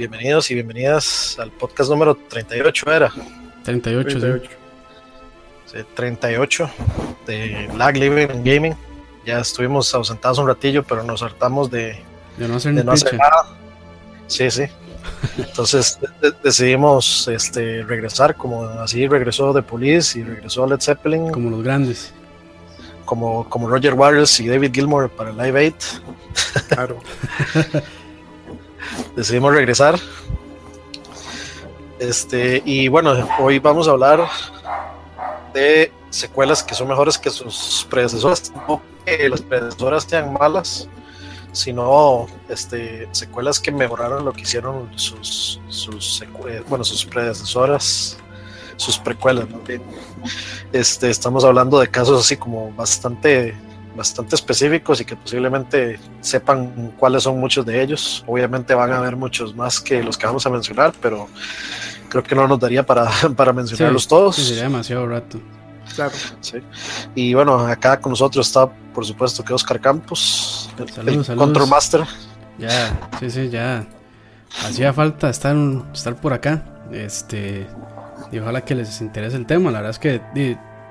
bienvenidos y bienvenidas al podcast número 38, ¿era? 38, 38. Sí. 38 de Lag Living Gaming. Ya estuvimos ausentados un ratillo, pero nos hartamos de, de no hacer, nada. Sí, sí. Entonces decidimos este, regresar, como así regresó The Police y regresó Led Zeppelin. Como los grandes. Como, como Roger Waters y David Gilmour para Live 8. Claro. decidimos regresar. Este, y bueno, hoy vamos a hablar de secuelas que son mejores que sus predecesoras. No que las predecesoras sean malas, sino este, secuelas que mejoraron lo que hicieron sus, sus, bueno, sus predecesoras, sus precuelas. Este, estamos hablando de casos así como bastante bastante específicos y que posiblemente sepan cuáles son muchos de ellos. Obviamente van a haber muchos más que los que vamos a mencionar, pero creo que no nos daría para, para mencionarlos todos. Sí, sería demasiado rato. Claro. Sí. Y bueno, acá con nosotros está, por supuesto, que Oscar Campos, saludos, el Control Master. Ya, sí, sí, ya. Hacía falta estar, estar por acá. Este, y ojalá que les interese el tema. La verdad es que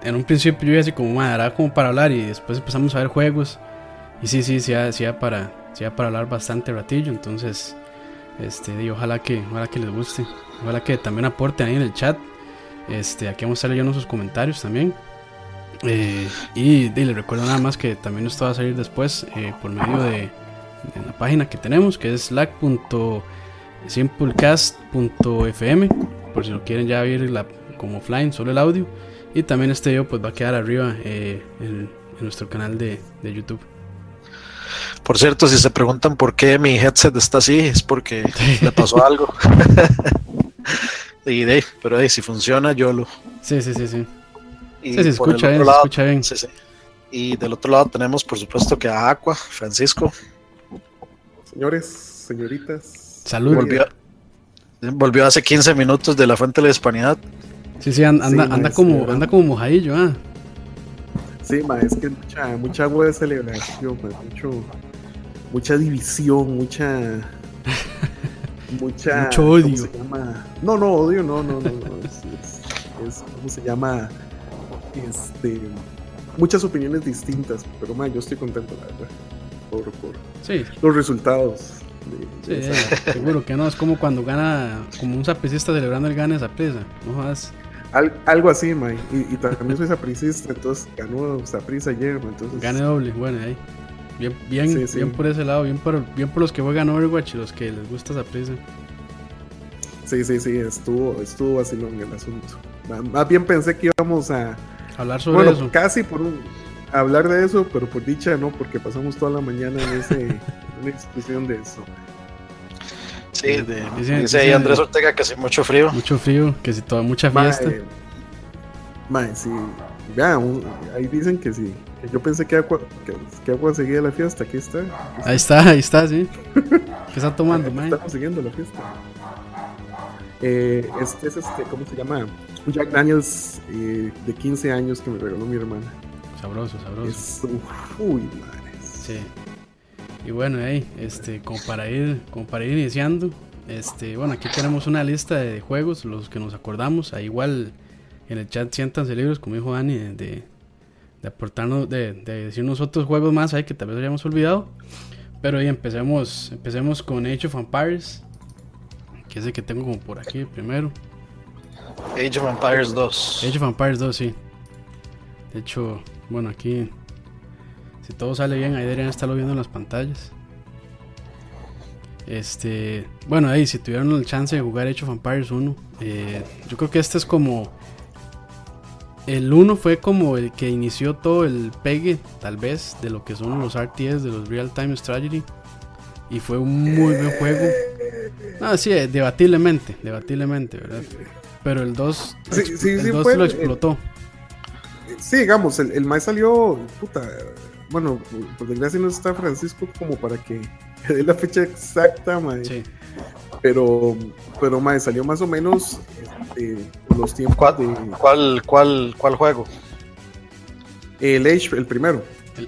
en un principio yo iba así como, madre, como para hablar y después empezamos a ver juegos. Y sí, sí, sí, sí, para, para hablar bastante ratillo. Entonces, este, y ojalá que, ojalá que les guste. Ojalá que también aporten ahí en el chat. Este, aquí vamos a estar leyendo sus comentarios también. Eh, y, les recuerdo nada más que también esto va a salir después eh, por medio de, la página que tenemos, que es slack.simplecast.fm, por si lo quieren ya ver la, como offline, solo el audio. Y también este video pues va a quedar arriba eh, en, nuestro canal de, YouTube. Por cierto, si se preguntan por qué mi headset está así, es porque le pasó algo. y de, pero de, si funciona, yo lo. Sí, sí, sí, sí. Y sí, se escucha bien, se escucha bien. Sí, sí. Y del otro lado tenemos, por supuesto, que a Aqua, Francisco. Señores, señoritas. Salud. Volvió, volvió hace 15 minutos de la Fuente de la Hispanidad. Sí, sí, anda, anda, como, anda como mojadillo, ¿ah? Sí, ma, es que mucha, mucha agua de celebración, mucho, mucha división, mucha. mucha. Mucho odio. No, no, odio, no, no, no. es, ¿Cómo se llama? Este. Muchas opiniones distintas, pero ma, yo estoy contento, la verdad. Por, por sí. los resultados. sí, seguro que no, es como cuando gana, como un sapecista celebrando el gane esa presa, no jodas algo así, May. Y, también soy sapricista, entonces ganó Saprisa ayer, entonces... Gane doble, bueno, ahí. Bien, bien, bien por ese lado, bien por, bien por los que juegan Overwatch y los que les gusta Saprisa. Sí, sí, sí, estuvo, estuvo vacilón el asunto. Más bien pensé que íbamos a... Hablar sobre bueno, eso. casi por un... Hablar de eso, pero por dicha no, porque pasamos toda la mañana en, ese, en una discusión de eso. Sí, de, dice, Andrés Ortega que hace mucho frío. Mucho frío, que si toda mucha fiesta. Mae, sí. Vean, ahí dicen que sí. yo pensé que agua, que, agua seguía la fiesta. Aquí está. ahí está, ahí está, sí. ¿Qué está tomando, mae? Estamos siguiendo la fiesta. Eh, este es este, ¿cómo se llama? Un Jack Daniels eh, de 15 años que me regaló mi hermana. Sabroso, sabroso. Es, uy, madre. Sí. Y bueno, ahí, este, como para ir, como para ir iniciando, este, bueno, aquí tenemos una lista de juegos, los que nos acordamos, ahí igual en el chat siéntanse libros, como dijo Dani, de, de aportarnos, de, de, decirnos otros juegos más ahí que tal vez hayamos olvidado. Pero ahí empecemos, empecemos con Age of Empires, que es el que tengo como por aquí primero. Age of Empires 2. Age of Empires 2, sí. De hecho, bueno, aquí si todo sale bien, ahí deberían estarlo viendo en las pantallas. Este, bueno, ahí si tuvieron el chance de jugar Age of Empires 1, eh, yo creo que este es como el 1 fue como el que inició todo el pegue, tal vez, de lo que son los RTS, de los Real Time Strategy. Y fue un muy buen juego. Ah, sí, eh, debatiblemente, debatiblemente, ¿verdad? Pero el 2, el 2 lo explotó. sí, digamos, el, el más salió, puta, bueno, por desgracia no está Francisco como para que dé la fecha exacta, mae. Sí. Pero, pero mae, salió más o menos este, los tiempos ¿Cuál, de... ¿Cuál, cuál, cuál juego? El Age, el primero.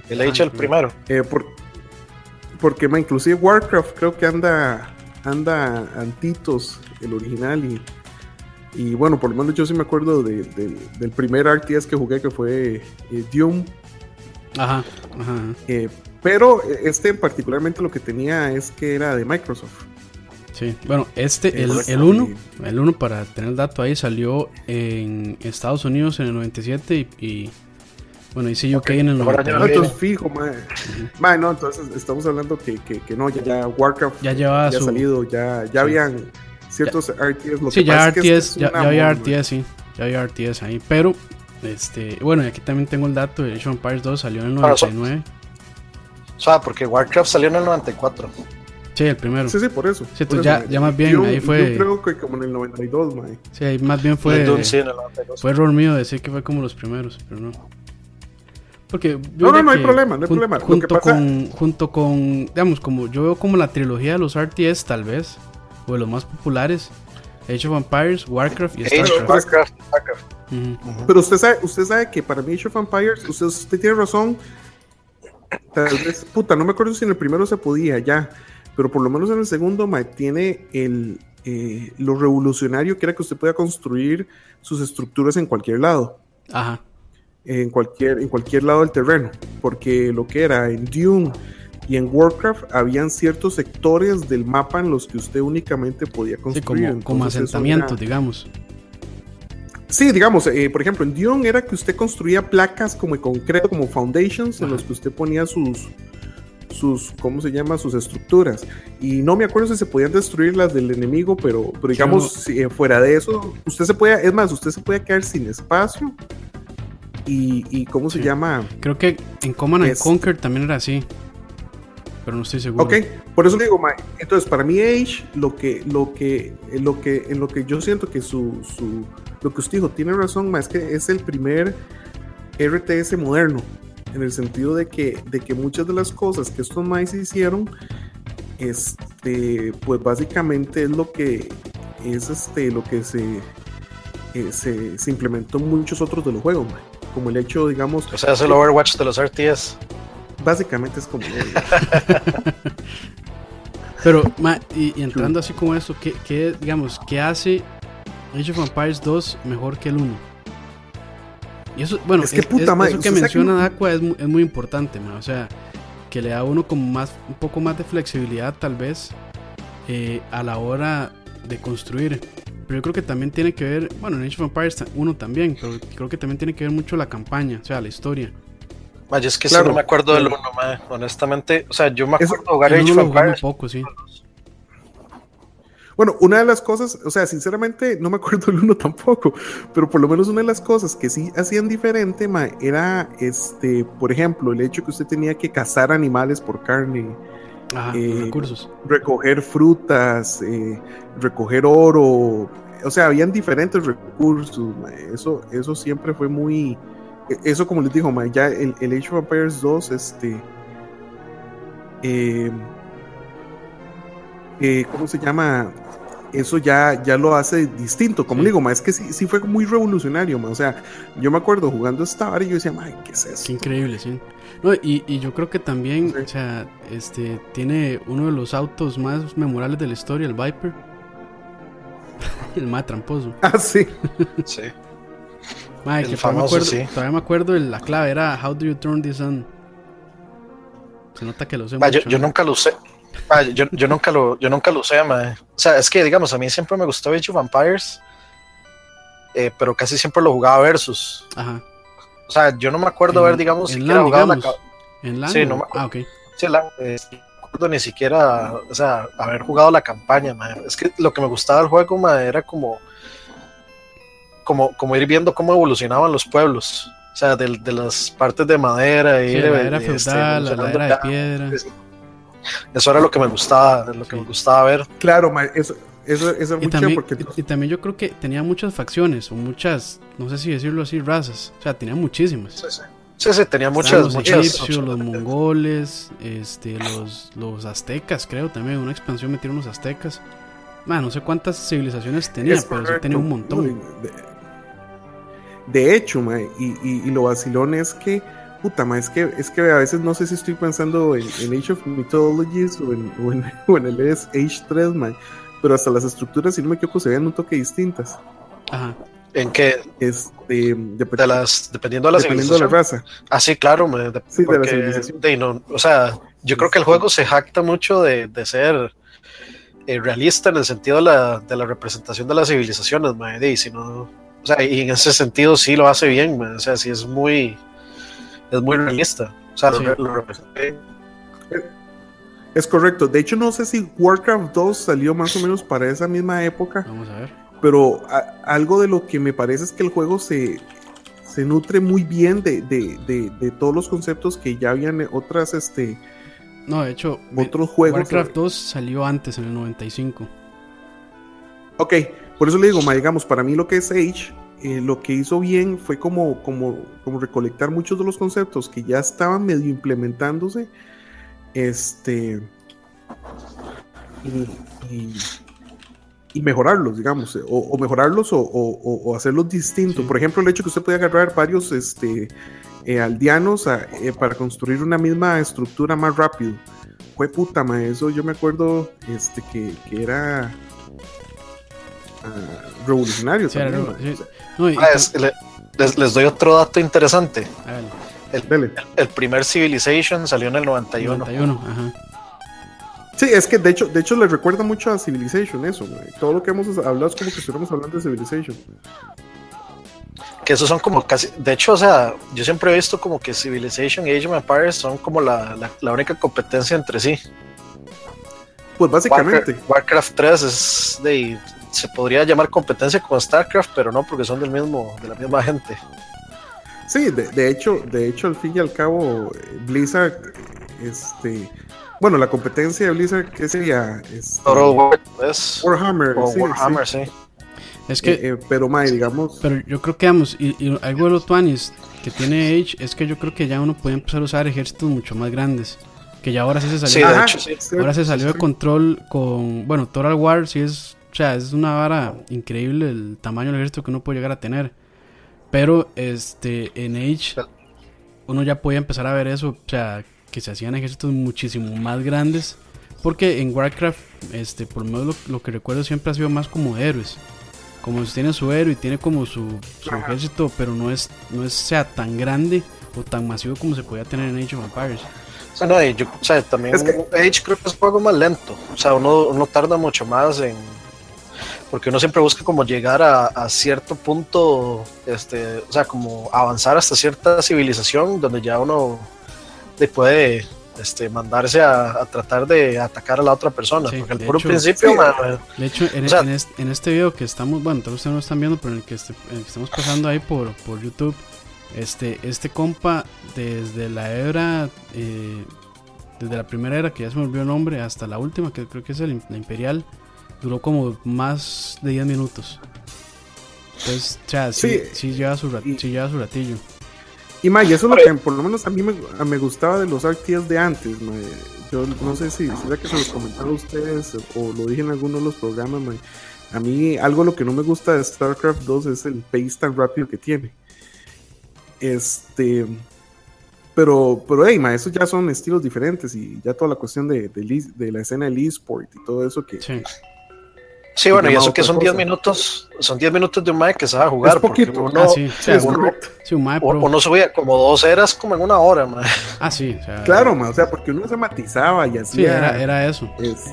El, Age, el primero. Eh, por, porque, mae, inclusive Warcraft creo que anda anda Antitos, el original, y, y bueno, por lo menos yo sí me acuerdo de, del primer RTS que jugué, que fue eh, Doom. Ajá, ajá. Eh, pero este particularmente lo que tenía es que era de Microsoft. Sí, bueno, este, el, el 1, el 1 para tener el dato ahí, salió en Estados Unidos en el 97 y, bueno, y sí UK en el 99. Entonces, fijo, mae. no, entonces estamos hablando que, que, que no, ya, ya, Warcraft ya, lleva ya ha salido, ya, ya habían ciertos RTS. Lo sí, ya RTS, este ya, ya había RTS, sí, ya había RTS ahí, pero, este, bueno, y aquí también tengo el dato de Age of Empires 2, salió en el 99. O sea, porque Warcraft salió en el 94. Sí, el primero. Sí, sí, por eso. Sí, tú ya, ya más bien ahí fue. Yo creo que como en el 92, mae. Sí, ahí más bien fue. Fue error mío decir que fue como los primeros, pero no. Porque no, no, no hay problema, no hay problema. Junto, pasa... con, junto con, digamos, como yo veo como la trilogía de los RTS, tal vez, o de los más populares, Age of Empires, Warcraft y StarCraft. Warcraft, Warcraft. Pero usted sabe, usted sabe que para mí Age of Empires, usted, usted tiene razón. Tal vez, puta, no me acuerdo si en el primero se podía ya pero por lo menos en el segundo tiene el, eh, lo revolucionario que era que usted pueda construir sus estructuras en cualquier lado. Ajá. En cualquier, en cualquier lado del terreno. Porque lo que era en Dune y en Warcraft habían ciertos sectores del mapa en los que usted únicamente podía construir. Sí, como, asentamientos, digamos. Sí, digamos, eh, por ejemplo, en Dune era que usted construía placas como de concreto, como foundations, en los que usted ponía sus, sus, ¿cómo se llama? Sus estructuras. Y no me acuerdo si se podían destruir las del enemigo, pero, pero digamos, si, eh, fuera de eso, usted se puede, es más, usted se puede quedar sin espacio. Y, y ¿cómo se llama? Creo que en Command and Conquer también era así. Pero no estoy seguro. Ok, por eso digo, entonces para mí Age, lo que, lo que, lo que, en lo que yo siento que su, su lo que usted dijo tiene razón, más es que es el primer RTS moderno en el sentido de que, de que muchas de las cosas que estos maíz hicieron, este, pues básicamente es lo que es este, lo que se, eh, se, implementó en muchos otros de los juegos, como el hecho, digamos... O sea, es el Overwatch de los RTS. Básicamente es como... Pero, y, entrando así como eso, ¿qué, ¿qué, digamos, qué hace Age of Empires 2 mejor que el 1? Y eso, bueno, es que puta eso que menciona Aqua es, es, muy importante, o sea, que le da a uno como más, un poco más de flexibilidad tal vez eh, a la hora de construir. Pero yo creo que también tiene que ver, bueno, en Age of Empires uno también, pero creo que también tiene que ver mucho la campaña, o sea, la historia. Vaya, es que claro. no me acuerdo del uno, honestamente. O sea, yo me acuerdo de jugar Age of Empires. poco, sí. Bueno, una de las cosas, o sea, sinceramente no me acuerdo el uno tampoco, pero por lo menos una de las cosas que sí hacían diferente, ma, era, este, por ejemplo, el hecho que usted tenía que cazar animales por carne. eh, recursos. Recoger frutas, eh, recoger oro, o sea, habían diferentes recursos, eso, eso siempre fue muy, e, eso como les digo, ma, ya el, el Age of Empires 2, este, eh, eh, ¿cómo se llama? eso ya, ya lo hace distinto. Como digo, ma, es que sí, sí fue muy revolucionario, ma. o sea, yo me acuerdo jugando esta hora y yo decía, ma, ¿qué es eso? Qué increíble, sí. No, y, y, yo creo que también, o sea, este, tiene uno de los autos más memorables de la historia, el Viper. el más tramposo. Ah, sí. sí. Ma, que todavía, me acuerdo, sí. todavía me acuerdo, la clave era How do you turn this on? Se nota que lo sé. yo, yo nunca lo usé. Ah, yo, yo, nunca lo, yo nunca lo usé, O sea, es que, digamos, a mí siempre me gustó Age of Vampires, eh, pero casi siempre lo jugaba versus. Ajá. O sea, yo no me acuerdo ver, digamos, siquiera jugado la. ¿En Sí, no me acuerdo. Ah, ok. Sí, la, eh, no me acuerdo ni siquiera, o sea, haber jugado la campaña, Es que lo que me gustaba del juego, era como, como, como ir viendo cómo evolucionaban los pueblos. O sea, de, de las partes de madera, y la era este, feudal, la era de piedra. Eso era lo que me gustaba, lo que me gustaba ver. Claro, eso, eso, eso y, también, porque... y, también yo creo que tenía muchas facciones o muchas, no sé si decirlo así, razas. O sea, tenía muchísimas. Sí, sí. Sí, sí, tenía muchas. Los egipcios, los mongoles, este, los, los aztecas, creo también. Una expansión metieron los aztecas. Man, no sé cuántas civilizaciones tenía, pero tenía un montón. De, hecho, y, y, lo vacilón es que puta, ma, es que, es que a veces no sé si estoy pensando en, Age of Mythologies o en, o en, el Age 3, man, pero hasta las estructuras, si no me equivoco, se vean un toque distintas. Ajá. ¿En qué? Este, de las, dependiendo de la dependiendo de la raza. Ah, sí, claro. sí, de la civilización. o sea, yo creo que el juego se jacta mucho de, de ser eh, realista en el sentido de la, de la representación de las civilizaciones, man, y si no, o sea, y en ese sentido sí lo hace bien, man, o sea, sí es muy, es muy realista. O sea, lo, representa Es correcto. De hecho, no sé si Warcraft 2 salió más o menos para esa misma época. Vamos a ver. Pero algo de lo que me parece es que el juego se, se nutre muy bien de, de, de, todos los conceptos que ya habían otras, este... No, de hecho, otros juegos. Warcraft 2 salió antes, en el 95. Ok, por eso le digo, digamos, para mí lo que es Age eh, lo que hizo bien fue como, como, como recolectar muchos de los conceptos que ya estaban medio implementándose. Este. Y, mejorarlos, digamos, o, mejorarlos o, hacerlos distintos. Por ejemplo, el hecho que usted puede agarrar varios este, eh, aldeanos eh, para construir una misma estructura más rápido. Fue puta, ma, eso yo me acuerdo este, que, era ah, revolucionario. Ah, les, doy otro dato interesante. El, primer Civilization salió en el 91. Sí, es que de hecho, de hecho le recuerda mucho a Civilization eso, Todo lo que hemos hablado es como que estuviéramos hablando de Civilization. Que esos son como casi, de hecho, o sea, yo siempre he visto como que Civilization y Age of Empires son como la, única competencia entre sí. Pues básicamente. Warcraft, Warcraft 3 es de se podría llamar competencia con StarCraft, pero no porque son del mismo, de la misma gente. Sí, de, hecho, de hecho, al fin y al cabo, Blizzard, este, bueno, la competencia de Blizzard, ¿qué sería? Este, Warhammer. Warhammer, sí, Es que, eh, eh, pero Mae, digamos. Pero yo creo que, vamos, y, algo de los Twanis que tiene Age es que yo creo que ya uno puede empezar a usar ejércitos mucho más grandes. Que ya ahora sí se salió. de, hecho, sí, ahora se salió de control con. Bueno, Total War sí es o sea, es una vara increíble el tamaño del ejército que uno puede llegar a tener. Pero este en Age uno ya podía empezar a ver eso, o sea, que se hacían ejércitos muchísimo más grandes. Porque en Warcraft, este, por lo menos lo, que recuerdo siempre ha sido más como héroes. Como si tiene su héroe y tiene como su, ejército, pero no es, no es sea tan grande o tan masivo como se podía tener en Age of Empires. O sea, no, yo, o sea también Age creo que es un juego más lento. O sea, uno, uno tarda mucho más en, porque uno siempre busca como llegar a, cierto punto, este, o sea, como avanzar hasta cierta civilización donde ya uno le puede este, mandarse a, tratar de atacar a la otra persona. porque el puro principio, de hecho, en, este, video que estamos, bueno, todos ustedes no están viendo, pero en el que, este, estamos pasando ahí por, por YouTube, este, este compa, desde la era, eh, desde la primera era, que ya se me olvidó el nombre, hasta la última, que creo que es el, la Imperial duró como más de 10 minutos. Entonces, o sea, sí, sí, lleva, su lleva su ratillo. Y más, y eso es lo que por lo menos a mí me, gustaba de los RTS de antes. Yo no sé si será que se los comentaron ustedes o lo dije en alguno de los programas. A mí algo lo que no me gusta de StarCraft 2 es el pace tan rápido que tiene. Este, pero, pero hey, ma, esos ya son estilos diferentes y ya toda la cuestión de, de, la escena del eSport y todo eso que, Sí, bueno, y eso que son 10 minutos, son 10 minutos de un Mae que se va a jugar. Es porque uno, ah, sí, sí, uno, sí, un uno subía como dos eras como en una hora, mae. Ah, sí. O sea, claro, mae, o sea, porque uno se matizaba y así. Sí, era, era eso. Este,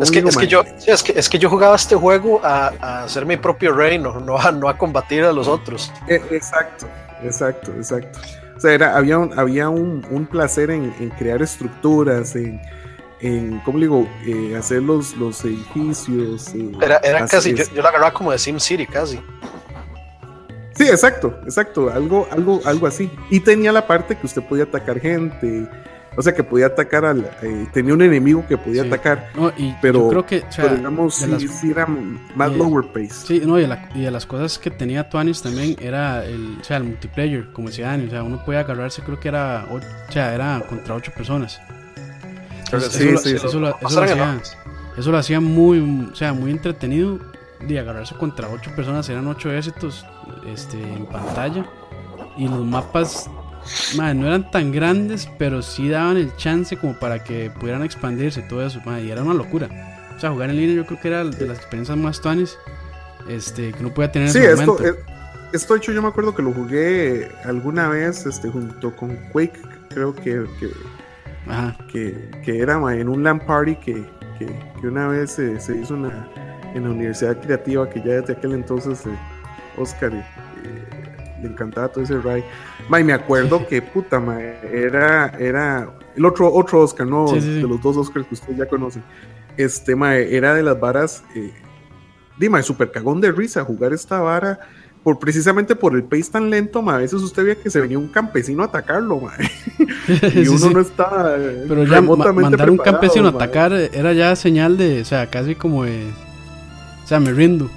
es, que, es, que yo, es, que, es que yo jugaba este juego a, a hacer mi propio reino, no a, no a combatir a los otros. E, exacto, exacto, exacto. O sea, era, había un, había un, un placer en, en crear estructuras, en en, ¿cómo le digo? Eh, hacer los, los edificios. Eh, era, era casi, yo, yo, la agarraba como de SimCity casi. Sí, exacto, exacto, algo, algo, algo así. Y tenía la parte que usted podía atacar gente, o sea, que podía atacar al. Eh, tenía un enemigo que podía atacar. No, y pero creo que. digamos, sí, era más lower pace. Sí, no, y de, las cosas que tenía Tuanis también era el, o sea, el multiplayer, como decía Dani. O sea, uno podía agarrarse, creo que era. O sea, era contra ocho personas eso, lo, hacía, muy, o sea, muy entretenido. De agarrarse contra ocho personas, eran ocho éxitos este, en pantalla. Y los mapas no eran tan grandes, pero sí daban el chance como para que pudieran expandirse todo eso, y era una locura. O sea, jugar en línea yo creo que era de las experiencias más tuanes este, que no podía tener sí, esto, esto hecho yo me acuerdo que lo jugué alguna vez este, junto con Quake, creo que, que, que, era en un LAN party que, que una vez se hizo una, en la Universidad Creativa, que ya desde aquel entonces eh, Oscar eh, le encantaba todo ese ride. me acuerdo que puta, era, era el otro, otro Oscar, ¿no? De los dos Oscars que usted ya conoce. Este, era de las varas, eh, dime, super cagón de risa jugar esta vara por precisamente por el pace tan lento, ma, a veces usted veía que se venía un campesino a atacarlo, ma, y uno no estaba Pero ya mandar un campesino a atacar era ya señal de, o sea, casi como de, o sea, me rindo.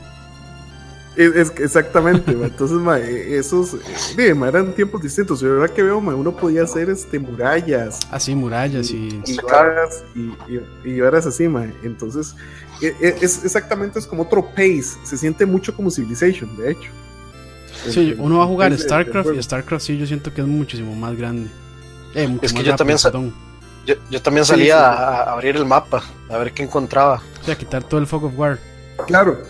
Es, exactamente, entonces ma, e, esos eh, eran tiempos distintos. Yo verdad que veo, ma, uno podía hacer este murallas. Así, murallas y. Y, y, y, así, ma. Entonces, e, e, es, exactamente es como otro pace. Se siente mucho como Civilization, de hecho. Sí, uno va a jugar StarCraft y StarCraft sí yo siento que es muchísimo más grande. Eh, es que yo, también yo, yo, también salía a abrir el mapa, a ver qué encontraba. O sea, quitar todo el Fog of War. Claro.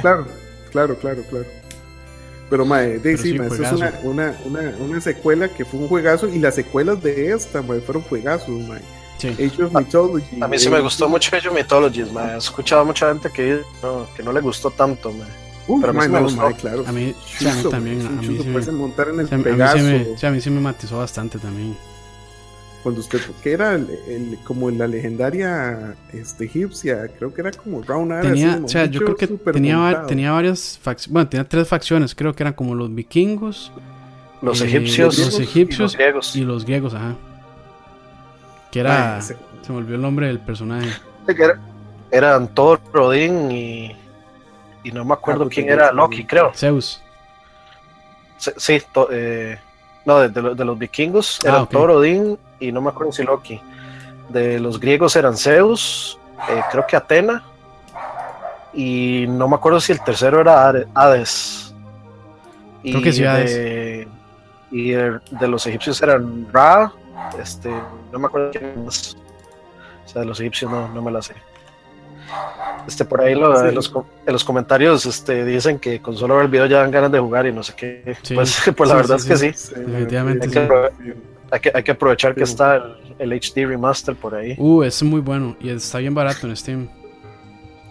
Claro, claro, claro, claro. Pero, mae, de, sí, es una, una, una, una, secuela que fue un juegazo y las secuelas de esta, mae, fueron juegazos, mae. Sí. Age of Mythology. A, mí sí me gustó mucho Age of Mythology, mae. He escuchado a mucha gente que no, que no le gustó tanto, mae pero a mí, me gustó. claro. a mí, también. A mí, sí me, montar en el Pegaso. a mí sí me matizó bastante también. Cuando usted, que era el, como la legendaria este, egipcia, creo que era como Round Tenía, o sea, yo creo que tenía, tenía varias facciones, bueno, tenía tres facciones, creo que eran como los vikingos, los eh, egipcios, los egipcios y los griegos, y los griegos ajá. Que era, se me olvidó el nombre del personaje. Era, eran Thor, Rodin y y no me acuerdo ah, quién era Loki, creo. Zeus. Sí, eh, no, de, los vikingos ah, eran Thor, Odín y no me acuerdo si Loki. De los griegos eran Zeus, eh, creo que Atena y no me acuerdo si el tercero era Hades. Creo que sí, Hades. y de, los egipcios eran Ra, este, no me acuerdo quién más. O sea, de los egipcios no, no me la sé. Este, por ahí lo, en, los, comentarios este, dicen que con solo ver el video ya dan ganas de jugar y no sé qué. Pues, pues, la verdad es que sí. Definitivamente. Hay que, hay, que, aprovechar que está el, HD Remaster por ahí. Uh, es muy bueno y está bien barato en Steam.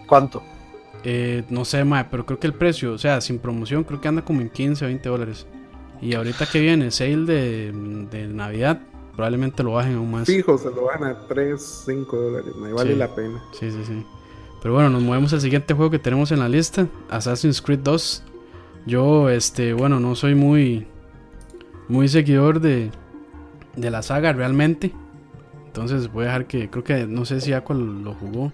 ¿Cuánto? Eh, no sé, mae, pero creo que el precio, o sea, sin promoción, creo que anda como en 15 o 20 dólares. Y ahorita que viene sale de, de Navidad, probablemente lo bajen aún más. Fijo, se lo van a 3, 5 dólares, me vale la pena. Sí, sí, sí. Pero bueno, nos movemos al siguiente juego que tenemos en la lista, Assassin's Creed 2. Yo, este, bueno, no soy muy, muy seguidor de, de la saga realmente. Entonces voy a dejar que, creo que, no sé si cuál lo jugó.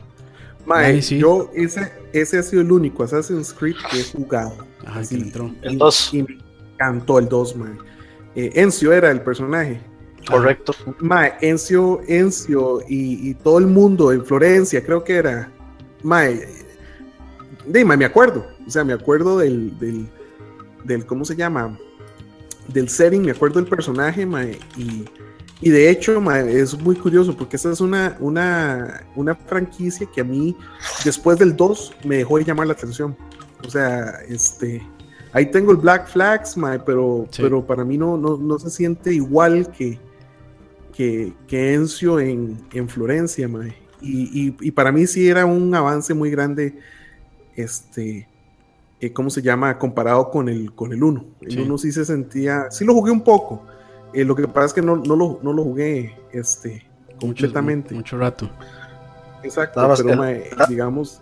Mae, yo ese, ese ha sido el único Assassin's Creed que he jugado. Ajá, entró. El 2. Y, me encantó el 2, mae. Eh, Encio era el personaje. Correcto. Mae, Encio, Encio y, y, todo el mundo en Florencia, creo que era. Mae, me acuerdo, o sea, me acuerdo del, del, del, ¿cómo se llama? Del setting, me acuerdo del personaje, mae, y, y de hecho, mae, es muy curioso porque esta es una, una, una franquicia que a mí, después del 2, me dejó de llamar la atención. O sea, este, ahí tengo el Black Flags, mae, pero, pero para mí no, no, no se siente igual que, que, que Encio en, en Florencia, mae. Y, para mí sí era un avance muy grande, este, eh, ¿cómo se llama? Comparado con el, con el 1. El 1 sí. se sentía, sí lo jugué un poco, eh, lo que pasa es que no, no, lo, no lo jugué este, completamente. Mucho, rato. Exacto, pero digamos...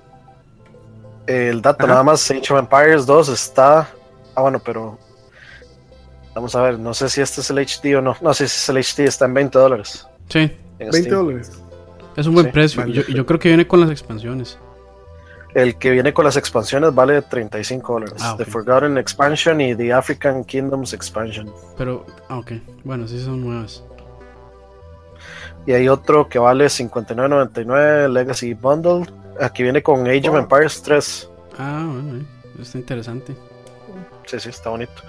El dato, nada más Age of Empires 2 está... Ah, bueno, pero... Vamos a ver, no sé si este es el HD o no. No sé si es el HD, está en 20 dólares. Sí. 20 dólares. Es un buen precio. yo, creo que viene con las expansiones. El que viene con las expansiones vale 35 dólares. Ah, The Forgotten Expansion y The African Kingdoms Expansion. Pero, ah, ok. Bueno, sí son nuevas. Y hay otro que vale 59.99 Legacy Bundle. Aquí viene con Age of Empires 3. Ah, bueno, está interesante. sí, sí, está bonito.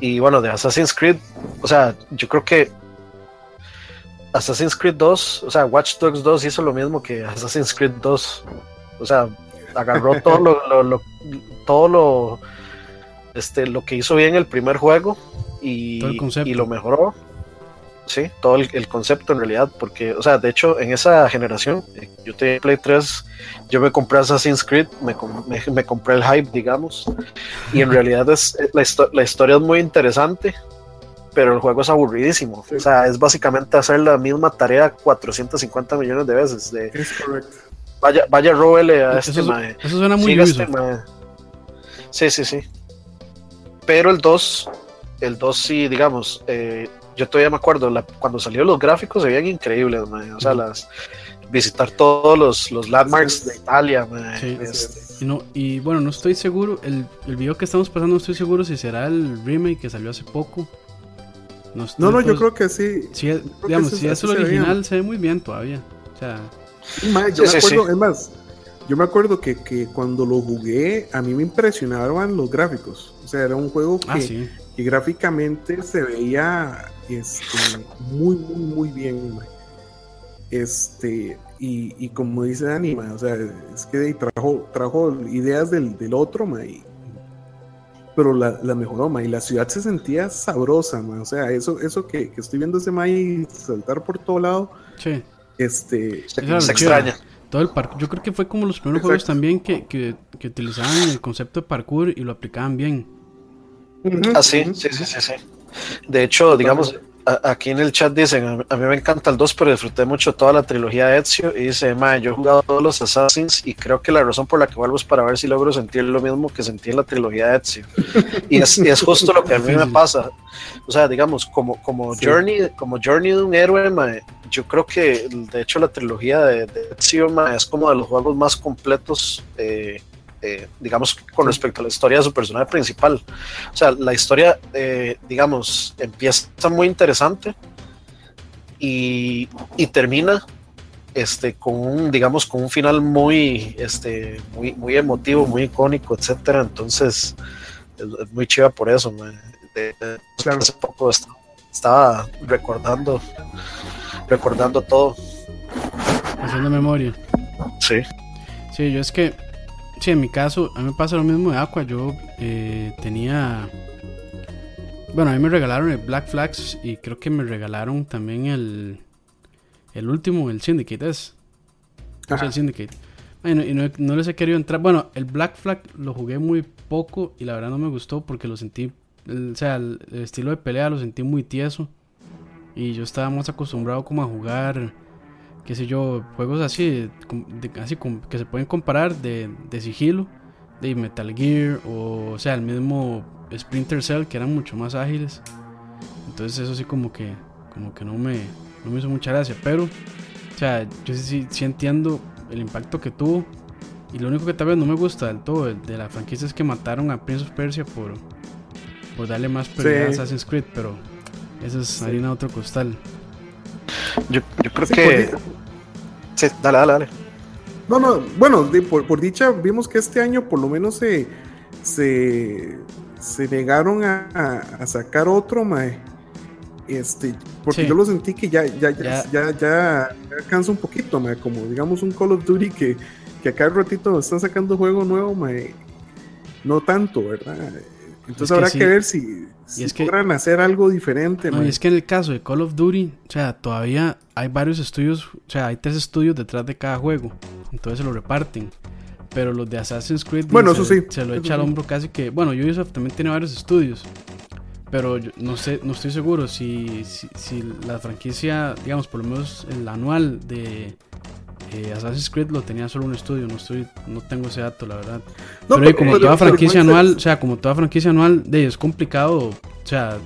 Y bueno, de Assassin's Creed, o sea, yo creo que Assassin's Creed 2, o sea, Watch Dogs 2 hizo lo mismo que Assassin's Creed 2. O sea, agarró todo lo, todo lo este lo que hizo bien el primer juego y, y lo mejoró. Sí, todo el, concepto en realidad, porque, o sea, de hecho, en esa generación, eh, yo tenía Play 3, yo me compré Assassin's Creed, me, me, compré el hype, digamos, y en realidad es, la, la, historia es muy interesante, pero el juego es aburridísimo, o sea, es básicamente hacer la misma tarea 450 millones de veces. De, es correcto. Vaya, vaya, róbele a este eso, Eso suena muy este Sí, sí, sí. Pero el 2, el 2 sí, digamos, eh, yo todavía me acuerdo, cuando salieron los gráficos se veían increíbles, o sea, las, visitar todos los, los landmarks de Italia. Este. Y, no, y bueno, no estoy seguro, el, el video que estamos pasando no estoy seguro si será el remake que salió hace poco. No, no, yo creo que sí. Si, digamos, si es el original, se ve muy bien todavía. O sea, yo me acuerdo, es más, yo me acuerdo que, que, cuando lo jugué, a mí me impresionaban los gráficos. O sea, era un juego ah, que, que gráficamente se veía este, muy, muy, muy bien. Este, y, y, como dice Dani, o sea, es que trajo, trajo ideas del, del otro, pero la, la, mejoró, y la ciudad se sentía sabrosa, o sea, eso, eso que, que estoy viendo ese May saltar por todo lado, sí. este, se, extraña. Todo el parkour, yo creo que fue como los primeros juegos también que, que, que, utilizaban el concepto de parkour y lo aplicaban bien. Ah, sí, sí, sí, sí, sí. De hecho, digamos, aquí en el chat dicen, a, mí me encanta el 2, pero disfruté mucho toda la trilogía de Ezio. Y dice, ma, yo he jugado todos los Assassins y creo que la razón por la que vuelvo es para ver si logro sentir lo mismo que sentí en la trilogía de Ezio. Y es, es justo lo que a mí me pasa. O sea, digamos, como, como, Journey, como Journey de un héroe, yo creo que de hecho la trilogía de, Ezio es como de los juegos más completos. Eh, eh, digamos, con respecto a la historia de su personaje principal. O sea, la historia, eh, digamos, empieza muy interesante y, termina este, con un, digamos, con un final muy, este, muy, muy emotivo, muy icónico, etcétera. Entonces, es, muy chiva por eso. hace poco estaba recordando, recordando todo. Haciendo memoria. Sí. Sí, yo es que Sí, en mi caso, a mí me pasa lo mismo de Aqua. Yo eh, tenía. Bueno, a mí me regalaron el Black Flags y creo que me regalaron también el. El último, el Syndicate es. el Syndicate. y no, les he querido entrar. Bueno, el Black Flag lo jugué muy poco y la verdad no me gustó porque lo sentí. o sea, el, estilo de pelea lo sentí muy tieso. Y yo estaba más acostumbrado como a jugar qué sé yo, juegos así, así que se pueden comparar de, de sigilo, de Metal Gear o, o sea, el mismo Splinter Cell que eran mucho más ágiles. Entonces eso sí como que como que no me, no me hizo mucha gracia, pero o sea, yo sí, sí, entiendo el impacto que tuvo y lo único que tal vez no me gusta del todo de, la franquicia es que mataron a Prince of Persia por, por darle más prioridad a Assassin's Creed, pero eso es sí. harina otro costal. Yo, yo creo que. Sí, dale, dale, dale. No, no, bueno, por, dicha, vimos que este año por lo menos se, se, se negaron a, sacar otro, mae. Este, porque yo lo sentí que ya, ya, ya, ya, ya, cansa un poquito, mae, como digamos un Call of Duty que, que a cada ratito están sacando juego nuevo, mae. No tanto, ¿verdad? Entonces habrá que, ver si, si es hacer algo diferente. No, y es que en el caso de Call of Duty, o sea, todavía hay varios estudios, o sea, hay tres estudios detrás de cada juego. Entonces se lo reparten. Pero los de Assassin's Creed bueno, eso sí, se lo echa al hombro casi que. Bueno, Ubisoft también tiene varios estudios. Pero no sé, no estoy seguro si, si, si la franquicia, digamos, por lo menos el anual de, eh, Assassin's Creed lo tenía solo un estudio, no estoy, no tengo ese dato, la verdad. pero, como toda franquicia anual, o sea, como toda franquicia anual, de, es complicado, o sea,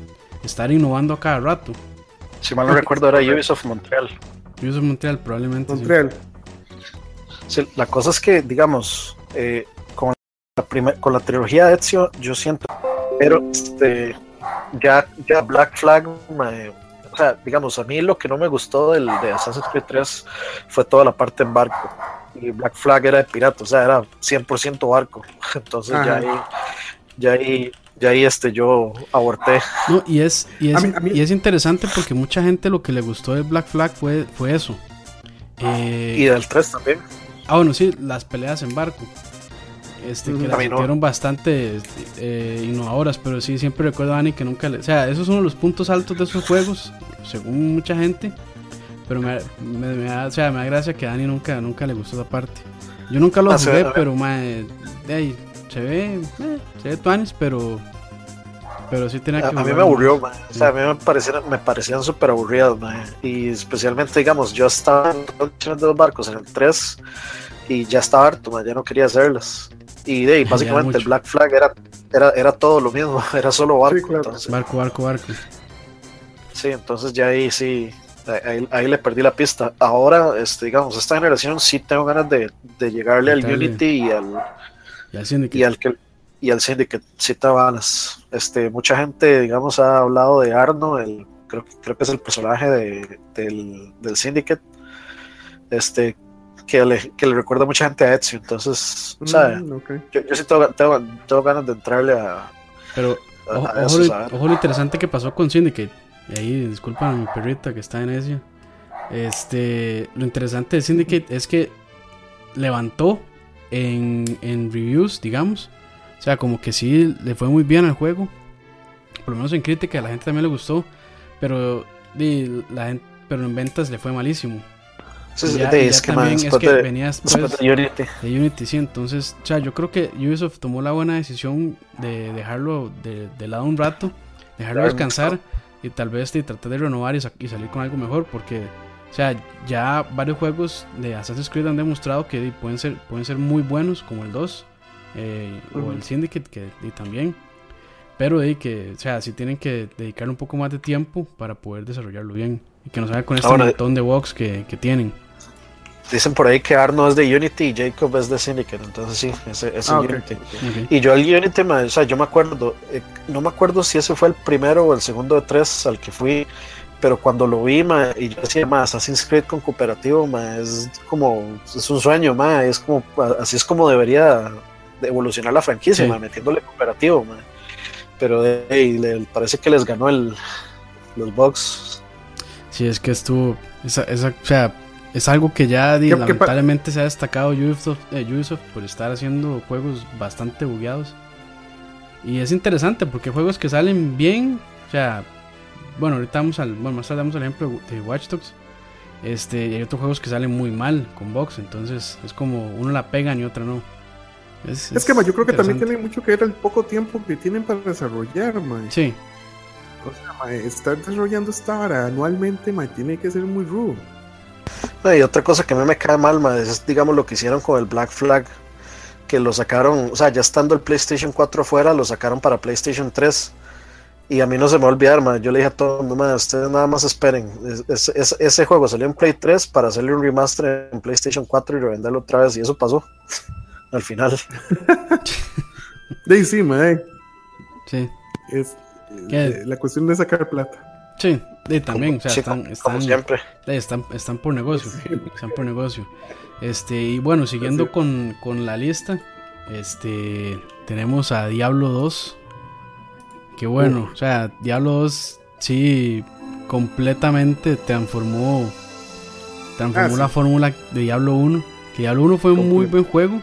estar innovando a cada rato. Si mal no recuerdo, era Ubisoft Montreal. Ubisoft Montreal, probablemente. Montreal. la cosa es que, digamos, eh, con, la con la trilogía de Ezio, yo siento, pero este, ya, ya Black Flag me o sea, digamos, a mí lo que no me gustó del de Assassin's Creed 3 fue toda la parte en barco. Y Black Flag era de pirata, o sea, era 100% barco. Entonces ya ahí, ya ahí, ya ahí este, yo aborté. No, y es, y es, y es interesante porque mucha gente lo que le gustó de Black Flag fue, fue eso. Eh, y del 3 también. Ah, bueno, sí, las peleas en barco. Este, que las hicieron bastante eh, innovadoras, pero sí, siempre recuerdo a Dani que nunca le. O sea, esos son uno de los puntos altos de esos juegos, según mucha gente. Pero me, me, da, o sea, me da gracia que a Dani nunca, nunca le gustó esa parte. Yo nunca lo ah, jugué, pero de ahí, se ve, eh, se ve tuanis, pero pero sí tenía que. A, mí me aburrió, O sea, a mí me parecían, me parecían súper aburridas, Y especialmente, digamos, yo estaba en de los barcos en el 3 y ya estaba harto, ya no quería hacerlas. Y de básicamente el Black Flag era, era, era todo lo mismo, era solo barco. barco, barco, barco. Sí, entonces ya ahí sí, ahí, le perdí la pista. Ahora, este, digamos, esta generación sí tengo ganas de, de llegarle al Unity y al, y al Syndicate. Y al, que, y al Syndicate, balas. Este, mucha gente, digamos, ha hablado de Arno, el, creo, creo que es el personaje de, del, del Syndicate. Este, que le, que le recuerda mucha gente a Ezio. Entonces, mm, yo, yo, sí tengo, tengo, ganas de entrarle a. Pero, ojo, lo, interesante que pasó con Syndicate. Y ahí, disculpan a mi perrita que está en Ezio. Este, lo interesante de Syndicate es que levantó en, en reviews, digamos. O sea, como que sí le fue muy bien al juego. Por lo menos en crítica, a la gente también le gustó. Pero, la pero en ventas le fue malísimo es, que venía después de Unity. de Unity. sí. Entonces, o sea, yo creo que Ubisoft tomó la buena decisión de dejarlo de, lado un rato, dejarlo descansar y tal vez de tratar de renovar y, salir con algo mejor, porque, o sea, ya varios juegos de Assassin's Creed han demostrado que pueden ser, pueden ser muy buenos, como el 2 eh, o el Syndicate, que y también. Pero de que, o sea, sí tienen que dedicar un poco más de tiempo para poder desarrollarlo bien. Y que no salga con este montón de bugs que, que tienen dicen por ahí que Arno es de Unity y Jacob es de Syndicate, entonces sí, ese es ah, Unity. Y yo el Unity, o sea, yo me acuerdo, eh, no me acuerdo si ese fue el primero o el segundo de tres al que fui, pero cuando lo vi, y yo decía, más Assassin's Creed con cooperativo, es como, es un sueño, es como, así es como debería evolucionar la franquicia, metiéndole cooperativo, pero de, parece que les ganó el, los bugs. Sí, es que estuvo, esa, esa, o sea, es algo que ya lamentablemente se ha destacado Ubisoft, eh, Ubisoft, por estar haciendo juegos bastante bugueados. Y es interesante porque juegos que salen bien, o sea, bueno, ahorita vamos al, bueno, más tarde damos el ejemplo de Watch Dogs. Este, y hay otros juegos que salen muy mal con box, entonces es como uno la pegan y otra no. Es, que yo creo que también tiene mucho que ver el poco tiempo que tienen para desarrollar, man. Sí. O sea, estar desarrollando esta hora anualmente, tiene que ser muy rudo. Y otra cosa que a mí me cae mal, es digamos lo que hicieron con el Black Flag, que lo sacaron, o sea, ya estando el PlayStation 4 afuera, lo sacaron para PlayStation 3. Y a mí no se me va a olvidar, yo le dije a todo el mundo, ustedes nada más esperen. ese juego salió en Play 3 para hacerle un remaster en PlayStation 4 y revenderlo otra vez, y eso pasó al final. de encima, eh. Sí. Es, eh, la cuestión de sacar plata. Sí, también, o sea, están, están, siempre. Están, están, por negocio, están por negocio. Este, y bueno, siguiendo con, con, la lista, este, tenemos a Diablo 2. Que bueno, o sea, Diablo 2 sí completamente transformó transformó ah, la fórmula de Diablo 1. Que Diablo 1 fue un muy buen juego.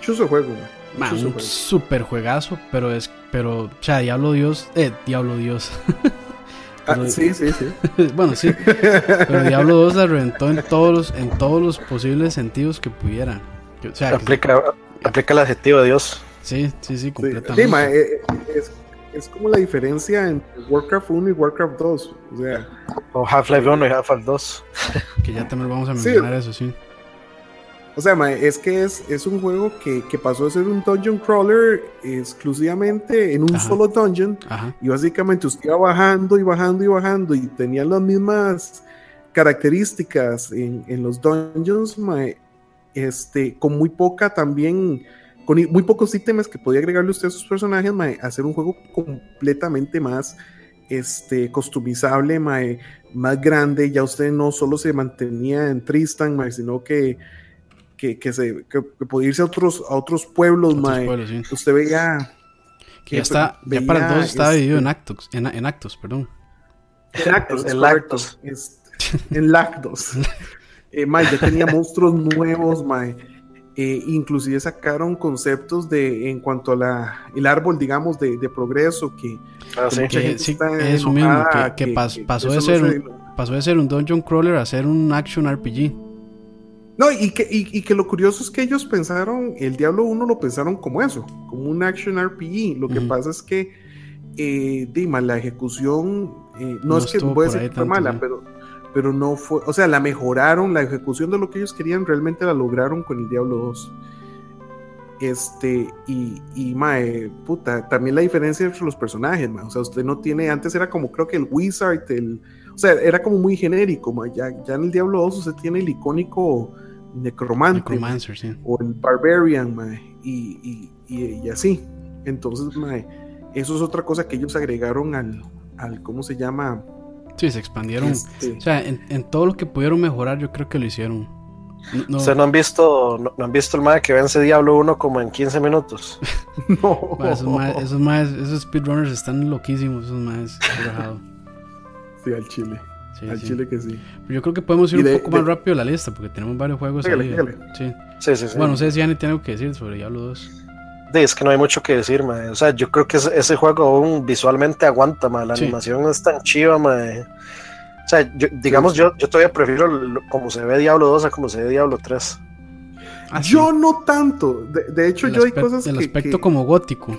Chuso juego, un super juegazo, pero es, pero, o sea, Diablo Dios, eh, Diablo Dios. Ah, sí, sí, sí. bueno, sí. Pero Diablo 2 la reventó en todos los, en todos los posibles sentidos que pudiera. O sea, aplica, aplica el adjetivo de Dios. Sí, sí, sí, completamente. Eh, es, es, como la diferencia entre Warcraft 1 y Warcraft 2. O sea, o Half-Life 1 y Half-Life 2. que ya también vamos a mencionar eso, sí. O sea, es que es, es un juego que, que, pasó a ser un dungeon crawler exclusivamente en un solo dungeon. Y básicamente usted iba bajando y bajando y bajando y tenía las mismas características en, en los dungeons, este, con muy poca también, con muy pocos ítems que podía agregarle usted a sus personajes, hacer un juego completamente más este, customizable, más grande. Ya usted no solo se mantenía en Tristan, sino que que, que, se, que, podía irse a otros, a otros pueblos, Usted veía, Que ya, está, ya para el 2 estaba dividido en actos, en, en actos, perdón. En actos, en lactos. en lactos. eh, ya tenía monstruos nuevos, mae. Eh, inclusive sacaron conceptos de en cuanto a la el árbol digamos de, de progreso que, ah, sí. que sí, eso mismo que, que, pasó de ser un, pasó de ser un dungeon crawler a ser un action RPG no y que, y, que lo curioso es que ellos pensaron el Diablo 1 lo pensaron como eso como un action RPG lo que pasa es que eh, Dima, la ejecución eh, no, es que a decir que fue mala pero pero no fue, o sea, la mejoraron, la ejecución de lo que ellos querían realmente la lograron con el Diablo 2. Este, y, y mae, puta, también la diferencia entre los personajes, mae, o sea, usted no tiene, antes era como creo que el Wizard, el, o sea, era como muy genérico, mae, ya, ya en el Diablo 2 usted tiene el icónico Necromante, o el Barbarian, mae, y, y, y, así. Entonces, mae, eso es otra cosa que ellos agregaron al, al ¿cómo se llama? Sí, se expandieron. Este. O sea, en, todo lo que pudieron mejorar, yo creo que lo hicieron. No, o sea, no han visto, no, han visto el MAE que vence Diablo 1 como en 15 minutos. no. esos, más, esos, speedrunners están loquísimos, esos más Sí, al chile. Al chile que sí. Yo creo que podemos ir un poco más rápido a la lista porque tenemos varios juegos ahí. Sí. Sí, sí, Bueno, no sé si Yanni tiene algo que decir sobre Diablo 2 es que no hay mucho que decir, mae. O sea, yo creo que ese, juego aún visualmente aguanta, mae. La animación es tan chiva, mae. O sea, digamos, yo, yo todavía prefiero como se ve Diablo 2 a como se ve Diablo 3. Ah, yo no tanto. De, hecho, yo hay cosas el aspecto como gótico.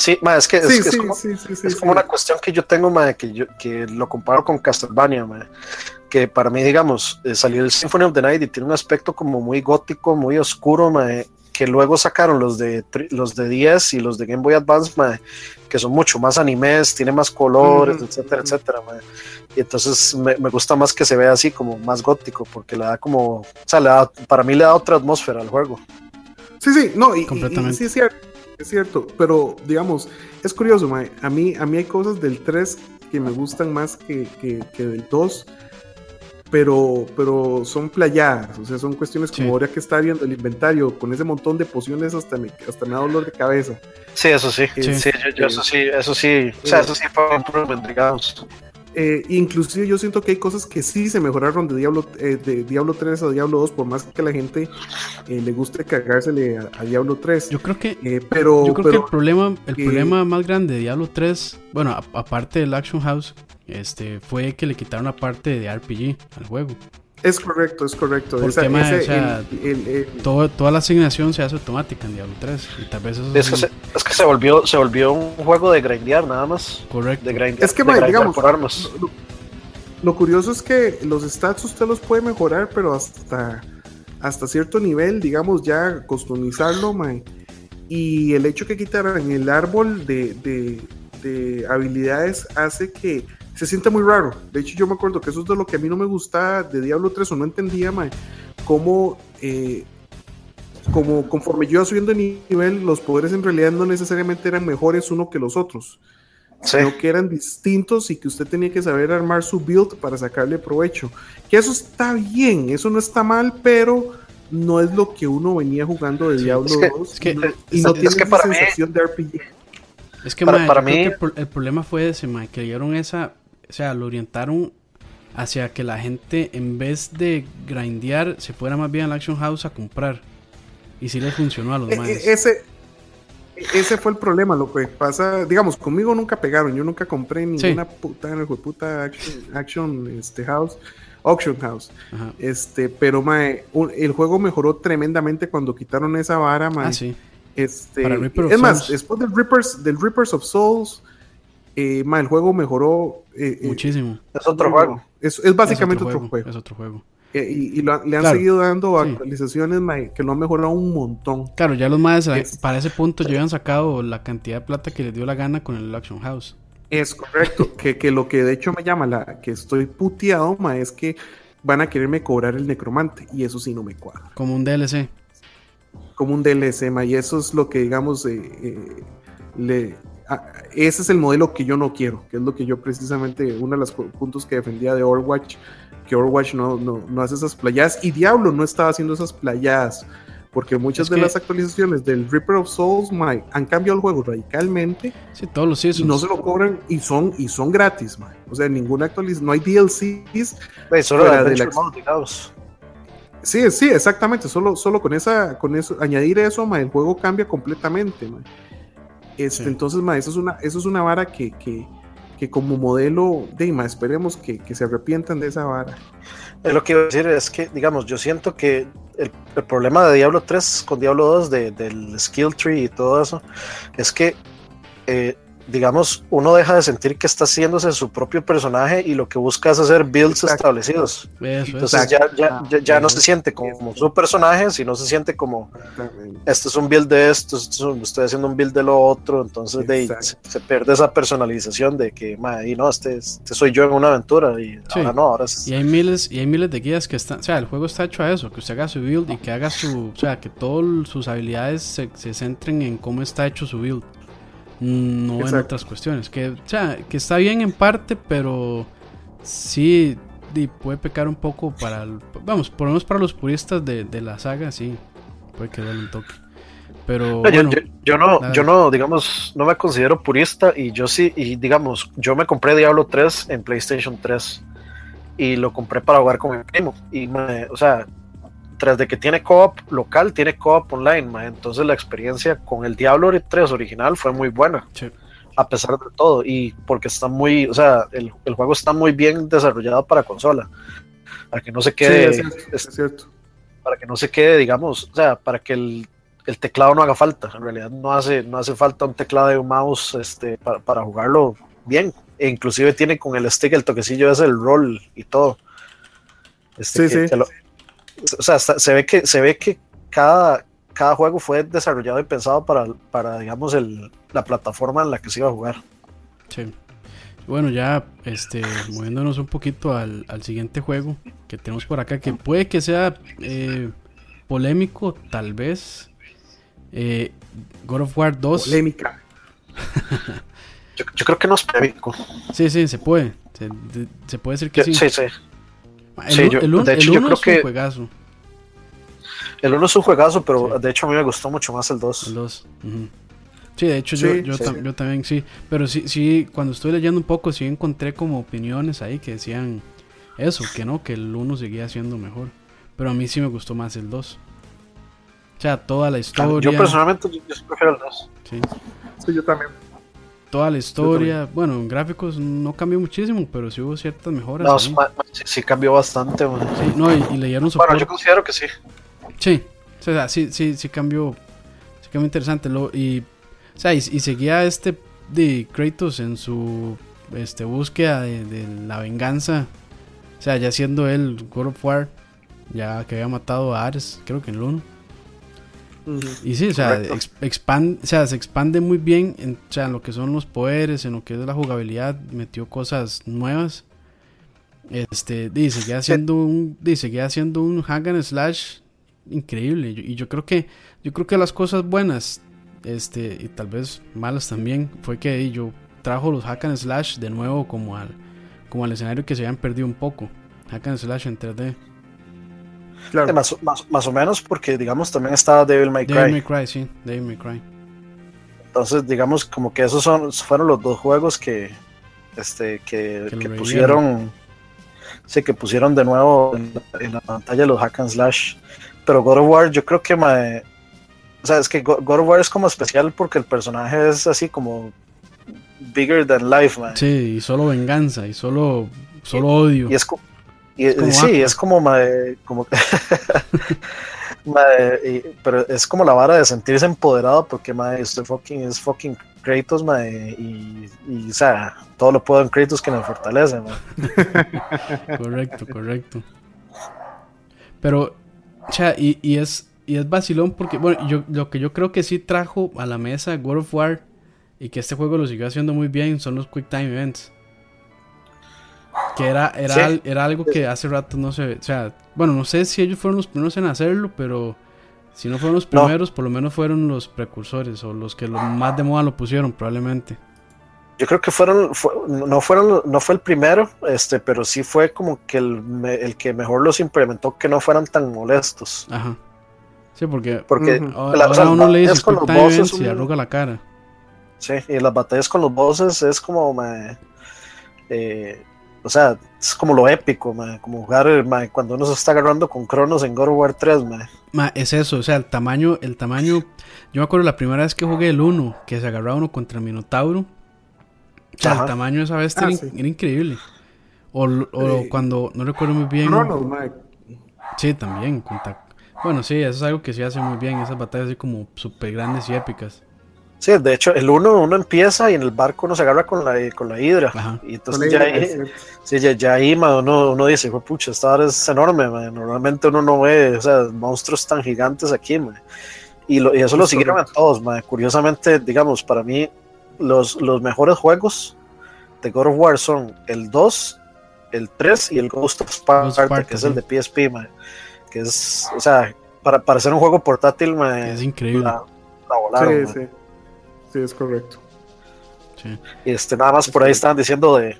Sí, mae, es que es, como, es como una cuestión que yo tengo, mae, que, yo, que lo comparo con Castlevania, mae. Que para mí, digamos, eh, salió el Symphony of the Night y tiene un aspecto como muy gótico, muy oscuro, mae, que luego sacaron los de los de 10 y los de Game Boy Advance, que son mucho más animes, tiene más colores, etcétera, etcétera. Y entonces me, gusta más que se vea así como más gótico, porque le da como, o sea, le da, para mí le da otra atmósfera al juego. Sí, sí, no, y, Completamente. sí es cierto, es cierto, pero digamos, es curioso, a mí, a mí hay cosas del 3 que me gustan más que, que, que del 2 pero, pero son playadas, o sea, son cuestiones como ahora que está viendo el inventario con ese montón de pociones hasta me, hasta me da dolor de cabeza. Sí, eso sí, sí, sí yo, eso sí, eso sí, o sea, eso sí fue un eh, inclusive yo siento que hay cosas que sí se mejoraron de Diablo, eh, de Diablo 3 a Diablo 2, por más que a la gente eh, le guste cargársele a, Diablo 3. Yo creo que, pero, yo creo que el problema, el problema más grande de Diablo 3, bueno, aparte del Action House, este, fue que le quitaron la parte de RPG al juego. Es correcto, es correcto. toda la asignación se hace automática en Diablo 3. Y tal vez es, que se, es, que se, volvió, se volvió un juego de grindear nada más. Correcto. De grindear, es que, digamos, por armas. Lo, curioso es que los stats usted los puede mejorar, pero hasta, hasta cierto nivel, digamos, ya customizarlo, Y el hecho que quitaran el árbol de, de, de habilidades hace que se siente muy raro. De hecho, yo me acuerdo que eso es de lo que a mí no me gustaba de Diablo 3 o no entendía, mae, cómo, eh, como conforme yo iba subiendo de nivel, los poderes en realidad no necesariamente eran mejores uno que los otros, sino que eran distintos y que usted tenía que saber armar su build para sacarle provecho. Que eso está bien, eso no está mal, pero no es lo que uno venía jugando de Diablo 2 y no, tiene esa sensación de RPG. Es que, para, mí el, problema fue ese, mae, que dieron esa o sea, lo orientaron hacia que la gente en vez de grindear se fuera más bien al Action House a comprar. Y sí le funcionó a los. E, e, ese, ese fue el problema, lo que pasa, digamos, conmigo nunca pegaron, yo nunca compré ninguna puta en el puta action, este house, auction house. Este, pero mae, el juego mejoró tremendamente cuando quitaron esa vara, mae. Ah, sí. Este, es más, después del Rippers, del Rippers of Souls, eh, el juego mejoró eh, eh, muchísimo. Es otro juego. Es, básicamente otro, juego, Es otro juego. y, le han seguido dando actualizaciones que lo han mejorado un montón. Claro, ya los más para ese punto ya habían sacado la cantidad de plata que les dio la gana con el Action House. Es correcto, que, que, lo que de hecho me llama la que estoy puteado, ma, es que van a quererme cobrar el necromante y eso sí no me cuadra. Como un DLC. Como un DLC, ma, y eso es lo que digamos le, ese es el modelo que yo no quiero, que es lo que yo precisamente, uno de los puntos que defendía de Overwatch, que Overwatch no, no, no hace esas playadas, y Diablo no estaba haciendo esas playadas, Porque muchas de las actualizaciones del Reaper of Souls han cambiado el juego radicalmente. Sí, todos los Y no se lo cobran y son, y son gratis, O sea, ninguna actualización, no hay DLCs. solo de la... Sí, sí, exactamente. Solo, solo con esa, con eso, añadir eso, el juego cambia completamente, Este, Entonces, eso es una, eso es una vara que, que, que como modelo, de esperemos que, que, se arrepientan de esa vara. Lo que iba a decir es que, digamos, yo siento que el, el problema de Diablo 3 con Diablo 2, de, del skill tree y todo eso, es que eh, digamos, uno deja de sentir que está haciéndose su propio personaje y lo que busca es hacer builds establecidos. Entonces ya, ya, ya, no se siente como su personaje, sino se siente como, este es un build de esto, estoy haciendo un build de lo otro, entonces de, se, pierde esa personalización de que, y no, este, este, soy yo en una aventura y ahora no, ahora Y hay miles, y hay miles de guías que están, o sea, el juego está hecho a eso, que usted haga su build y que haga su, o sea, que todas sus habilidades se, se centren en cómo está hecho su build no en otras cuestiones. Que, o sea, que está bien en parte, pero sí puede pecar un poco para, vamos, por lo menos para los puristas de, la saga, sí, puede quedar un toque. Pero yo, no, yo no, digamos, no me considero purista y yo sí, y digamos, yo me compré Diablo 3 en PlayStation 3 y lo compré para jugar con mi primo y me, o sea, tras de que tiene co-op local, tiene co-op online, entonces la experiencia con el Diablo 3 original fue muy buena. A pesar de todo, y porque está muy, o sea, el, juego está muy bien desarrollado para consola. Para que no se quede. es cierto, Para que no se quede, digamos, o sea, para que el, teclado no haga falta. En realidad no hace, no hace falta un teclado y un mouse este, para, jugarlo bien. E inclusive tiene con el stick el toquecillo es el roll y todo. Este, sí, sí o sea, se ve que, se ve que cada, cada juego fue desarrollado y pensado para, para digamos, el, la plataforma en la que se iba a jugar. Sí. Bueno, ya este, moviéndonos un poquito al, al siguiente juego que tenemos por acá, que puede que sea eh, polémico, tal vez. Eh, God of War 2. Polémica. yo, creo que no es polémico. Sí, sí, se puede. Se, puede decir que sí. Sí, sí. El, de hecho, yo creo que. Juegazo. El 1 es un juegazo, pero de hecho a mí me gustó mucho más el 2. El 2. Sí, de hecho yo, yo, también sí. Pero sí, sí, cuando estoy leyendo un poco, sí encontré como opiniones ahí que decían eso, que no, que el 1 seguía siendo mejor. Pero a mí sí me gustó más el 2. O sea, toda la historia. Yo personalmente yo, prefiero el 2. Sí. sí, yo también toda la historia. Bueno, en gráficos no cambió muchísimo, pero sí hubo ciertas mejoras. No, sí, cambió bastante. Sí, no, y, leyeron su. Bueno, yo considero que sí. Sí, o sea, sí, sí, sí cambió. Sí cambió interesante. Lo, y, o sea, y, seguía este de Kratos en su este, búsqueda de, la venganza. O sea, ya siendo él God of War, ya que había matado a Ares, creo que en el 1. Y sí, o sea, expand, o sea, se expande muy bien en, o sea, en lo que son los poderes, en lo que es la jugabilidad, metió cosas nuevas. Este, dice, seguía haciendo un, dice, seguía haciendo un hack and slash increíble. Y yo creo que, yo creo que las cosas buenas, este, y tal vez malas también, fue que yo trajo los hack and slash de nuevo como al, como al escenario que se habían perdido un poco. Hack and slash en 3D. Claro. Más, más, o menos porque, digamos, también estaba Devil May Cry. Devil May Cry, sí, Devil May Cry. Entonces, digamos, como que esos son, fueron los dos juegos que, este, que, que, pusieron, sí, que pusieron de nuevo en, la pantalla los hack and slash. Pero God of War, yo creo que, me, o sea, es que God of War es como especial porque el personaje es así como bigger than life, man. Sí, y solo venganza, y solo, solo odio. Y es sí, es como, como pero es como la vara de sentirse empoderado porque madre, fucking es fucking Kratos y, y, o sea, todo lo puedo en Kratos que me fortalece. correcto, correcto. Pero, cha, y, y, es y es vacilón porque, bueno, yo lo que yo creo que sí trajo a la mesa World of War y que este juego lo siguió haciendo muy bien son los Quick Time Events. Que era, era, era algo que hace rato no se... O sea, bueno, no sé si ellos fueron los primeros en hacerlo, pero si no fueron los primeros, por lo menos fueron los precursores o los que lo más de moda lo pusieron, probablemente. Yo creo que fueron, no fueron, no fue el primero, este, pero sí fue como que el, el, que mejor los implementó que no fueran tan molestos. Ajá. Sí, porque, porque ahora, uno le dice con los bosses y arruga la cara. Sí, y las batallas con los bosses es como, eh, o sea, es como lo épico, como jugar cuando uno se está agarrando con Cronos en God of War 3. es eso, o sea, el tamaño, el tamaño, yo me acuerdo la primera vez que jugué el 1, que se agarraba uno contra Minotauro, o sea, el tamaño de esa bestia ah, era, increíble. O, o cuando, no recuerdo muy bien. Cronos, Sí, también, bueno, sí, eso es algo que se hace muy bien, esas batallas así como súper grandes y épicas. Sí, de hecho, el uno, uno empieza y en el barco uno se agarra con la, con la hidra. Y entonces ya, ahí, sí, ya, ahí uno, uno dice, pucha, esta hora es enorme, normalmente uno no ve o sea, monstruos tan gigantes aquí. Y, lo, y, eso lo siguieron a todos. Curiosamente, digamos, para mí los, los mejores juegos de God of War son el 2, el 3 y el Ghost of Sparta, que es el de PSP. que es, o sea, para, para hacer un juego portátil, es increíble. La, volaron, sí, sí. Sí, es correcto. Este, nada más por ahí estaban diciendo de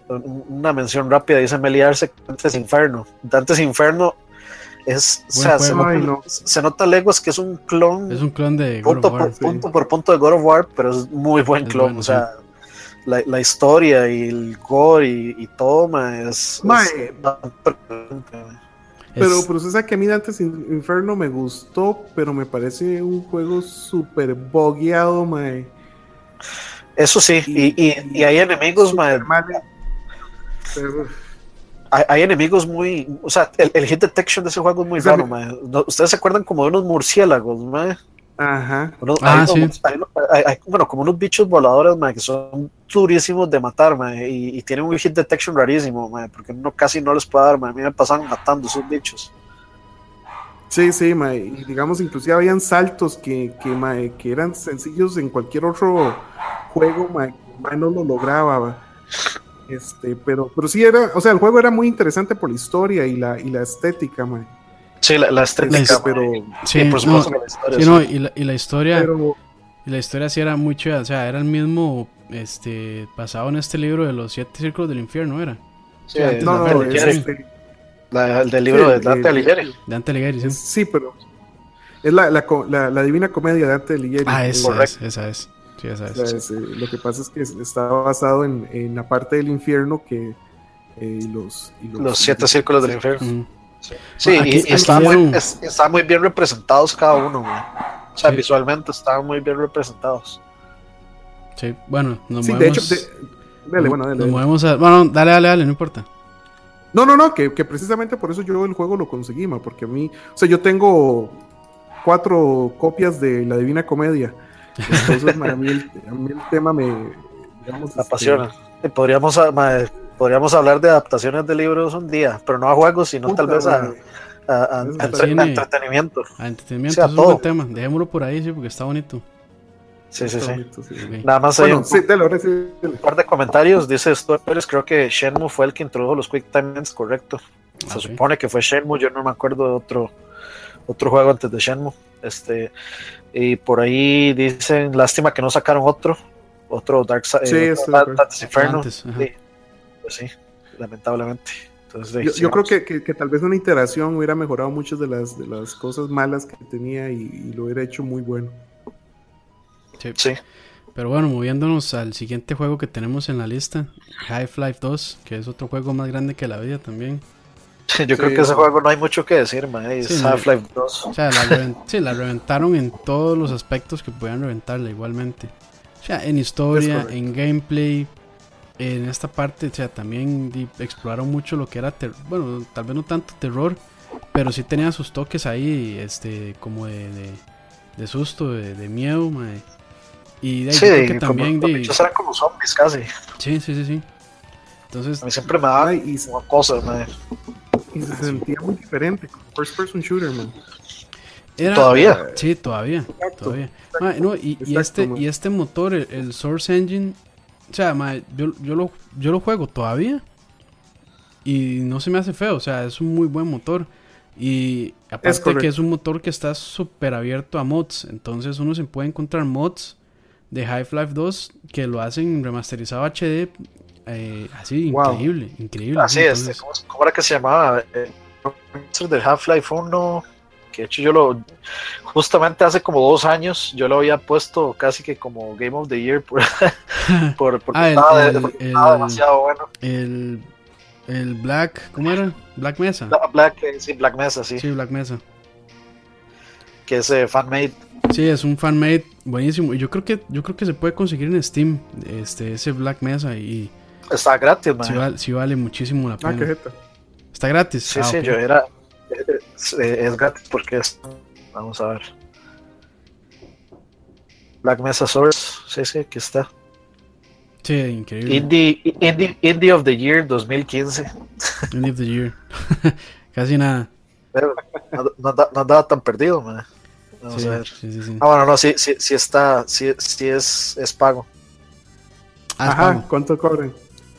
una mención rápida, dice Meliarse, Dantes Inferno. Dantes Inferno es, o sea, se, nota, se, nota, leguas que es un clon. Es un clon de punto, por, punto por punto de God of War, pero es muy buen clon. o sea, la, la, historia y el gore y, y todo, es, pero, pero usted sabe que a mí Dantes Inferno me gustó, pero me parece un juego súper bogueado, mae. Eso sí, y, y, hay enemigos, mae. hay, enemigos muy. O sea, el, hit detection de ese juego es muy raro, mae. ¿Ustedes se acuerdan como de unos murciélagos, mae? Ajá. ah, sí. hay, bueno, como unos bichos voladores, mae, que son durísimos de matar, mae, y, tienen un hit detection rarísimo, mae, porque uno casi no les puede dar, mae. A mí me pasan matando esos bichos. Sí, sí, mae. Y digamos, inclusive habían saltos que, que, mae, que eran sencillos en cualquier otro juego, mae no lo lograba. Este, pero, pero sí era, o sea, el juego era muy interesante por la historia y la, y la estética, mae. Sí, la, estética, pero. Sí, por supuesto la historia. Sí, no, y, la, y la historia. Y la historia sí era muy chida, o sea, era el mismo. Este, basado en este libro de los siete círculos del infierno, ¿era? Sí, no, no, es este, la, el del libro de Dante Alighieri. De Dante Alighieri, sí. Sí, pero. Es la, la, la, divina comedia de Dante Alighieri. Ah, esa es, esa es. Sí, esa es. Eh, lo que pasa es que está basado en, en la parte del infierno que. Eh, los, los, siete círculos del infierno. Sí, y, están muy, está muy bien representados cada uno, O sea, visualmente están muy bien representados. Sí, bueno, nos sí, movemos. De hecho, dale, bueno, dale. Nos movemos a, bueno, dale, dale, dale, no importa. No, no, no, que, que, precisamente por eso yo el juego lo conseguí, ma, porque a mí, o sea, yo tengo cuatro copias de La Divina Comedia. Entonces, a, mí el, a, mí el, tema me, digamos, me apasiona. Este, Podríamos, ma, podríamos hablar de adaptaciones de libros un día, pero no a juegos, sino tal vez a, a, entretenimiento. A entretenimiento, es un buen tema. Dejémoslo por ahí, sí, porque está bonito. Sí, sí, sí. Nada más hay un, par de comentarios. Dice Stuart Pérez, creo que Shenmue fue el que introdujo los Quick Time Events, correcto. Se supone que fue Shenmue, yo no me acuerdo de otro otro juego antes de Shenmue. Este, y por ahí dicen, lástima que no sacaron otro, otro Dark Side, sí, eh, Inferno. sí pues sí, lamentablemente. Entonces, yo, creo que, que, tal vez una iteración hubiera mejorado muchas de las, de las cosas malas que tenía y, lo hubiera hecho muy bueno. Sí. Pero bueno, moviéndonos al siguiente juego que tenemos en la lista, Half-Life 2, que es otro juego más grande que la vida también. Yo creo que ese juego no hay mucho que decir, man. Es Half-Life 2. O sea, la, sí, la reventaron en todos los aspectos que podían reventarla igualmente. O sea, en historia, en gameplay, en esta parte, o sea, también exploraron mucho lo que era, bueno, tal vez no tanto terror, pero sí tenía sus toques ahí, este, como de, de, susto, de, miedo, Y de ahí que también. Como, los eran como zombies casi. Sí, sí, sí, sí. Entonces. A mí siempre me daba y, cosas, man. Y se sentía muy diferente, como first person shooter, man. todavía. Sí, todavía. todavía. no, y, y, este, y este motor, el Source Engine, o sea, yo, yo, lo, yo lo juego todavía. Y no se me hace feo. O sea, es un muy buen motor. Y aparte que es un motor que está súper abierto a mods. Entonces uno se puede encontrar mods de Half-Life 2 que lo hacen remasterizado HD. Eh, así, increíble, increíble. Así es. ¿Cómo, era que se llamaba? Eh, de Half-Life 1. que de hecho yo lo, justamente hace como dos años, yo lo había puesto casi que como Game of the Year por, por porque, Ah, estaba, el- porque el- estaba demasiado bueno. El, el Black, ¿cómo era? Black Mesa. Bla- Black, eh, sí, Black Mesa, sí, Sí, Black Mesa. que es eh, fanmade. Sí, es un fanmade buenísimo. Y yo creo que yo creo que se puede conseguir en Steam este ese Black Mesa y Está gratis, man. sí, vale, sí vale muchísimo la Ah, pena. qué jeta. Está gratis. Sí, Ah, sí, yo era. Es, es gratis porque es. Vamos a ver. Black Mesa Source. Sí, sí, aquí está. Sí, increíble. Indie, Indie, Indie of the Year 2015. End of the year. Casi nada. Pero no, no, no andaba tan perdido, man. Vamos Sí, a ver. sí, sí, sí. Ah, bueno, no, sí, sí, sí está. Sí, sí es, es pago. Ah, Ajá, pago. ¿cuánto cobran?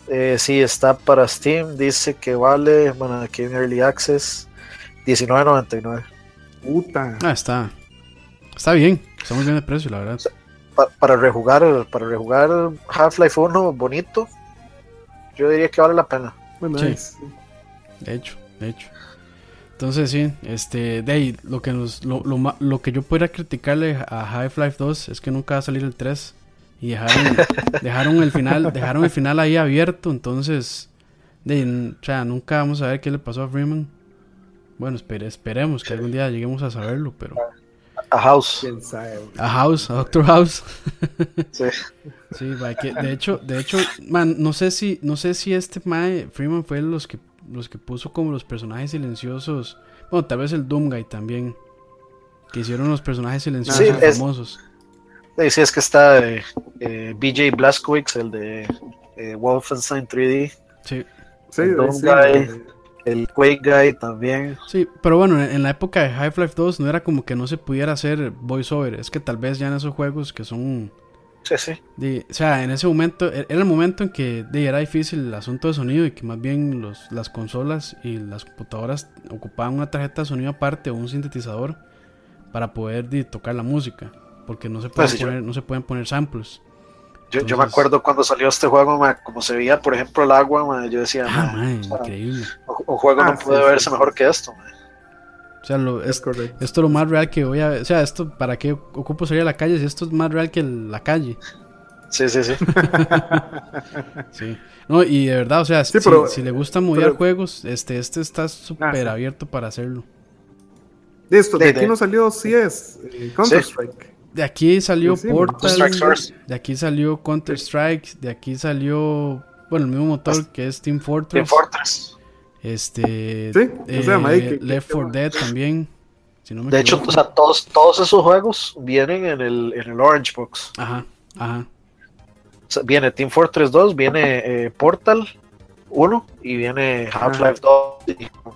Eh, sí, está para Steam. Dice que vale. Bueno, aquí en Early Access. 19.99. Puta. Ah, está. Está bien. Está muy bien de precio, la verdad. Pa- para rejugar para rejugar Half-Life 1 bonito. Yo diría que vale la pena. Bueno, Sí. es- De hecho, de hecho. Entonces sí, este, de ahí, lo que nos, lo, lo, ma- lo que yo pudiera criticarle a Half-Life 2 es que nunca va a salir el 3 y dejaron, dejaron el final, dejaron el final ahí abierto, entonces, de, ahí, n- o sea, nunca vamos a ver qué le pasó a Freeman. Bueno, espere- esperemos que algún día lleguemos a saberlo, pero A House. quién sabe. a House, a Doctor House. Sí. Sí, de hecho, de hecho, man, no sé si, no sé si este Mae Freeman fue los que los que puso como los personajes silenciosos. Bueno, tal vez el Doomguy también. Que hicieron los personajes silenciosos Sí, es- famosos. Sí, sí, es que está eh, eh, BJ Blazkowicz, el de eh, Wolfenstein 3D. Sí. Sí, El Doom sí, Guy. eh, El Quake Guy también. Sí, pero bueno, en, en la época de Half-Life 2 no era como que no se pudiera hacer voiceover. Es que tal vez ya en esos juegos que son. Sí, sí. de- o sea, en ese momento, e- era el momento en que de, era difícil el asunto de sonido y que más bien los, las consolas y las computadoras ocupaban una tarjeta de sonido aparte o un sintetizador para poder de, tocar la música. Porque no se pueden, Pues yo- poner, no se pueden poner samples. Yo, yo me acuerdo cuando salió este juego, ma, como se veía, por ejemplo, el agua, ma, yo decía, Ah, ma, man, o sea, increíble. un, un juego Ah, no sí, puede sí, verse sí. mejor que esto. O sea, lo, es es, correcto. esto es lo más real que voy a ver. O sea, esto, ¿para qué ocupo salir a la calle si esto es más real que la calle? Sí, sí, sí. Sí. No, y de verdad, o sea, Sí, si, pero- si le gusta mover pero- juegos, este, este está súper abierto para hacerlo. Listo, de De- aquí de- no salió CS, eh, Counter-Strike. De aquí salió Sí, sí, Portal, Strike Source. de aquí salió Counter Strike, de aquí salió, bueno, el mismo motor que es Team Fortress, Team Fortress. Este, Sí, sea, eh, Mike, Left que- 4 Dead también, si no me De hecho, equivoco. o sea, todos, todos esos juegos vienen en el, en el Orange Box. Ajá, ajá, O sea, viene Team Fortress 2, viene eh, Portal 1 y viene Half-Life 2 y con,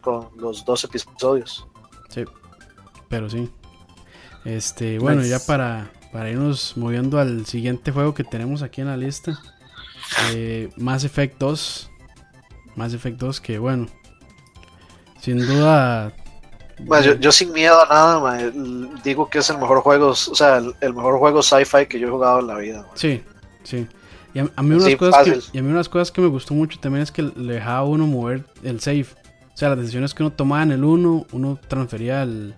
con los dos episodios. sí, pero sí. Este, bueno, Nice. ya para, para irnos moviendo al siguiente juego que tenemos aquí en la lista, eh, Mass Effect 2, Mass Effect 2 que bueno, sin duda... Ma, yo, yo sin miedo a nada, el- digo que es el mejor juego, o sea, el, el mejor juego sci-fi que yo he jugado en la vida. Sí, sí. Y a, a mí unas Sí, cosas que, y a mí unas cosas que me gustó mucho también es que le dejaba a uno mover el save. O sea, las decisiones que uno tomaba en el 1, uno transfería el,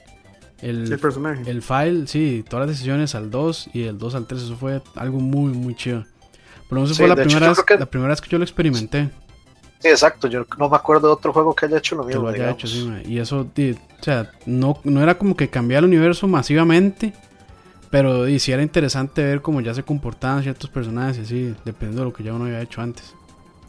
el, El personaje. el file, sí, todas las decisiones al 2 y del 2 al 3. Eso fue algo muy, muy chido. Por lo menos Sí, fue la hecho, primera, vez, que- la primera vez que yo lo experimenté. Sí, exacto, yo no me acuerdo de otro juego que haya hecho lo Que mismo. lo haya hecho, sí. Y eso, o sea, no, no era como que cambiara el universo masivamente. Pero di, sí era interesante ver cómo ya se comportaban ciertos personajes y así, dependiendo de lo que ya uno había hecho antes.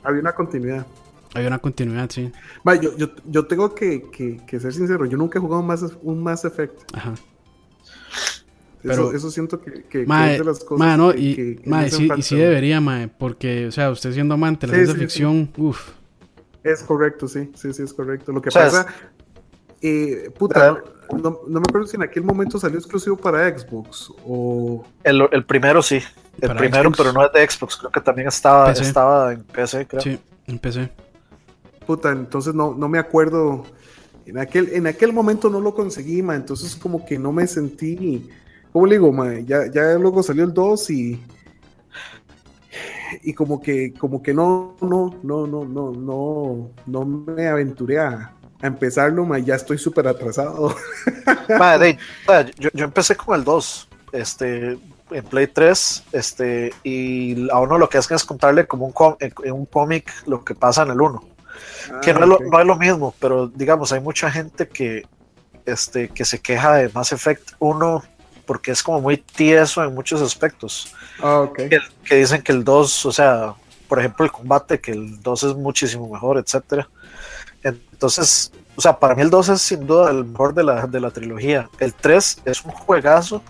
Había una continuidad. Había una continuidad, sí. Va, yo, yo, yo tengo que, que- que ser sincero, yo nunca he jugado más, un Mass Effect. Ajá. Eso, Pero- eso siento que, que- que Mae, es de las cosas mae, no, que, y, que- que mae, sí, y sí debería, mae, porque, o sea, usted siendo amante de la Sí, ciencia sí, sí. ficción, uff, Es correcto, sí, sí, sí, es correcto. Lo que O sea, pasa, eh, puta, no, me acuerdo si en aquel momento salió exclusivo para Xbox o... El, el primero sí, el Para primero, Xbox. pero no es de Xbox, creo que también estaba, PC. estaba en PC, creo. sí, empecé. Puta, entonces no, no me acuerdo. En aquel, en aquel momento no lo conseguí, ma, entonces como que no me sentí. ¿Cómo le digo, ma? Ya, ya luego salió el 2 y. Y como que, como que no, no, no, no, no, no, no me aventuré a, a empezarlo, ma, ya estoy súper atrasado. yo, yo, empecé con el 2, este, en Play 3, este, y a uno lo que hacen es contarle como un, en un cómic lo que pasa en el 1. Ah, que no, es lo, no, es lo, mismo, pero digamos, hay mucha gente que, este, que se queja de Mass Effect 1 porque es como muy tieso en muchos aspectos. Ah, que, que, dicen que el 2, o sea, por ejemplo, el combate, que el 2 es muchísimo mejor, etcétera. Entonces, o sea, para mí el 2 es sin duda el mejor de la, de la trilogía. El 3 es un juegazo.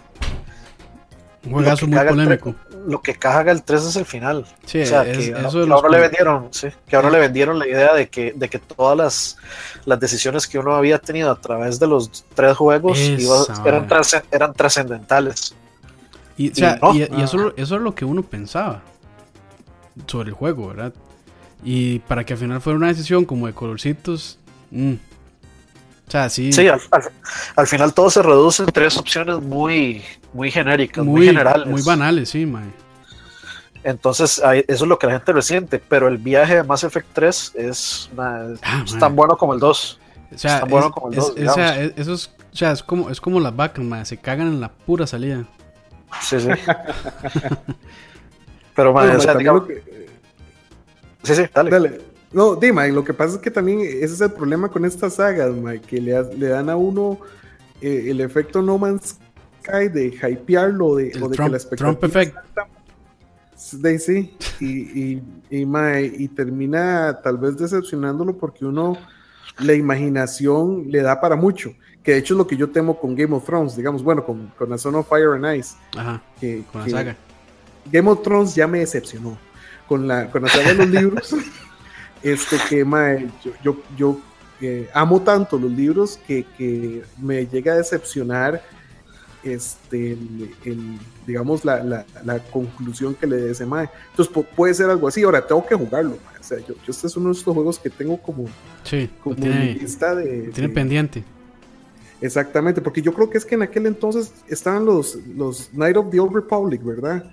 Un juegazo muy polémico. Lo que caga el 3 es el final. Sí, o sea, que, ahora le vendieron, sí, que ahora le vendieron la idea de que, de que todas las, las decisiones que uno había tenido a través de los tres juegos eran, eran trascendentales. Y, o sea, y, eso, eso es lo que uno pensaba sobre el juego, ¿verdad? Y para que al final fuera una decisión como de colorcitos. Mm. O sea, sí. Sí, al, final todo se reduce en tres opciones muy, muy genéricas, muy, generales. Muy banales, sí, man. Entonces, eso es lo que la gente resiente. Pero el viaje de Mass Effect 3 es, ah, tan bueno como el 2. O sea, tan bueno como el 2. o sea, eso es, o sea, es como, es como las vacas, man. Se cagan en la pura salida. Sí, sí. pero, man, o sea, digamos. Sí, sí, dale. No, dime, lo que pasa es que también ese es el problema con estas sagas, Mike, que le, le dan a uno eh, el efecto No Man's Sky de hypearlo de, o de que la expectativa. Trump effect. De, sí, y, y, y, y termina tal vez decepcionándolo porque uno, la imaginación le da para mucho. Que de hecho es lo que yo temo con Game of Thrones, digamos, bueno, con, con A Son of Fire and Ice. Ajá, que, con la saga. Game of Thrones ya me decepcionó con la, con la saga de los libros, este que yo, yo, eh, amo tanto los libros que, que, me llega a decepcionar este, el, digamos, la, la, la, conclusión que le dé ese mae. Entonces puede ser algo así. Ahora tengo que jugarlo. O sea, yo, yo, este es uno de estos juegos que tengo como, sí, como tiene, lista de. Tiene pendiente. Exactamente, porque yo creo que es que en aquel entonces estaban los, los Night of the Old Republic, ¿verdad?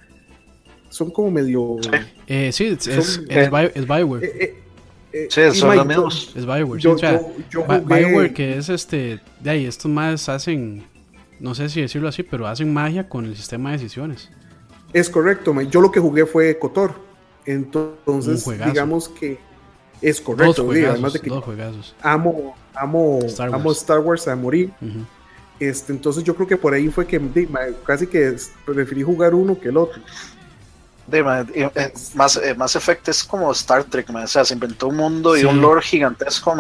son como medio. Eh, sí, es, es, es, Bioware. Eh, eh, sí, son los mismos. Es Bioware. Yo, sí, yo, Bioware, que es este. De ahí, estos más hacen. No sé si decirlo así, pero hacen magia con el sistema de decisiones. Es correcto, yo lo que jugué fue Cotor. Entonces, digamos que es correcto, dos además de que dos juegazos. amo, amo, Star Wars. amo Star Wars a morir. este, entonces yo creo que por ahí fue que casi que preferí jugar uno que el otro. De, más, eh, más efecto es como Star Trek, o sea, se inventó un mundo y un lore gigantesco,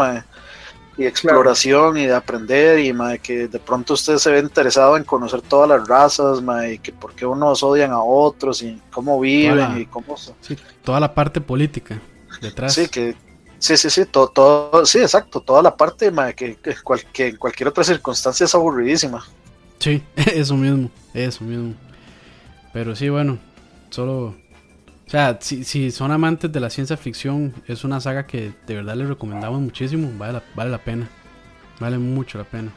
y exploración y de aprender y que de pronto usted se ve interesado en conocer todas las razas, y que por qué unos odian a otros y cómo viven y cómo... Sí, toda la parte política detrás. Sí, que Sí, sí, sí, todo, todo, sí, exacto, toda la parte que, que, en cualquier otra circunstancia es aburridísima. Sí, eso mismo, eso mismo. Pero sí, bueno, solo... O sea, si, si son amantes de la ciencia ficción, es una saga que de verdad les recomendamos muchísimo, vale la, vale la pena, vale mucho la pena.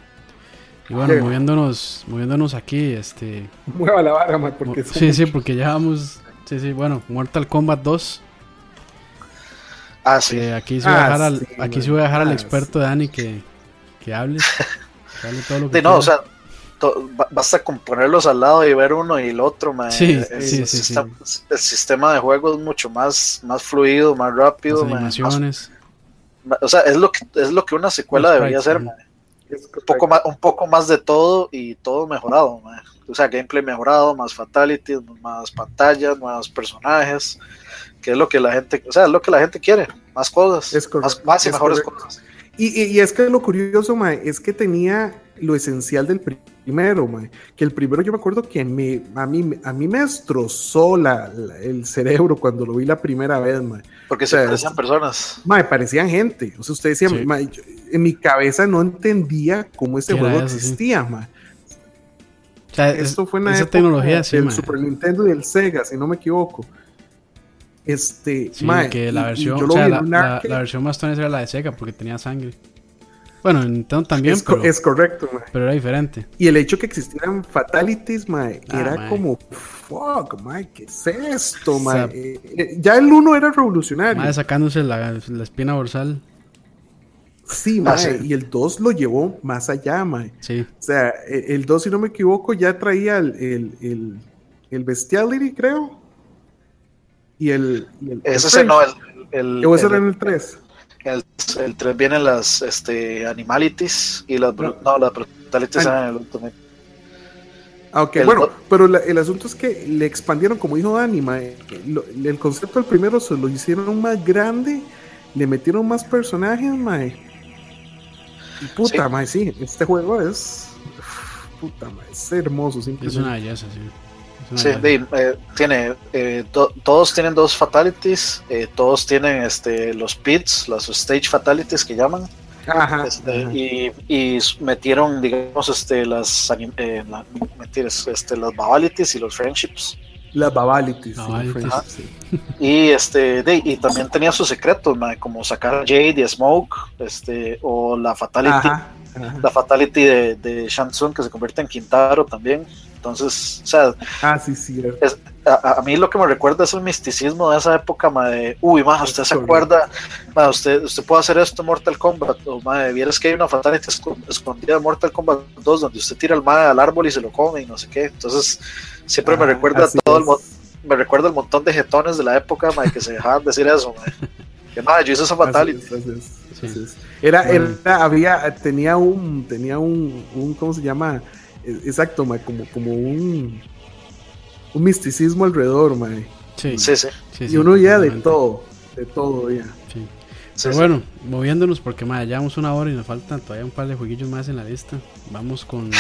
Y bueno, moviéndonos, moviéndonos aquí, este... Mueva la vara, porque... Sí, sí, porque ya vamos... Sí, sí, bueno, Mortal Kombat 2. Ah, sí. aquí sí voy a dejar, al, aquí sí voy a dejar al experto Dani que, que hable. Que hable todo lo que no, o sea, basta con ponerlos al lado y ver uno y el otro, el, sistema, de juego es mucho más, más fluido, más rápido. o sea, es lo que es lo que una secuela debería ser, un poco más, un poco más de todo y todo mejorado, o sea, gameplay mejorado, más fatalities, más pantallas, nuevos personajes, que es lo que la gente, o sea, es lo que la gente quiere, más cosas, más, y mejores cosas. Y, y, es que lo curioso, es que tenía lo esencial del primero, que el primero yo me acuerdo que me, a, mí, a mí me destrozó la, el cerebro cuando lo vi la primera vez, Porque se parecían personas. Me parecían gente. O sea, usted decía, en mi cabeza no entendía cómo este juego existía, ma. Esto fue una esa tecnología, del Super Nintendo y el Sega, si no me equivoco. Este, que la versión, la, versión más tonta era la de Sega porque tenía sangre. Bueno, entonces también. Es, pero, es correcto, Pero era diferente. Y el hecho que existieran fatalities, mae, ah, era como, fuck, mae, ¿qué es esto, mae? Eh, eh, ya el uno era revolucionario. Mae, sacándose la, la espina dorsal. Sí, ah, mae, y el 2 lo llevó más allá, mae. Sí. O sea, e, el 2, si no me equivoco, ya traía el, el, el, el Bestiality, creo. Y el. ese no, el. el, ese era en el 3. El, el 3 vienen las este, Animalities y las. No, no las Brutalities eran en el Ultimate. Ah, ok, bueno, pero el asunto es que le expandieron, como dijo Dani, mae, el concepto del primero se lo hicieron más grande, le metieron más personajes, mae. Y puta, sí. sí, este juego es. Puta, mae, es hermoso, simplemente. Es una belleza, sí. Sí, eh, tiene, eh, todos tienen dos fatalities, eh, todos tienen este, los pits, los stage fatalities que llaman. Ajá, este, Y, y, metieron, digamos, este, las, eh, la, este, las babalities y los friendships. Las babalities. Y este, de, y también tenía sus secretos, como sacar a Jade y Smoke, este, o la fatality, la fatality de, de Shansung que se convierte en Quintaro también. Entonces, o sea, ah, sí, sí, a, mí lo que me recuerda es el misticismo de esa época, ma, de, uy, ma, usted se acuerda, ma, usted, usted puede hacer esto en Mortal Kombat, o ma, vieras que hay una fatality escondida en Mortal Kombat 2 donde usted tira el ma al árbol y se lo come y no sé qué. Entonces, siempre me ah, recuerda todo el me recuerda el montón de jetones de la época, ma, que se dejaban decir eso, ma. Que ma, yo hice esa fatality. Era, era, había, tenía un, tenía un, un, ¿cómo se llama? Exacto, como, como un, un misticismo alrededor, mae. Sí, sí, sí. y uno ya de todo, de todo ya. Sí. Pero bueno, moviéndonos porque ya llevamos una hora y nos faltan todavía un par de jueguillos más en la lista. Vamos con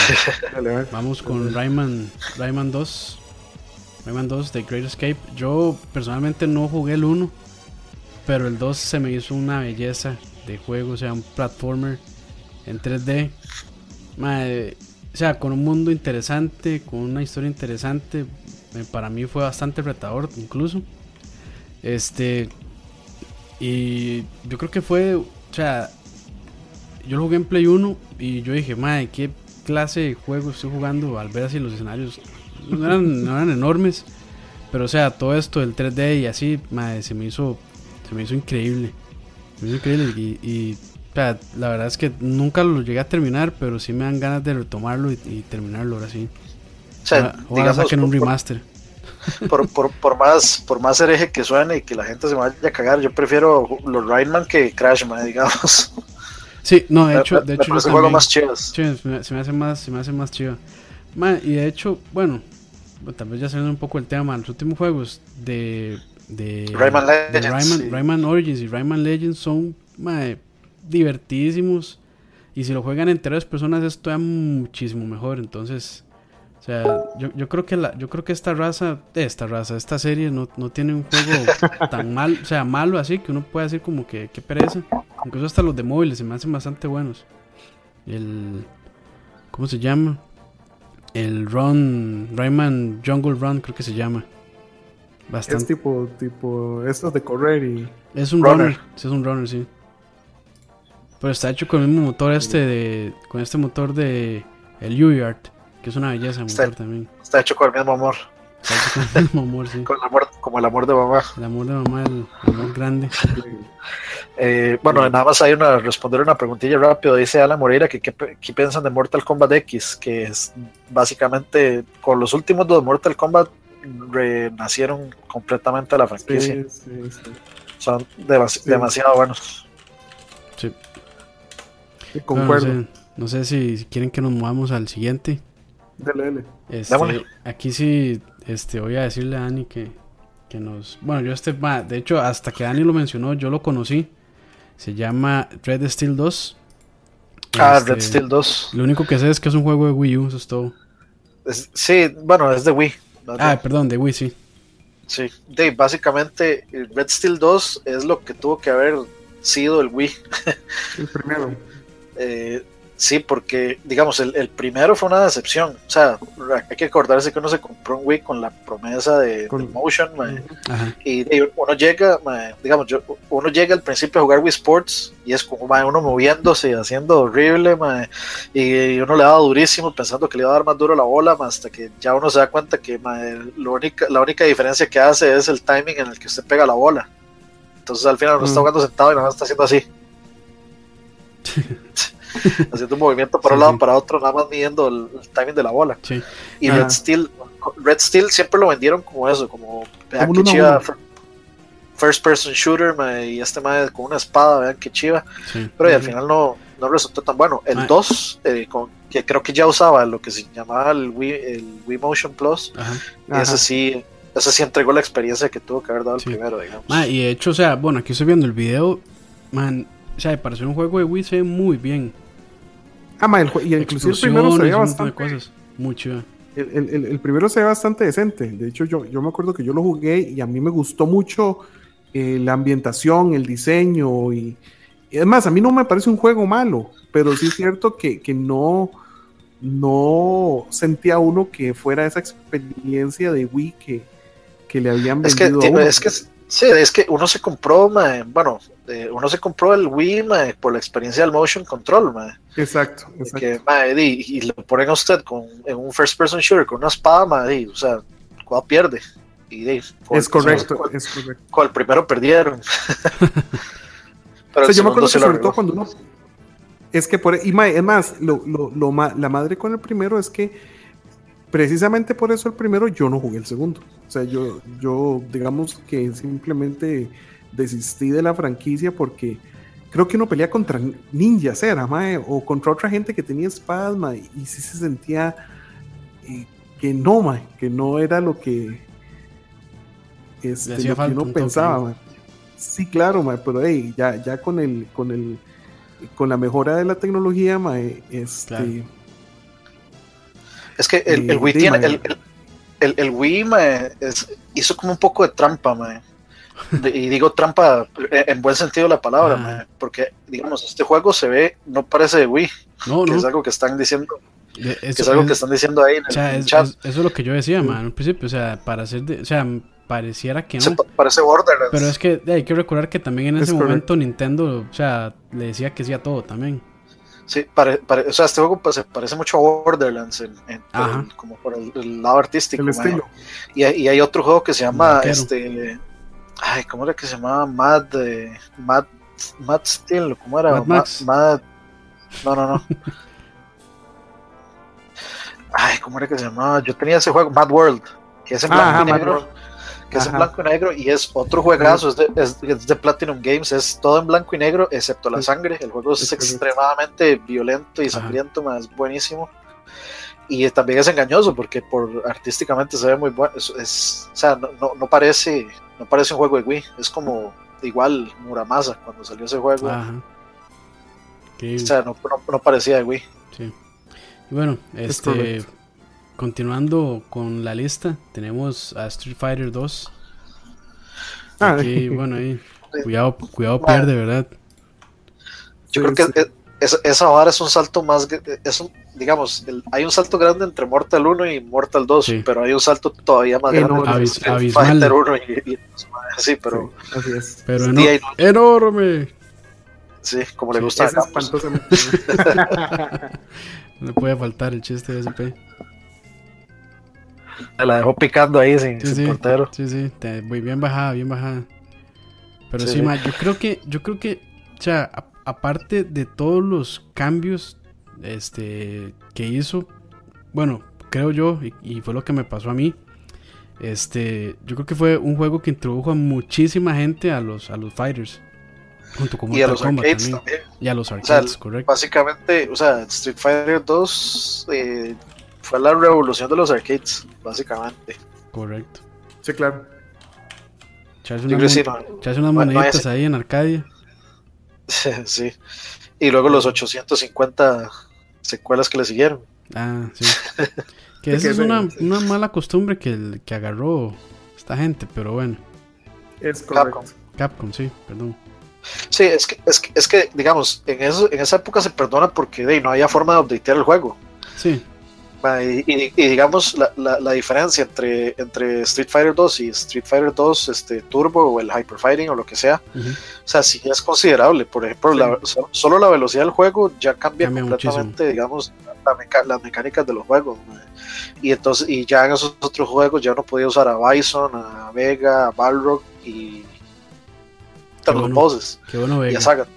vamos con Rayman, Rayman 2. Rayman 2 de Great Escape. Yo personalmente no jugué el 1, pero el 2 se me hizo una belleza de juego, o sea, un platformer en 3D. Madre, o sea, con un mundo interesante, con una historia interesante. Eh, para mí fue bastante retador incluso. Este. Y yo creo que fue. O sea. Yo lo jugué en Play 1 y yo dije, madre, qué clase de juego estoy jugando al ver así los escenarios. No eran, no eran enormes. Pero o sea, todo esto del 3D y así, madre, se me hizo. Se me hizo increíble. Se me hizo increíble. y la verdad es que nunca lo llegué a terminar, pero sí me dan ganas de retomarlo y, terminarlo ahora sí. O sea, digamos, saquen un remaster. Por, por, por, más por más hereje que suene y que la gente se vaya a cagar, yo prefiero los Rainman que Crashman, digamos. Sí, no, de hecho, de hecho me juego más chido. Sí, se me hace más, se me hace más chido. y de hecho, bueno, tal vez ya saliendo un poco el tema, los últimos juegos de, de Rayman Legends, Rayman, Origins y Rayman Legends son divertidísimos. Y si lo juegan en tres personas, esto es muchísimo mejor. Entonces, o sea, yo, yo, creo que la, yo creo que esta raza, esta raza, esta serie no, no tiene un juego tan mal, o sea, malo así que uno puede decir como que, que pereza. Incluso hasta los de móviles se me hacen bastante buenos. El. ¿Cómo se llama? El Run, Rayman Jungle Run, creo que se llama. Bastante. Es tipo, tipo, estos de correr y. Es un runner es un runner, sí. Pero está hecho con el mismo motor este de. Con este motor de. El U-Yard. Que es una belleza el motor también. Está hecho con el mismo amor. Está hecho con el mismo amor, sí. con el amor, como el amor de mamá. El amor de mamá, el, amor grande. eh, bueno, nada más hay una. Responder una preguntilla rápido. Dice Alan Moreira que qué piensan de Mortal Kombat X. Que es básicamente. Con los últimos dos Mortal Kombat renacieron completamente la franquicia. Sí, sí, sí. Son demasiado buenos. Sí concuerdo. No sé, si, quieren que nos movamos al siguiente. Dale, dale. Este, aquí sí este, voy a decirle a Dani que, que nos... Bueno, yo este... De hecho, hasta que Dani lo mencionó, yo lo conocí. Se llama Red Steel 2. Ah, Red este, Steel 2. Lo único que sé es que es un juego de Wii U, eso es todo. sí, bueno, es de Wii. ah, perdón, de Wii, sí. Sí, de, básicamente Red Steel 2 es lo que tuvo que haber sido el Wii. El primero. Eh, sí, porque, digamos, el, primero fue una decepción. O sea, hay que acordarse que uno se compró un Wii con la promesa de, Motion, y, uno llega, digamos, yo, uno llega al principio a jugar Wii Sports y es como uno moviéndose, haciendo horrible, y, uno le daba durísimo pensando que le iba a dar más duro la bola, hasta que ya uno se da cuenta que lo única, la única diferencia que hace es el timing en el que usted pega la bola. Entonces al final uno está mm. jugando sentado y no está haciendo así. haciendo un movimiento para un lado para otro, nada más midiendo el, timing de la bola. Y Red Steel, Red Steel siempre lo vendieron como eso, como, vean que chiva, first person shooter, y este más con una espada, vean que chiva. Pero al final no, no resultó tan bueno. El 2, eh, que creo que ya usaba lo que se llamaba el Wii, el Wii Motion Plus, ese sí ese sí entregó la experiencia que tuvo que haber dado el primero, digamos. y de hecho, o sea, bueno, aquí estoy viendo el video, man, o sea, para ser un juego de Wii se ve muy bien. Ah, man, el, y inclusive el primero se ve bastante. Cosas. Muy chido. El, el, el, primero se ve bastante decente. De hecho, yo, yo me acuerdo que yo lo jugué y a mí me gustó mucho eh, la ambientación, el diseño y, y, además a mí no me parece un juego malo, pero sí es cierto que, que no, no sentía uno que fuera esa experiencia de Wii que, que le habían vendido. Es que, es que sí, es que uno se compró, bueno, eh, uno se compró el Wii por la experiencia del motion control, Exacto, y, lo ponen a usted con, en un first person shooter con una espada, y, o sea, ¿cuál pierde? Y, es correcto, es correcto. Con el primero perdieron. Pero yo me acuerdo que sobre todo cuando uno es que por y es más, lo, lo, lo, la madre con el primero es que precisamente por eso el primero yo no jugué el segundo. O sea, yo, yo digamos que simplemente desistí de la franquicia porque creo que uno pelea contra ninjas, era, mae, o contra otra gente que tenía espadas, mae, y sí se sentía eh, que no, mae, que no era lo que, este, lo que uno pensaba, Sí, claro, mae, pero hey, ya, ya con el, con el, con la mejora de la tecnología, mae, este, es que el, el Wii tiene. El, el, el, Wii hizo como un poco de trampa, y digo trampa en buen sentido de la palabra, ah. porque digamos, este juego se ve, no parece de Wii, que es algo que están diciendo. es algo que están diciendo ahí en el, chat. eso es lo que yo decía, man, al principio, o sea, para hacer, de, o sea, pareciera que no. parece Borderlands. Pero es que hay que recordar que también en ese momento Nintendo, o sea, le decía que sí a todo también. Sí, o sea, este juego pues, parece mucho a Borderlands en, como por el, lado artístico. Y, hay, hay otro juego que se llama este ay, ¿cómo era que se llamaba? Mad eh, Mad Mad Steel, ¿cómo era? Mad, Mad, no, no, no. ay, ¿cómo era que se llamaba? Yo tenía ese juego Mad World, que es en blanco y negro que es en blanco y negro y es otro juegazo, es de, es, de, Platinum Games, es todo en blanco y negro, excepto la sangre. El juego es extremadamente violento y sangriento, más buenísimo. Y también es engañoso porque por artísticamente se ve muy bueno. Es, o sea, no, no, parece, no parece un juego de Wii, es como igual Muramasa cuando salió ese juego. O sea, no, no, parecía de Wii. Sí. Y bueno, este continuando con la lista, tenemos a Street Fighter 2. Ah, Aquí, bueno, ahí, cuidado, cuidado pierde, ¿verdad? Yo creo que esa vara es un salto más, es un, digamos, hay un salto grande entre Mortal 1 y Mortal 2, pero hay un salto todavía más grande entre Street Fighter 1 y, sí, pero, pero enorme. Sí, como le gusta. no puede faltar el chiste de SP la dejó picando ahí sin, portero. Sí, sí, muy bien bajada, bien bajada. Pero sí, yo creo que, yo creo que, o sea, aparte de todos los cambios este, que hizo, bueno, creo yo, y, fue lo que me pasó a mí, este, yo creo que fue un juego que introdujo a muchísima gente a los, a los fighters. Junto con y a los arcades también. Y a los arcades, correcto. Básicamente, o sea, Street Fighter 2 eh, fue la revolución de los arcades, básicamente. Correcto. Sí, claro. Echarse unas moneditas ahí en Arcadia. sí. Y luego los 850 secuelas que le siguieron. Ah, sí. que esa es una, una, mala costumbre que, que agarró esta gente, pero bueno. Es correcto. Capcom. Capcom, sí, perdón. Sí, es que, es que, es que digamos, en, eso, en esa época se perdona porque de, no había forma de updatear el juego. Sí. Y, digamos la, la, diferencia entre, entre Street Fighter 2 y Street Fighter 2 este, Turbo o el Hyper Fighting o lo que sea, o sea, sí es considerable. Por ejemplo, solo la velocidad del juego ya cambia, completamente, digamos, las mecánicas de los juegos. Y entonces, y ya en esos otros juegos ya no podía usar a Bison, a Vega, a Balrog y a los bosses. Qué bueno, Y a Saga.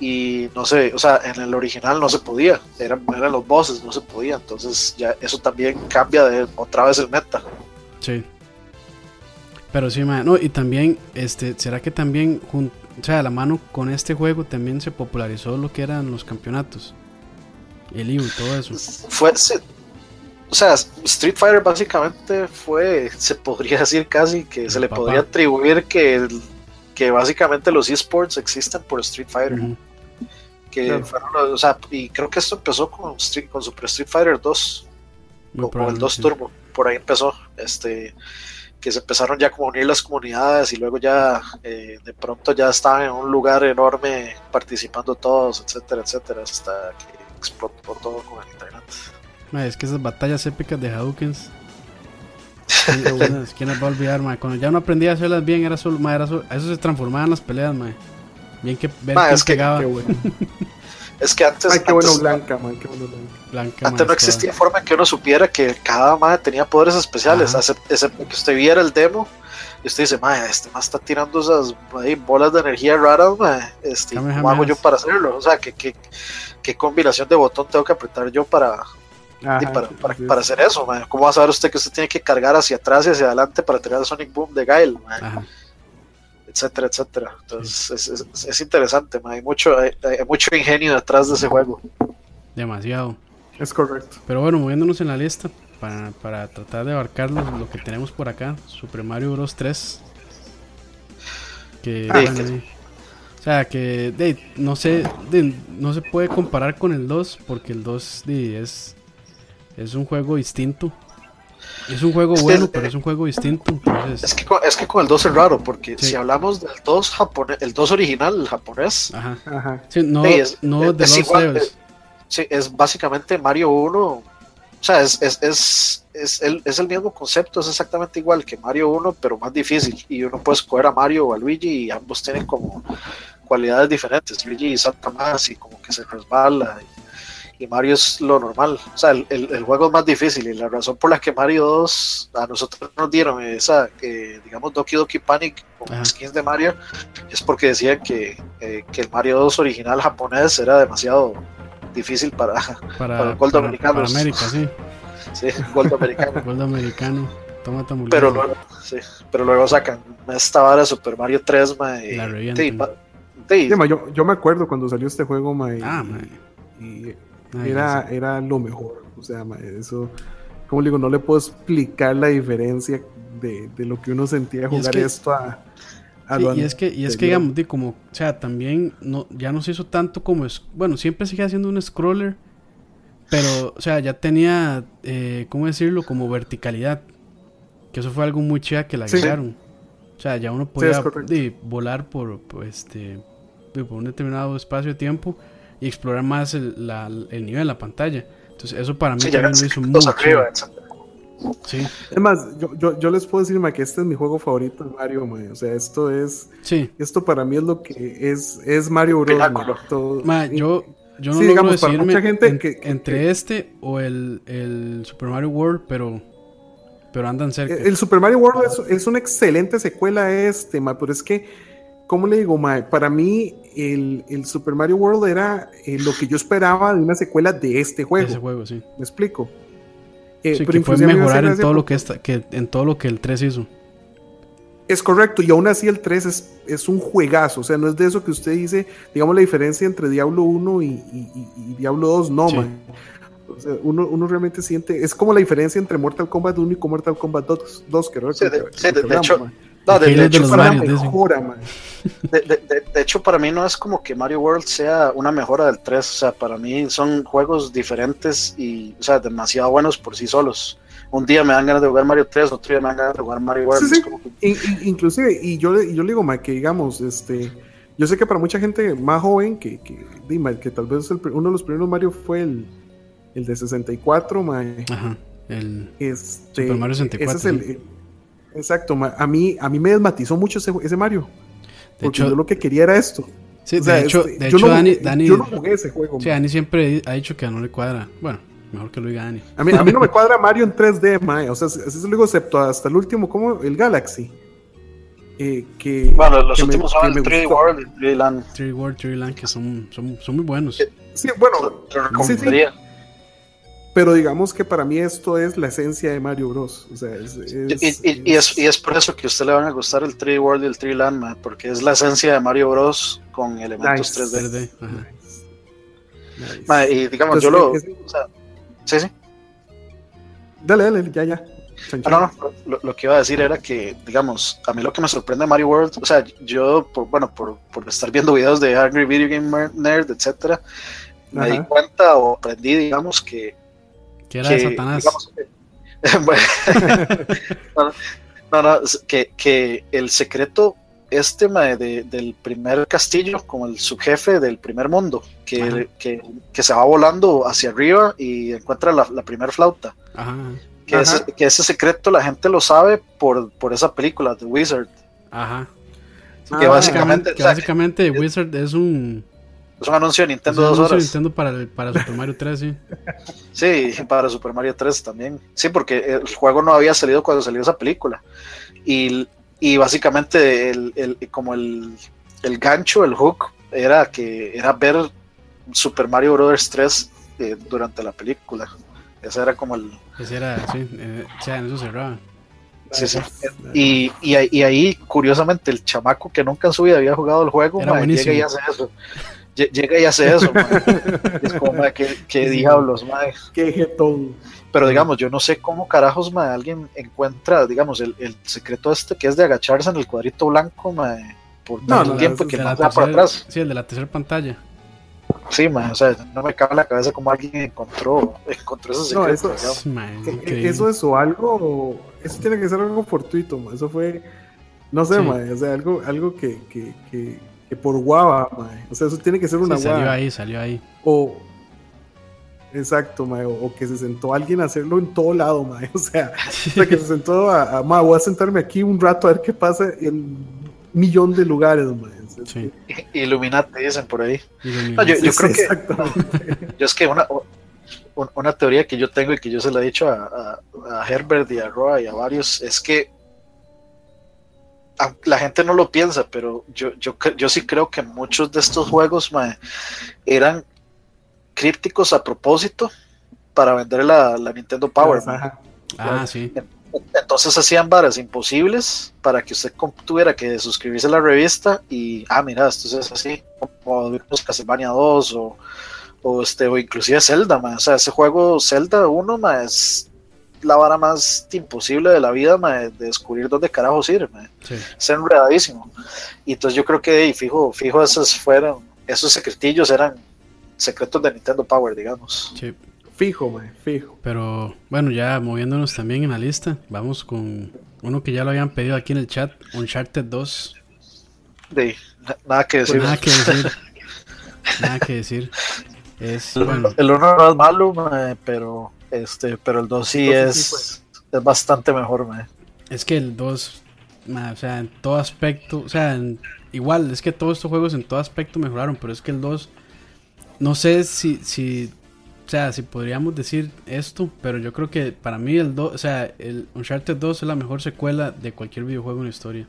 Y no sé, o sea, en el original no se podía, eran, eran los bosses, no se podía, entonces ya eso también cambia de otra vez el meta. Sí. Pero sí, no, y también, este, ¿será que también, o sea, a la mano con este juego también se popularizó lo que eran los campeonatos? El IU y todo eso. Fue, o sea, Street Fighter básicamente fue, se podría decir casi que se le podría atribuir que, que básicamente los esports existen por Street Fighter. Que fueron, o sea, y creo que esto empezó con, con Super Street Fighter 2, con, el 2 Turbo, por ahí empezó, este, que se empezaron ya a unir las comunidades y luego ya eh, de pronto ya estaban en un lugar enorme participando todos, etcétera, etcétera, hasta que explotó todo con el internet es que esas batallas épicas de Hawkins. ¿Quién las va a olvidar, ma? Cuando ya no aprendía a hacerlas bien, era solo, ma, era solo, eso se transformaba en las peleas, ma. Bien que ver ma, es que, bueno. es que antes. Ay, qué bueno Blanca, ma, qué bueno Blanca. antes no existía forma en que uno supiera que cada ma tenía poderes especiales, excepto que usted viera el demo y usted dice, ma, este ma está tirando esas bolas de energía raras. Este, ¿Cómo hago yo para hacerlo? O sea, ¿qué, qué, qué combinación de botón tengo que apretar yo para, para, para, hacer eso, ¿cómo va a saber usted que usted tiene que cargar hacia atrás y hacia adelante para tener el Sonic Boom de Gail? Etcétera, etcétera. Entonces es, es, interesante, hay, mucho, hay, mucho ingenio detrás de ese juego. Demasiado. Es correcto. Pero bueno, moviéndonos en la lista para, para tratar de abarcar lo, que tenemos por acá: Super Mario Bros. 3. Que, o sea, que no sé, no se puede comparar con el 2 porque el 2 es es un juego distinto. Es un juego bueno, pero es un juego distinto. Es, que, es que con el 2 es raro, porque si hablamos del 2 japonés, el 2 original, el japonés, Ajá. Ajá. Sí, no, es, no de los igual, sí, es básicamente Mario 1. O sea, es, es, es, es, el, es el mismo concepto, es exactamente igual que Mario 1, pero más difícil. Y uno puede escoger a Mario o a Luigi y ambos tienen como cualidades diferentes. Luigi salta más y como que se resbala. Y, y Mario es lo normal. O sea, el, el, juego es más difícil y la razón por la que Mario 2 a nosotros nos dieron esa, eh, digamos, Doki Doki Panic con skins de Mario es porque decían que, eh, que, el Mario 2 original japonés era demasiado difícil para, para, el Gold americano. Para América, sí. Sí, Gold americano. Gold americano. Toma pero luego, sí, pero luego sacan esta vara Super Mario 3, ma, y, la yo, yo, me acuerdo cuando salió este juego, ma, ah, y era, era lo mejor. O sea, eso, como digo, no le puedo explicar la diferencia de, lo que uno sentía jugar esto a, y es que, y es que digamos, como, o sea, también no, ya no se hizo tanto como es. Bueno, siempre sigue haciendo un scroller. Pero, o sea, ya tenía, eh, ¿cómo decirlo? Como verticalidad. Que eso fue algo muy chida que la agregaron. O sea, ya uno podía volar por, por, este, por un determinado espacio de tiempo y explorar más el, la, el nivel de la pantalla. Entonces, eso para mí también lo hizo mucho. Sí. Es más, yo, yo, yo, les puedo decir que este es mi juego favorito de Mario, O sea, esto es. Sí. Esto para mí es lo que es, es Mario Bros. yo, yo no logro decirme mucha gente que, entre este o el, el, Super Mario World, pero. Pero andan cerca. El, Super Mario World es, es, una excelente secuela a este, ma, pero es que ¿cómo le digo, Mae? Para mí, el, el, Super Mario World era eh, lo que yo esperaba de una secuela de este juego. ese juego, sí. ¿Me explico? Eh, sí, que fue mejorar en todo, lo que que, en todo lo que el 3 hizo. Es correcto, y aún así el 3 es, es, un juegazo, o sea, no es de eso que usted dice, digamos la diferencia entre Diablo 1 y, y, Diablo 2, no, man. O sea, uno, uno, realmente siente, es como la diferencia entre Mortal Kombat 1 y Mortal Kombat 2, 2 creo sí, de, sí, de, hecho, de, hecho, para mí no es como que Mario World sea una mejora del 3. O sea, para mí son juegos diferentes y, o sea, demasiado buenos por sí solos. Un día me dan ganas de jugar Mario 3, otro día me dan ganas de jugar Mario World. inclusive, y yo, yo le digo, ma, que digamos, este, yo sé que para mucha gente más joven, que, que, que tal vez uno de los primeros Mario fue el, el de 64, ma, Ajá, el este, Super Mario 64. Ese es el, Exacto, a mí, a mí me desmatizó mucho ese, ese Mario. Porque yo lo que quería era esto. Sí, de hecho, este, de hecho Dani, yo no jugué ese juego. Sí, Dani siempre ha dicho que no le cuadra. Bueno, mejor que lo diga Dani. A mí, a mí no me cuadra Mario en 3D, mae. O sea, así se lo digo, excepto hasta el último, como el Galaxy. eh, que. Bueno, los últimos son el 3 World y 3 Land. 3 World, 3 Land, que son, son, son muy buenos. Sí, bueno, sí, sí. Pero digamos que para mí esto es la esencia de Mario Bros. O sea, es, y, y, y, es, y, es, por eso que a usted le van a gustar el 3 World y el 3 Land, man, porque es la esencia de Mario Bros. con elementos nice. 3D. 3D. Ajá. Nice. Man, y digamos, Entonces, yo lo. Es, o sea, sí, sí. Dale, dale, ya, ya. Ah, no, no, lo, lo, que iba a decir era que, digamos, a mí lo que me sorprende de Mario World, o sea, yo, por, bueno, por, por estar viendo videos de Angry Video Game Nerd, etcétera, me Ajá. di cuenta o aprendí, digamos, que. Que era que, de Satanás. Digamos, no, no, no, que, que el secreto este de, del primer castillo, como el subjefe del primer mundo, que, que, que, se va volando hacia arriba y encuentra la, la primera flauta. Ajá. Que, ese, que, ese, secreto la gente lo sabe por, por esa película, The Wizard. Ajá. Que ah, básicamente, que básicamente Wizard es un. Es un anuncio de Nintendo es un anuncio de Nintendo para, el, para Super Mario 3, sí. sí, para Super Mario 3 también. Sí, porque el juego no había salido cuando salió esa película. Y, y básicamente, el, el, como el, el gancho, el hook, era que era ver Super Mario Bros. 3 eh, durante la película. Ese era como el. Ese era, sí, eh, o sea, en eso cerraba. Sí, sí. Y, y, y, ahí, curiosamente, el chamaco que nunca en su vida había jugado el juego, man, llega y hace eso. Llega y hace eso, Es como, ¿qué, qué diablos, man. Qué jetón. Pero digamos, yo no sé cómo carajos, man, alguien encuentra, digamos, el, el secreto este que es de agacharse en el cuadrito blanco, man, por tanto no, no, tiempo que no va para atrás. Sí, el de la tercera pantalla. Sí, man, o sea, no me cabe en la cabeza cómo alguien encontró, encontró ese secreto. No, eso, man, eso es o algo, eso tiene que ser algo fortuito, man. eso fue, no sé, sí. man, o sea, algo, algo que, que, que, que por guava, man. o sea, eso tiene que ser una sí, guava. Salió ahí, salió ahí. O, exacto, man, o, o, que se sentó alguien a hacerlo en todo lado, man. o sea, o sea que se sentó a, a voy a sentarme aquí un rato a ver qué pasa en un millón de lugares, man. Sí. Illuminati dicen por ahí. No, yo, yo, creo que. Yo es que una, una teoría que yo tengo y que yo se la he dicho a, a, a Herbert y a Roa y a varios es que la gente no lo piensa, pero yo, yo, yo sí creo que muchos de estos juegos mae, eran crípticos a propósito para vender la, la Nintendo Power. Ah, sí. Entonces hacían varas imposibles para que usted tuviera que suscribirse a la revista y, ah, mira, esto es así, como los Castlevania 2 o, o, este, o inclusive Zelda, man. o sea, ese juego Zelda 1 man, es la vara más imposible de la vida de descubrir dónde carajo sirve, man. Sí. es enredadísimo. Y entonces yo creo que, fijo, fijo, esos fueron, esos secretillos eran secretos de Nintendo Power, digamos. Sí. Fijo, fijo. Pero bueno, ya moviéndonos también en la lista, vamos con uno que ya lo habían pedido aquí en el chat, Uncharted 2. De, nada que decir. Pues nada que decir. nada que decir. Es, bueno. El 1 no es malo, pero este, pero el 2 sí es, sí es bastante mejor, man. Es que el 2, o sea, en todo aspecto, o sea, en, igual, es que todos estos juegos en todo aspecto mejoraron, pero es que el 2, no sé si, si o sea, si podríamos decir esto, pero yo creo que para mí el 2, o sea, el Uncharted 2 es la mejor secuela de cualquier videojuego en la historia.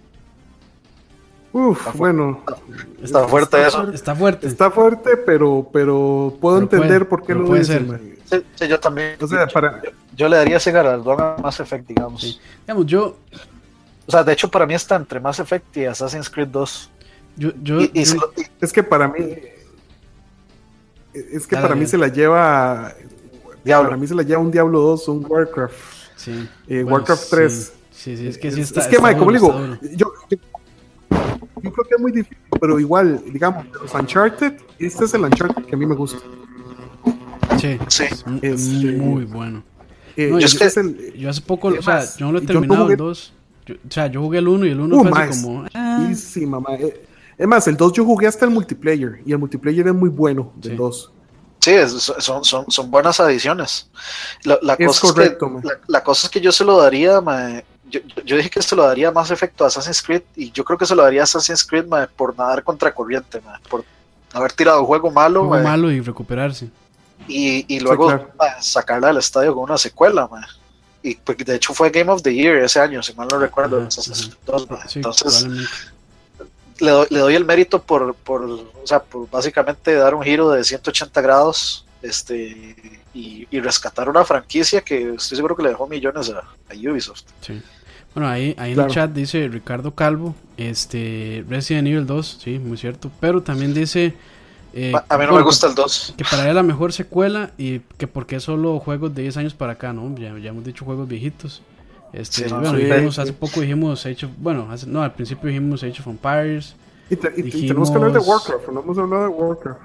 Uf, está bueno. Está fuerte está, eso. Está fuerte. Está fuerte, pero, pero puedo pero entender puede, por qué lo dicen. Sí, sí, yo también. O sea, para... yo, yo, le daría ese galardón a Mass Effect, digamos. Sí. Digamos, yo. O sea, de hecho, para mí está entre Mass Effect y Assassin's Creed 2. Yo, yo, y, y yo... Es que para mí es que Dale, para mí se la lleva. Diablo. Para mí se la lleva un Diablo 2, un Warcraft. Sí. Eh, bueno, Warcraft 3. Sí, sí, es que sí está. Es que, está como digo, yo, yo, yo, creo que es muy difícil, pero igual, digamos, los Uncharted, este es el Uncharted que a mí me gusta. Sí, sí. Es, este, muy bueno. Eh, no, yo, yo, es el, yo, hace poco, o sea, yo no lo he terminado el 2. O sea, yo jugué el 1 y el 1 uh, fue más, así como. Ah. Sí, mamá. Es más, el 2 yo jugué hasta el multiplayer y el multiplayer es muy bueno del sí. 2. Sí, son, son, son buenas adiciones. La, la es cosa correcto, es que, la, la, cosa es que yo se lo daría, ma, yo, yo, dije que se lo daría más efecto a Assassin's Creed y yo creo que se lo daría a Assassin's Creed ma, por nadar contra corriente, ma, por haber tirado juego malo. Juego malo y recuperarse. Y, y luego sí, claro. sacarla del estadio con una secuela. y porque de hecho fue Game of the Year ese año, si mal no recuerdo. entonces, le doy, le doy, el mérito por, por, o sea, por básicamente dar un giro de 180 grados este y, y, rescatar una franquicia que estoy seguro que le dejó millones a, Ubisoft. Sí. Bueno, ahí, ahí en el chat dice Ricardo Calvo, este Resident Evil 2, sí, muy cierto, pero también dice... Eh, a mí no me gusta el 2. Que para él la mejor secuela y que porque solo juegos de 10 años para acá, ¿no? Ya, ya hemos dicho juegos viejitos. Este, bueno, dijimos, hace poco dijimos Age bueno, no, al principio dijimos Age of Empires. Y, tenemos que hablar de Warcraft, no hemos hablado de Warcraft.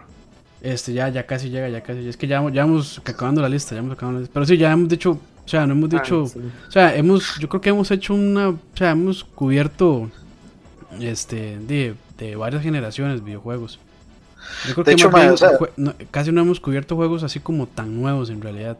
Este, ya, ya casi llega, ya casi. Es que ya, ya hemos acabando la lista, ya hemos acabando la lista. Pero sí, ya hemos dicho, o sea, no hemos ah, dicho, o sea, hemos, yo creo que hemos hecho una, o sea, hemos cubierto, este, de, de varias generaciones videojuegos. Yo creo que hecho, casi no hemos cubierto juegos así como tan nuevos en realidad.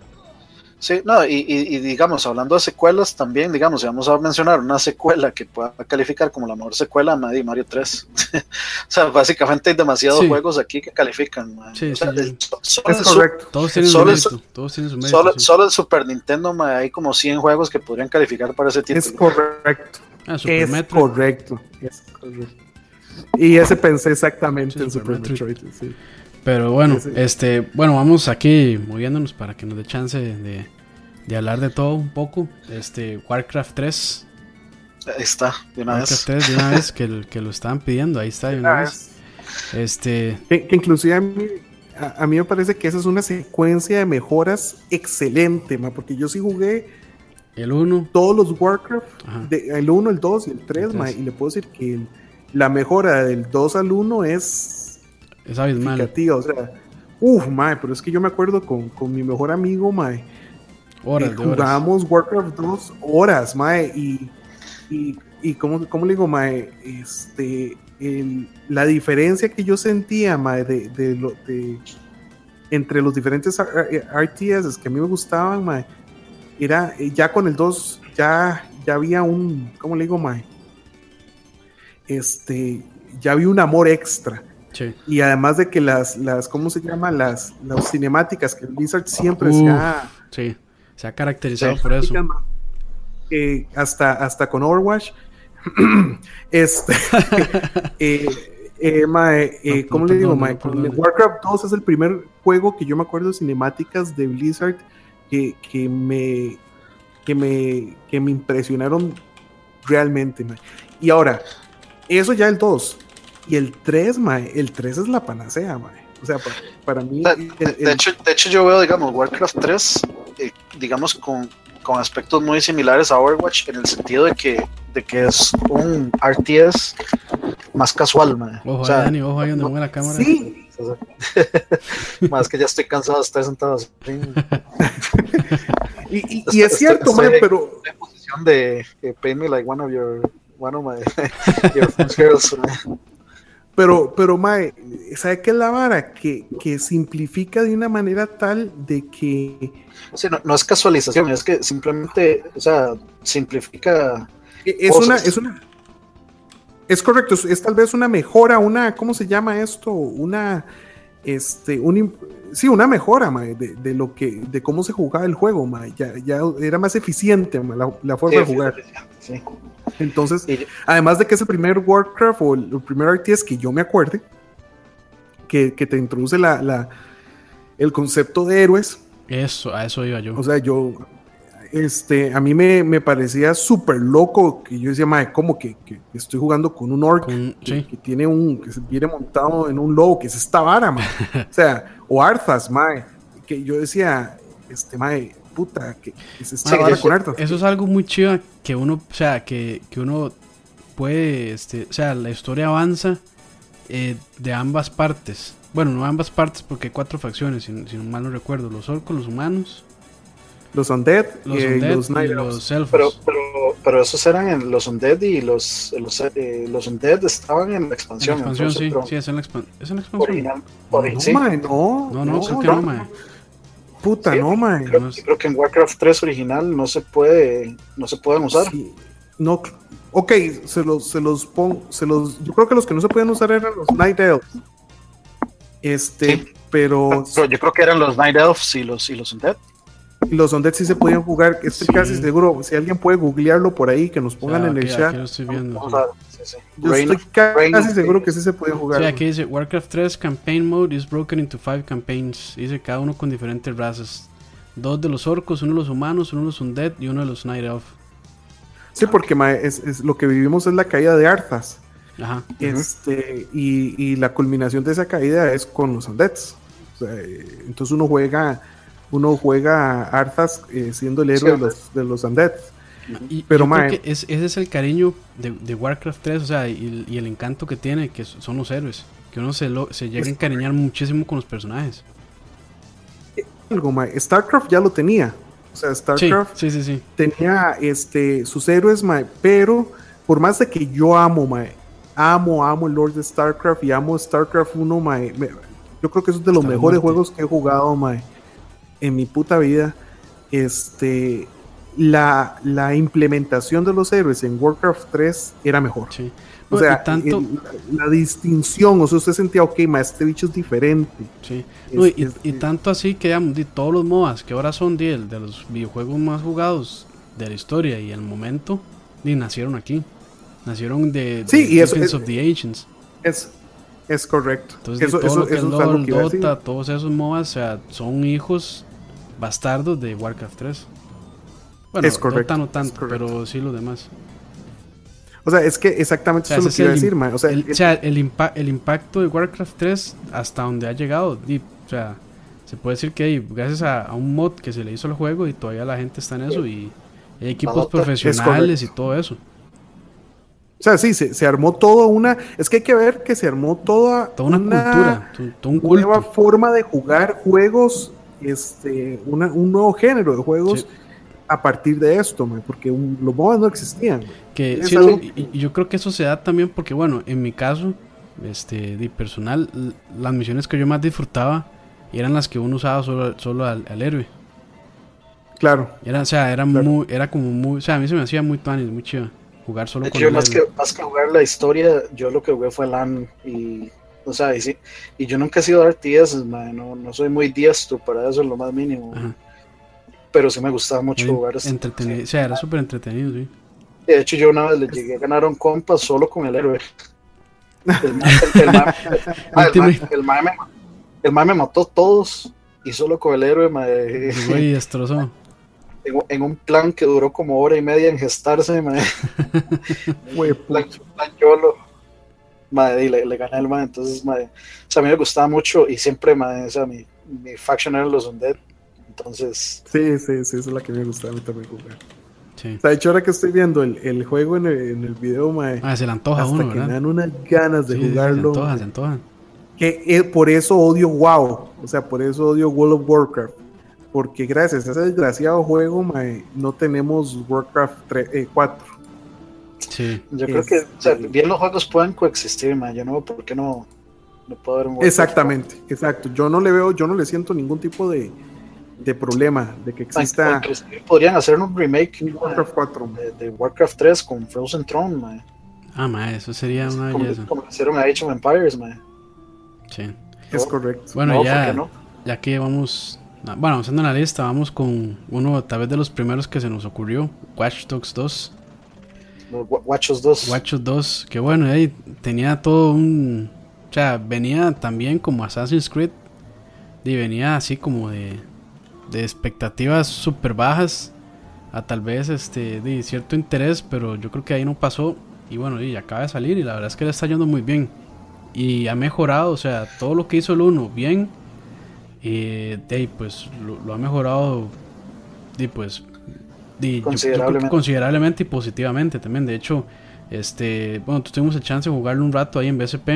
Sí, no, y, y, digamos, hablando de secuelas también, digamos, vamos a mencionar una secuela que pueda calificar como la mejor secuela de Mario 3. o sea, básicamente hay demasiados juegos aquí que califican. Sí, es correcto. Todos tienen su mérito. Todos tienen su mérito, solo, el Super Nintendo hay como 100 juegos que podrían calificar para ese título. Es correcto. Ah, es correcto. Es correcto. Y ese pensé exactamente en Super, Metroid. sí. Pero bueno, este, bueno, vamos aquí moviéndonos para que nos dé chance de, de hablar de todo un poco. Este, Warcraft 3. Ahí está, de una Warcraft 3 de una vez que, que lo estaban pidiendo, ahí está de una vez. Este. Que, inclusive a mí, a, mí, me parece que esa es una secuencia de mejoras excelente, ma, porque yo sí jugué. El 1. Todos los Warcraft, el 1, el 2 y el 3, y le puedo decir que la mejora del 2 al 1 es es abismal. O sea, uff, mae, pero es que yo me acuerdo con, con mi mejor amigo, mae. Horas, eh, jugábamos Warcraft 2 horas, mae, y, y, y ¿cómo, ¿cómo, le digo, mae? Este, el, la diferencia que yo sentía, mae, de, de, lo, de entre los diferentes RTS que a mí me gustaban, mae, era eh, ya con el 2, ya, ya había un, ¿cómo le digo, mae? Este, ya había un amor extra. Y además de que las, las ¿cómo se llama? Las, las cinemáticas, que Blizzard siempre se ha... Sí, se ha caracterizado por eso. hasta, hasta con Overwatch. este... eh, eh, eh ¿Cómo le digo, mae? Warcraft 2 es el primer juego que yo me acuerdo de cinemáticas de Blizzard que, que me que me que me impresionaron realmente, mae. Y ahora, eso ya el 2. Y el 3, mae, el 3 es la panacea, mae. O sea, para, mí. De, hecho, de hecho, yo veo, digamos, Warcraft 3, eh, digamos, con, con, aspectos muy similares a Overwatch, en el sentido de que, de que es un RTS más casual, mae. Ojo, o sea, Dani, ojo ahí donde no, la cámara. Sí. más que ya estoy cansado de estar sentado así. y, y, y, es cierto, mae, pero. En posición de eh, pay me like one of your one of my your girls, pero, pero, Mae, ¿sabe qué es la vara? Que, que simplifica de una manera tal de que. no, es casualización, es que simplemente, o sea, simplifica. E, es una, es una. Es correcto, es, tal vez una mejora, una, ¿cómo se llama esto? Una, este, un, sí, una mejora, mae, de, lo que, de cómo se jugaba el juego, mae. Ya, ya era más eficiente la, forma de jugar. Sí. Entonces, además de que es el primer Warcraft o el, primer RTS que yo me acuerde, que, te introduce la, el concepto de héroes. Eso, a eso iba yo. O sea, yo, este, a mí me, parecía súper loco que yo decía, madre, ¿cómo que, estoy jugando con un orc que, tiene un, que se viene montado en un lobo, que es esta vara, o sea, o Arthas, madre, que yo decía, este, madre, puta, que, se está con Arthas. Eso es algo muy chido que uno, o sea, que, uno puede, este, o sea, la historia avanza eh, de ambas partes. Bueno, no ambas partes porque hay cuatro facciones, si, no mal no recuerdo, los orcos, los humanos. Los undead, los, y los, y los elfos. Pero, pero, pero, esos eran en los undead y los los, eh, los undead estaban en la expansión. En la expansión, sí, sí, es en la, ¿es en la expansión. Original, no, no, no, no, creo que no, mae. Puta, no, man. Creo, creo, que en Warcraft 3 original no se puede, no se pueden usar. No, ok, se los, se los pongo, se los, yo creo que los que no se pueden usar eran los Night Elves. Este, pero, Yo creo que eran los Night Elves y los, y los Undead. los Undead sí se podían jugar. Estoy casi seguro, si alguien puede googlearlo por ahí, que nos pongan en el chat. estoy viendo, Yo estoy casi seguro que sí se podían jugar. Sí, aquí dice Warcraft 3 Campaign Mode is broken into five campaigns. Dice cada uno con diferentes razas. Dos de los orcos, uno de los humanos, uno de los undead y uno de los night elf. Sí, porque es, lo que vivimos es la caída de Arthas. Ajá. Este, y, y, la culminación de esa caída es con los undeads. entonces uno juega uno juega Arthas eh, siendo el héroe de los, de los undead. Y, pero mae, ese es el cariño de, Warcraft 3, o sea, y, el encanto que tiene, que son los héroes. Que uno se, lo, se llega a encariñar muchísimo con los personajes. Algo, mae. StarCraft ya lo tenía. O sea, StarCraft sí, sí, sí, tenía este, sus héroes, mae, pero por más de que yo amo, mae, amo, amo el Lord de StarCraft y amo StarCraft 1, mae, yo creo que es de los mejores juegos que he jugado, mae en mi puta vida, este, la, la implementación de los héroes en Warcraft 3 era mejor. O sea, tanto, la, distinción, o sea, usted sentía, ok, ma, este bicho es diferente. Sí. y, tanto así que de todos los MOAs que ahora son de, de los videojuegos más jugados de la historia y el momento, y nacieron aquí. Nacieron de, sí, y eso, of the Ancients. Es, es correcto. Entonces, eso, todo lo que es LOL, Dota, todos esos MOAs, o sea, son hijos bastardos de Warcraft 3. Bueno, es correcto, no tanto, pero sí lo demás. O sea, es que exactamente eso es lo que iba a decir, man. O sea, el, o sea, el, el, impacto de Warcraft 3 hasta donde ha llegado. o sea, se puede decir que gracias a, un mod que se le hizo al juego y todavía la gente está en eso y hay equipos profesionales y todo eso. O sea, sí, se, se, armó toda una. Es que hay que ver que se armó toda, toda una, cultura, una nueva forma de jugar juegos este, un nuevo género de juegos a partir de esto, porque los MOBAs no existían. Que, y, yo creo que eso se da también porque, bueno, en mi caso, este, de personal, las misiones que yo más disfrutaba eran las que uno usaba solo, solo al, héroe. Claro. Era, o sea, era, Muy, era como muy. O sea, a mí se me hacía muy tuanis, muy chido. Jugar solo con yo más que, más que jugar la historia, yo lo que jugué fue LAN y o sea, y, sí, y yo nunca he sido RTS, no, no soy muy diestro para eso, lo más mínimo. Pero sí me gustaba mucho jugar. Entretenido, o sea, era súper entretenido, sí. De hecho, yo una vez le llegué a ganar un compa solo con el héroe. El, mae me, mató todos y solo con el héroe me. Güey, destrozó. En, un plan que duró como hora y media en gestarse, me. Güey, plan, plan yolo madre, y le, le gané al man, entonces, madre, o sea, a mí me gustaba mucho y siempre, madre, o sea, mi, mi faction era los Undead, entonces... Sí, sí, sí, esa es la que me gustaba a mí también jugar. Sí. O sea, de hecho, ahora que estoy viendo el, el juego en el, en el video, madre, ah, se le antoja hasta uno, que me dan unas ganas de jugarlo. Se antoja, se antoja. Que eh, por eso odio WoW, o sea, por eso odio World of Warcraft. Porque gracias a ese desgraciado juego, mae, no tenemos Warcraft 3, 4. Yo creo que bien los juegos pueden coexistir, man. Yo no veo por qué no, no puedo ver un Exactamente, exacto. Yo no le veo, yo no le siento ningún tipo de, de problema de que exista. podrían hacer un remake de Warcraft 4 de, Warcraft 3 con Frozen Throne, man. Ah, man, eso sería una belleza. Como, hicieron a Age of Empires, man. Sí. Es correcto. Bueno, ya, ya que vamos bueno, haciendo la lista, vamos con uno tal vez de los primeros que se nos ocurrió, Watch Dogs 2. Watchos 2. Watchos 2, que bueno, ahí tenía todo un. O sea, venía también como Assassin's Creed. Y venía así como de, de expectativas súper bajas. A tal vez este de cierto interés, pero yo creo que ahí no pasó. Y bueno, y acaba de salir y la verdad es que le está yendo muy bien. Y ha mejorado, o sea, todo lo que hizo el 1 bien. Y de pues lo, ha mejorado. Y pues considerablemente. considerablemente y positivamente también. De hecho, este, bueno, tuvimos el chance de jugarlo un rato ahí en BSP.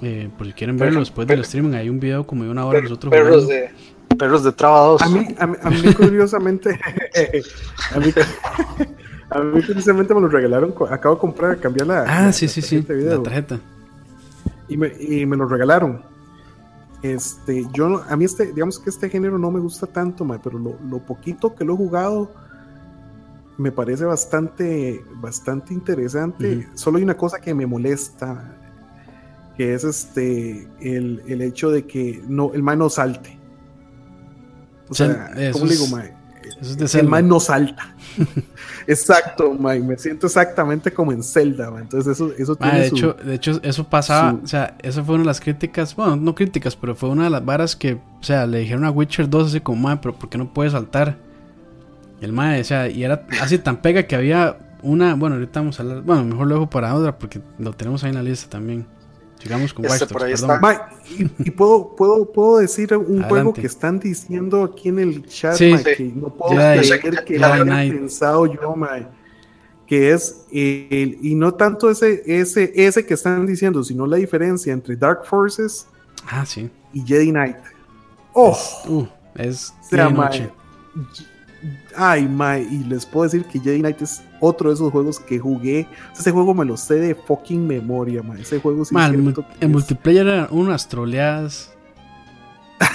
Eh, por si quieren verlo después del streaming, hay un video como de una hora nosotros perros de perros de trabados. A mí, a mí, curiosamente, a mí, a mí curiosamente me lo regalaron. Acabo de comprar, cambiar la. Ah, sí, sí, sí. La tarjeta. Y me, y me lo regalaron. Este, yo, a mí este, digamos que este género no me gusta tanto, pero lo, lo poquito que lo he jugado me parece bastante, bastante interesante. Solo hay una cosa que me molesta, que es este el, el hecho de que no, el mae no salte. O sea, ¿cómo digo, mae? el Mae no salta. Exacto, Mae, me siento exactamente como en Zelda, Entonces eso, eso tiene de, hecho, de hecho, eso pasaba, o sea, eso fue una de las críticas, bueno, no críticas, pero fue una de las varas que, o sea, le dijeron a Witcher 2 así como, Mae, pero ¿por qué no puede saltar? El Mae, o sea, y era así tan pega que había una, bueno, ahorita vamos a hablar, bueno, mejor lo dejo para otra porque lo tenemos ahí en la lista también. Llegamos con este, y, puedo, puedo, puedo decir un juego que están diciendo aquí en el chat, que no puedo creer que lo haya pensado yo, que es el, y no tanto ese, ese, ese que están diciendo, sino la diferencia entre Dark Forces ah, sí. y Jedi Knight. Oh, uh, es Ay, mae, y les puedo decir que Jedi Knight es otro de esos juegos que jugué. Ese juego me lo sé de fucking memoria, mae. Ese juego sí En multiplayer eran unas troleadas.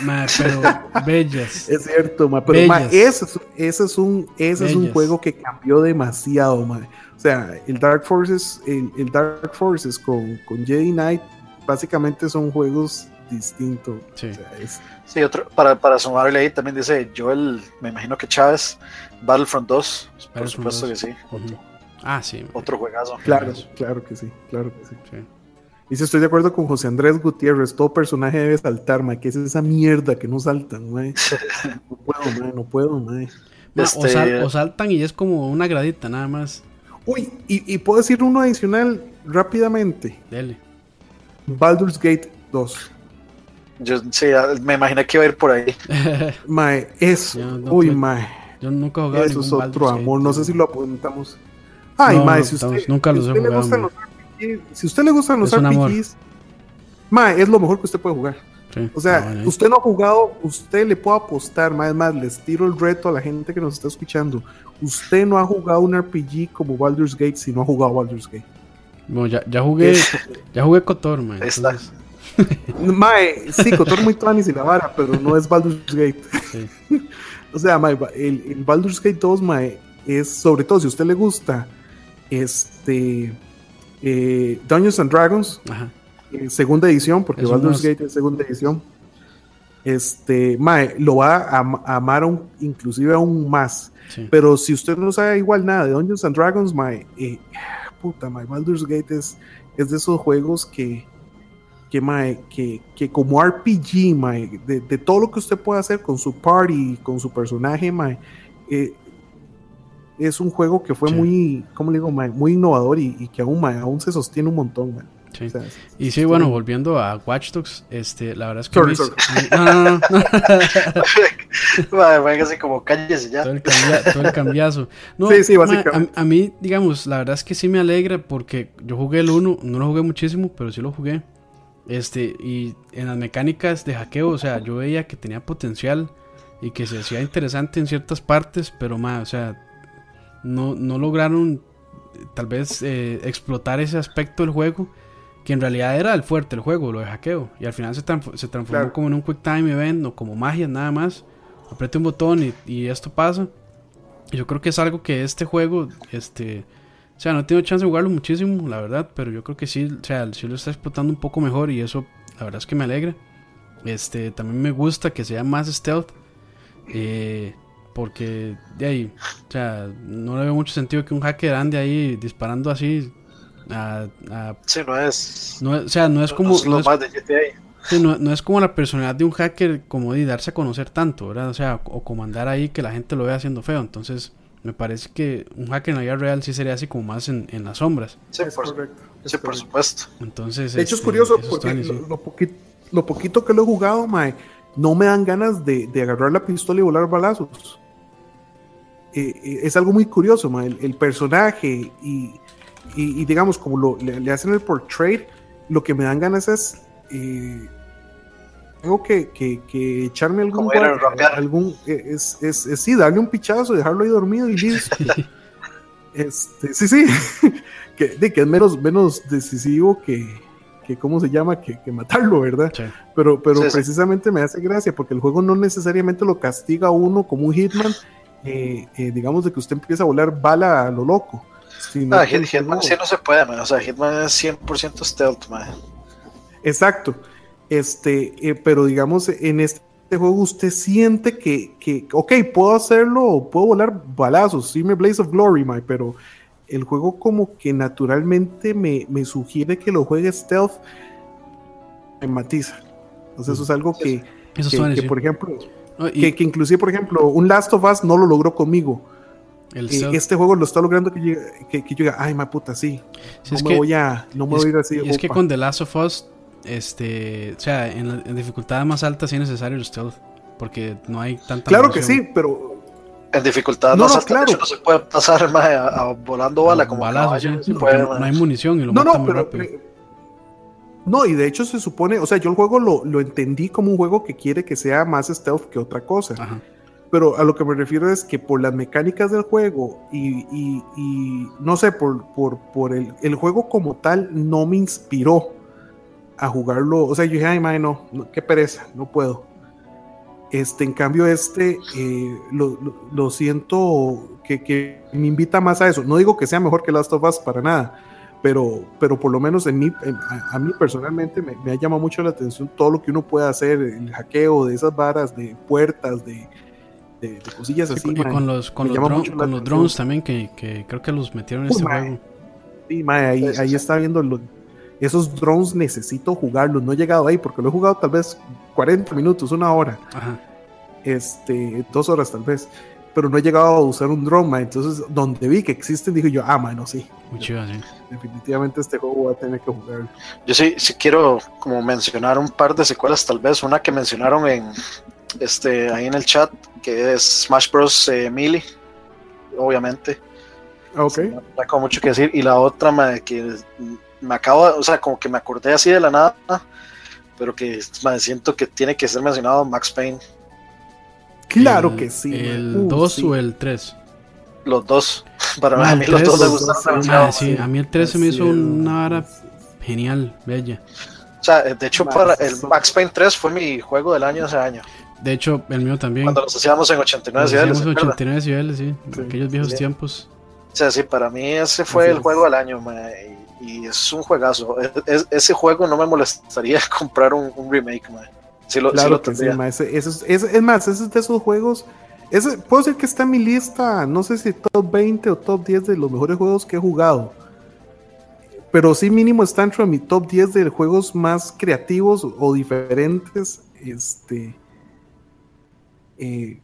mae, pero bellas. Es cierto, mae, pero ese, es un, ese es un juego que cambió demasiado, mae. O sea, el Dark Forces, el, el Dark Forces con, con Jedi Knight básicamente son juegos distintos. Sí. O sea, es, Sí, otro, para, para sumarle ahí también dice Joel, me imagino que Chávez, Battlefront 2, por supuesto que sí. Ah, sí. Otro juegazo. Claro, claro que sí, claro que sí. Y si estoy de acuerdo con José Andrés Gutiérrez, todo personaje debe saltar, ma, que es esa mierda que no saltan, ma. No puedo, ma, no puedo, ma. Este, o, saltan y es como una gradita nada más. Uy, y, y puedo decir uno adicional rápidamente. Dele. Baldur's Gate 2. Yo sí, me imaginé que iba a ir por ahí. mae, eso. Uy, mae. Yo nunca he jugado Eso es otro amor. No sé si lo apuntamos. Ay, mae, si usted, nunca los si usted he jugado, le gustan los RPGs, si usted le gustan los RPGs, mae, es lo mejor que usted puede jugar. Sí, o sea, usted no ha jugado, usted le puede apostar, más más, les tiro el reto a la gente que nos está escuchando. Usted no ha jugado un RPG como Baldur's Gate si no ha jugado Baldur's Gate. Bueno, ya, ya jugué, ya jugué Cotor. Entonces... Mae, sí, Cotor muy tuanis y la vara, pero no es Baldur's Gate. o sea, mae, el, Baldur's Gate 2, mae, es sobre todo si a usted le gusta este eh, Dungeons and Dragons, eh, segunda edición, porque Baldur's Gate es segunda edición. Este, mae, lo va a, amar inclusive aún más. Pero si usted no sabe igual nada de Dungeons and Dragons, mae, eh, puta, mae, Baldur's Gate es, es de esos juegos que, que, que, como RPG, de, todo lo que usted puede hacer con su party, con su personaje, eh, es un juego que fue muy, ¿cómo le digo, muy innovador y, que aún, aún se sostiene un montón. y sí, bueno, volviendo a Watch Dogs, este, la verdad es que... No, no, no. así como cállese ya. Todo el, todo el cambiazo. sí, sí, básicamente. A, a, mí, digamos, la verdad es que sí me alegra porque yo jugué el 1, no lo jugué muchísimo, pero sí lo jugué. Este, y en las mecánicas de hackeo, o sea, yo veía que tenía potencial y que se hacía interesante en ciertas partes, pero más, o sea, no, no lograron tal vez eh, explotar ese aspecto del juego, que en realidad era el fuerte el juego, lo de hackeo, y al final se, se transformó como en un quick time event o como magia nada más. Apriete un botón y, y esto pasa. Yo creo que es algo que este juego, este sea, no tengo chance de jugarlo muchísimo, la verdad, pero yo creo que sí, o sea, sí lo está explotando un poco mejor y eso, la verdad es que me alegra. Este, también me gusta que sea más stealth, eh, porque de ahí, o sea, no le veo mucho sentido que un hacker ande ahí disparando así a, sí, no es, no, o sea, no es como no, es, de GTA. Sí, no, no, es como la personalidad de un hacker como de darse a conocer tanto, ¿verdad? O sea, o comandar ahí que la gente lo vea haciendo feo, entonces me parece que un hacker en la vida real sí sería así como más en, en las sombras. Sí, por, sí, por supuesto. Entonces, de hecho, es este, curioso porque lo, poquito, lo, poquito, que lo he jugado, mae, no me dan ganas de, de agarrar la pistola y volar balazos. Eh, eh, es algo muy curioso, mae, el, personaje y, y, digamos, como lo, le, hacen el portrait, lo que me dan ganas es. Eh, tengo que, que, echarme algún, algún eh, es, es, es, sí, darle un pichazo, dejarlo ahí dormido y listo. este, sí, sí, que, que es menos, menos decisivo que, que ¿cómo se llama? Que, que matarlo, ¿verdad? Pero, pero precisamente me hace gracia porque el juego no necesariamente lo castiga a uno como un hitman, eh, eh, digamos de que usted empieza a volar bala a lo loco. Sino ah, Hitman sí no se puede, man. o sea, Hitman es 100% stealth, man. Exacto. Este, eh, pero digamos, en este juego usted siente que, que, ok, puedo hacerlo, puedo volar balazos, sí me Blaze of Glory, my, pero el juego como que naturalmente me, me sugiere que lo juegue stealth, me matiza. Entonces eso es algo que, que, por ejemplo, que, que, inclusive, por ejemplo, un Last of Us no lo logró conmigo. El eh, este juego lo está logrando que yo que, que ay, ma puta, sí. no me voy a, no me voy a ir así. es que con The Last of Us, este, o sea, en, en dificultad más alta sí es necesario el stealth, porque no hay tanta. Claro que sí, pero en dificultad no, más alta, claro. no se puede pasar más a, volando bala como balazo, no, hay munición y lo no, no, pero, no, y de hecho se supone, o sea, yo el juego lo, lo, entendí como un juego que quiere que sea más stealth que otra cosa. Pero a lo que me refiero es que por las mecánicas del juego y, y, y no sé, por, por, por el, el, juego como tal no me inspiró a jugarlo. O sea, yo dije, ay, madre, no, qué pereza, no puedo. Este, en cambio, este eh, lo, lo, siento que, que, me invita más a eso. No digo que sea mejor que Last of Us para nada, pero, pero por lo menos en mí, a, mí personalmente me, ha llamado mucho la atención todo lo que uno puede hacer, el hackeo de esas varas, de puertas, de, de, cosillas así. Y con los, con los, con los drones también, que, que, creo que los metieron en este juego. Sí, ahí, ahí está viendo esos drones, necesito jugarlos. No he llegado ahí porque lo he jugado tal vez 40 minutos, una hora. Este, dos horas tal vez pero no he llegado a usar un drone, entonces donde vi que existen dije yo, ah, no, sí. Sí. Definitivamente este juego voy a tener que jugar. Yo sí, sí quiero como mencionar un par de secuelas, tal vez una que mencionaron en este ahí en el chat, que es Smash Bros. Eh, Melee, obviamente. Ok. No tengo mucho que decir. Y la otra, que me acabo, o sea, como que me acordé así de la nada, pero que me siento que tiene que ser mencionado Max Payne. Claro que sí. ¿El 2 uh, o el 3? Los dos. Para mí, a mí los dos me gustaron. Ah, sí, a mí el 3 se me hizo una vara genial, bella. O sea, de hecho, para el Max Payne 3 fue mi juego del año ese año. De hecho, el mío también. Cuando los hacíamos en 89 civiles. En 89 civiles, sí, en aquellos viejos tiempos. O sea, sí, para mí ese fue el juego del año, y, es un juegazo. ese juego no me molestaría comprar un, remake, man claro que sí, es, más, ese es de esos juegos. Ese, puedo decir que está en mi lista, no sé si top 20 o top 10 de los mejores juegos que he jugado. Pero sí mínimo está entre mi top 10 de juegos más creativos o diferentes. Este. Eh,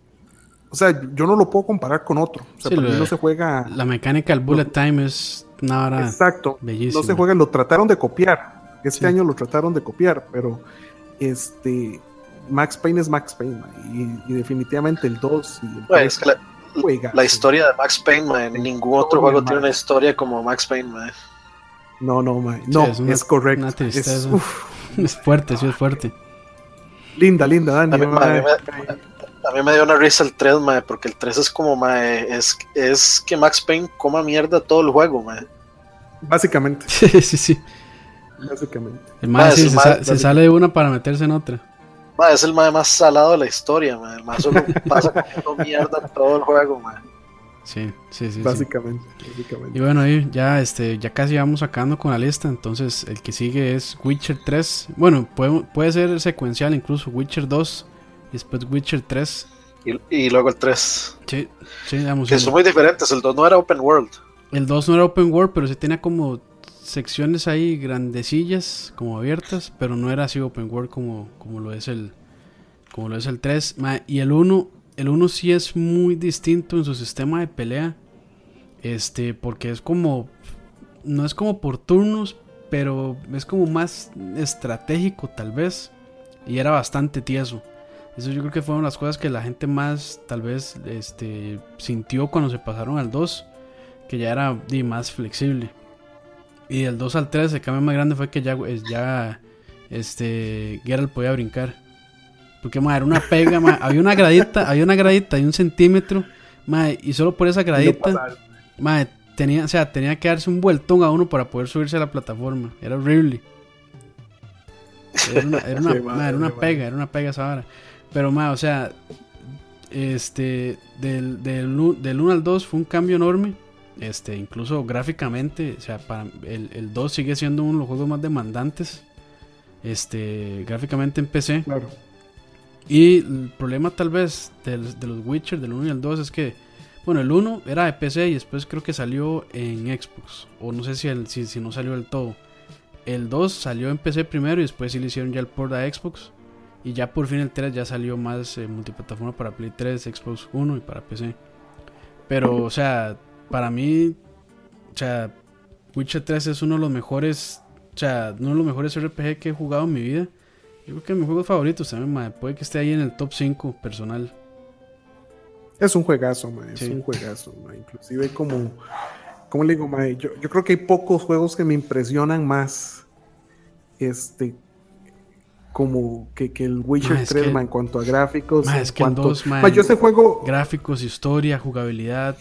o sea, yo no lo puedo comparar con otro. O sea, no se juega. La mecánica del bullet time es nada Exacto. No se juega, lo trataron de copiar. Este año lo trataron de copiar, pero este Max Payne es Max Payne y, definitivamente el 2 la, historia de Max Payne ningún otro juego tiene una historia como Max Payne no no no es, correcto es, fuerte sí es fuerte linda linda Dani a mí, me, dio una risa el 3 porque el 3 es como es, es que Max Payne coma mierda todo el juego básicamente sí sí sí Básicamente. El más se, sale de una para meterse en otra. es el más salado de la historia, El más solo pasa comiendo mierda todo el juego, Sí, sí, sí. Básicamente, Y bueno, ahí ya, este, ya casi vamos sacando con la lista. Entonces, el que sigue es Witcher 3. Bueno, puede, puede ser secuencial, incluso Witcher 2 y después Witcher 3. Y, luego el 3. Sí, sí, vamos. Que son muy diferentes. El 2 no era open world. El 2 no era open world, pero sí tenía como secciones ahí grandecillas, como abiertas, pero no era así open world como, como lo es el como lo es el 3. y el 1, el 1 sí es muy distinto en su sistema de pelea. Este, porque es como no es como por turnos, pero es como más estratégico tal vez y era bastante tieso. Eso yo creo que fueron las cosas que la gente más tal vez este, sintió cuando se pasaron al 2, que ya era más flexible. Y del 2 al 3 el cambio más grande fue que ya, ya este, Geralt podía brincar. Porque, madre, era una pega, había una gradita, había una gradita de un centímetro, madre, y solo por esa gradita, madre, tenía, o sea, tenía que darse un vueltón a uno para poder subirse a la plataforma. Era horrible. Era una, era una, era una pega, era una pega esa hora. Pero, madre, o sea, este, del, del, del 1 al 2 fue un cambio enorme. Este, incluso gráficamente, o sea, para el, el 2 sigue siendo uno de los juegos más demandantes. Este, gráficamente en PC. Claro. Y el problema tal vez de, de los Witcher, del 1 y el 2, es que, bueno, el 1 era de PC y después creo que salió en Xbox. O no sé si, el, si, si no salió del todo. El 2 salió en PC primero y después sí le hicieron ya el port a Xbox. Y ya por fin el 3 ya salió más eh, multiplataforma para Play 3, Xbox 1 y para PC. Pero, o sea, para mí, o sea, Witcher 3 es uno de los mejores, o sea, uno de los mejores RPG que he jugado en mi vida. Yo creo que es mi juego favorito también, puede que esté ahí en el top 5 personal. Es un juegazo, man. es un juegazo, man. inclusive como, como le digo, man? Yo, yo creo que hay pocos juegos que me impresionan más, este, como que, que el Witcher 3, en cuanto a gráficos. es que cuanto, dos, yo ese juego. Gráficos, historia, jugabilidad.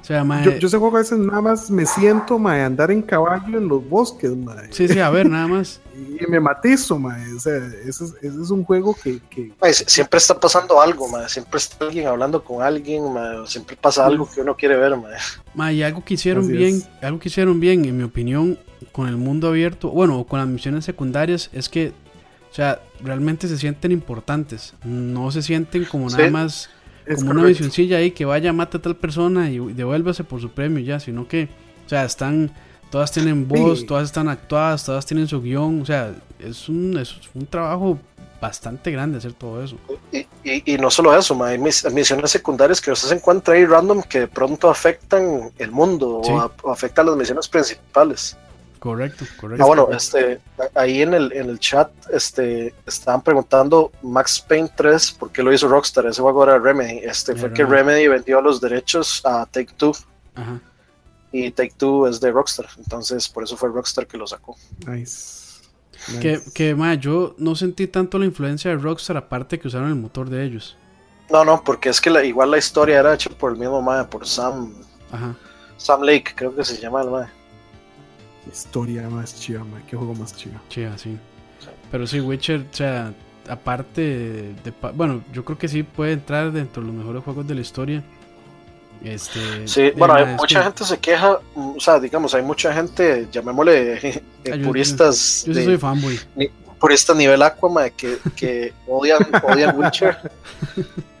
O sea, yo, yo, ese juego a veces nada más me siento, ma, andar en caballo en los bosques, ma. Sí, sí, a ver, nada más. y me matizo, ma. O sea, ese es, ese es un juego que. que... siempre está pasando algo, ma. Siempre está alguien hablando con alguien, ma. Siempre pasa algo que uno quiere ver, ma. ma y algo que hicieron bien, algo que hicieron bien, en mi opinión, con el mundo abierto, bueno, con las misiones secundarias, es que o sea, realmente se sienten importantes. No se sienten como nada más como una misioncilla ahí que vaya, mate a tal persona y devuélvase por su premio ya, sino que, o sea, están, todas tienen voz, todas están actuadas, todas tienen su guion, o sea, es un, es un trabajo bastante grande hacer todo eso. Y, y, no solo eso, hay misiones secundarias que se encuentran ahí random que de pronto afectan el mundo o, afectan las misiones principales. Correcto, correcto. Ah, bueno, este, ahí en el, en el chat este, estaban preguntando Max Payne 3, ¿por qué lo hizo Rockstar? Ese juego era Remedy. Este, fue que Remedy vendió los derechos a Take Two. Ajá. Y Take Two es de Rockstar, entonces por eso fue Rockstar que lo sacó. Nice. Que, que yo no sentí tanto la influencia de Rockstar, aparte que usaron el motor de ellos. No, no, porque es que igual la historia era hecha por el mismo Mae, por Sam. Ajá. Sam Lake, creo que se llama el Mae historia más chiva, qué juego más chiva. Chiva, sí. Pero sí, Witcher, o sea, aparte de, Bueno, yo creo que sí puede entrar dentro de los mejores juegos de la historia. Este, sí, bueno, hay, mucha gente se queja, o sea, digamos, hay mucha gente, llamémosle eh, puristas. Yo, soy fanboy. puristas nivel Aqua, que, que odian, odian Witcher.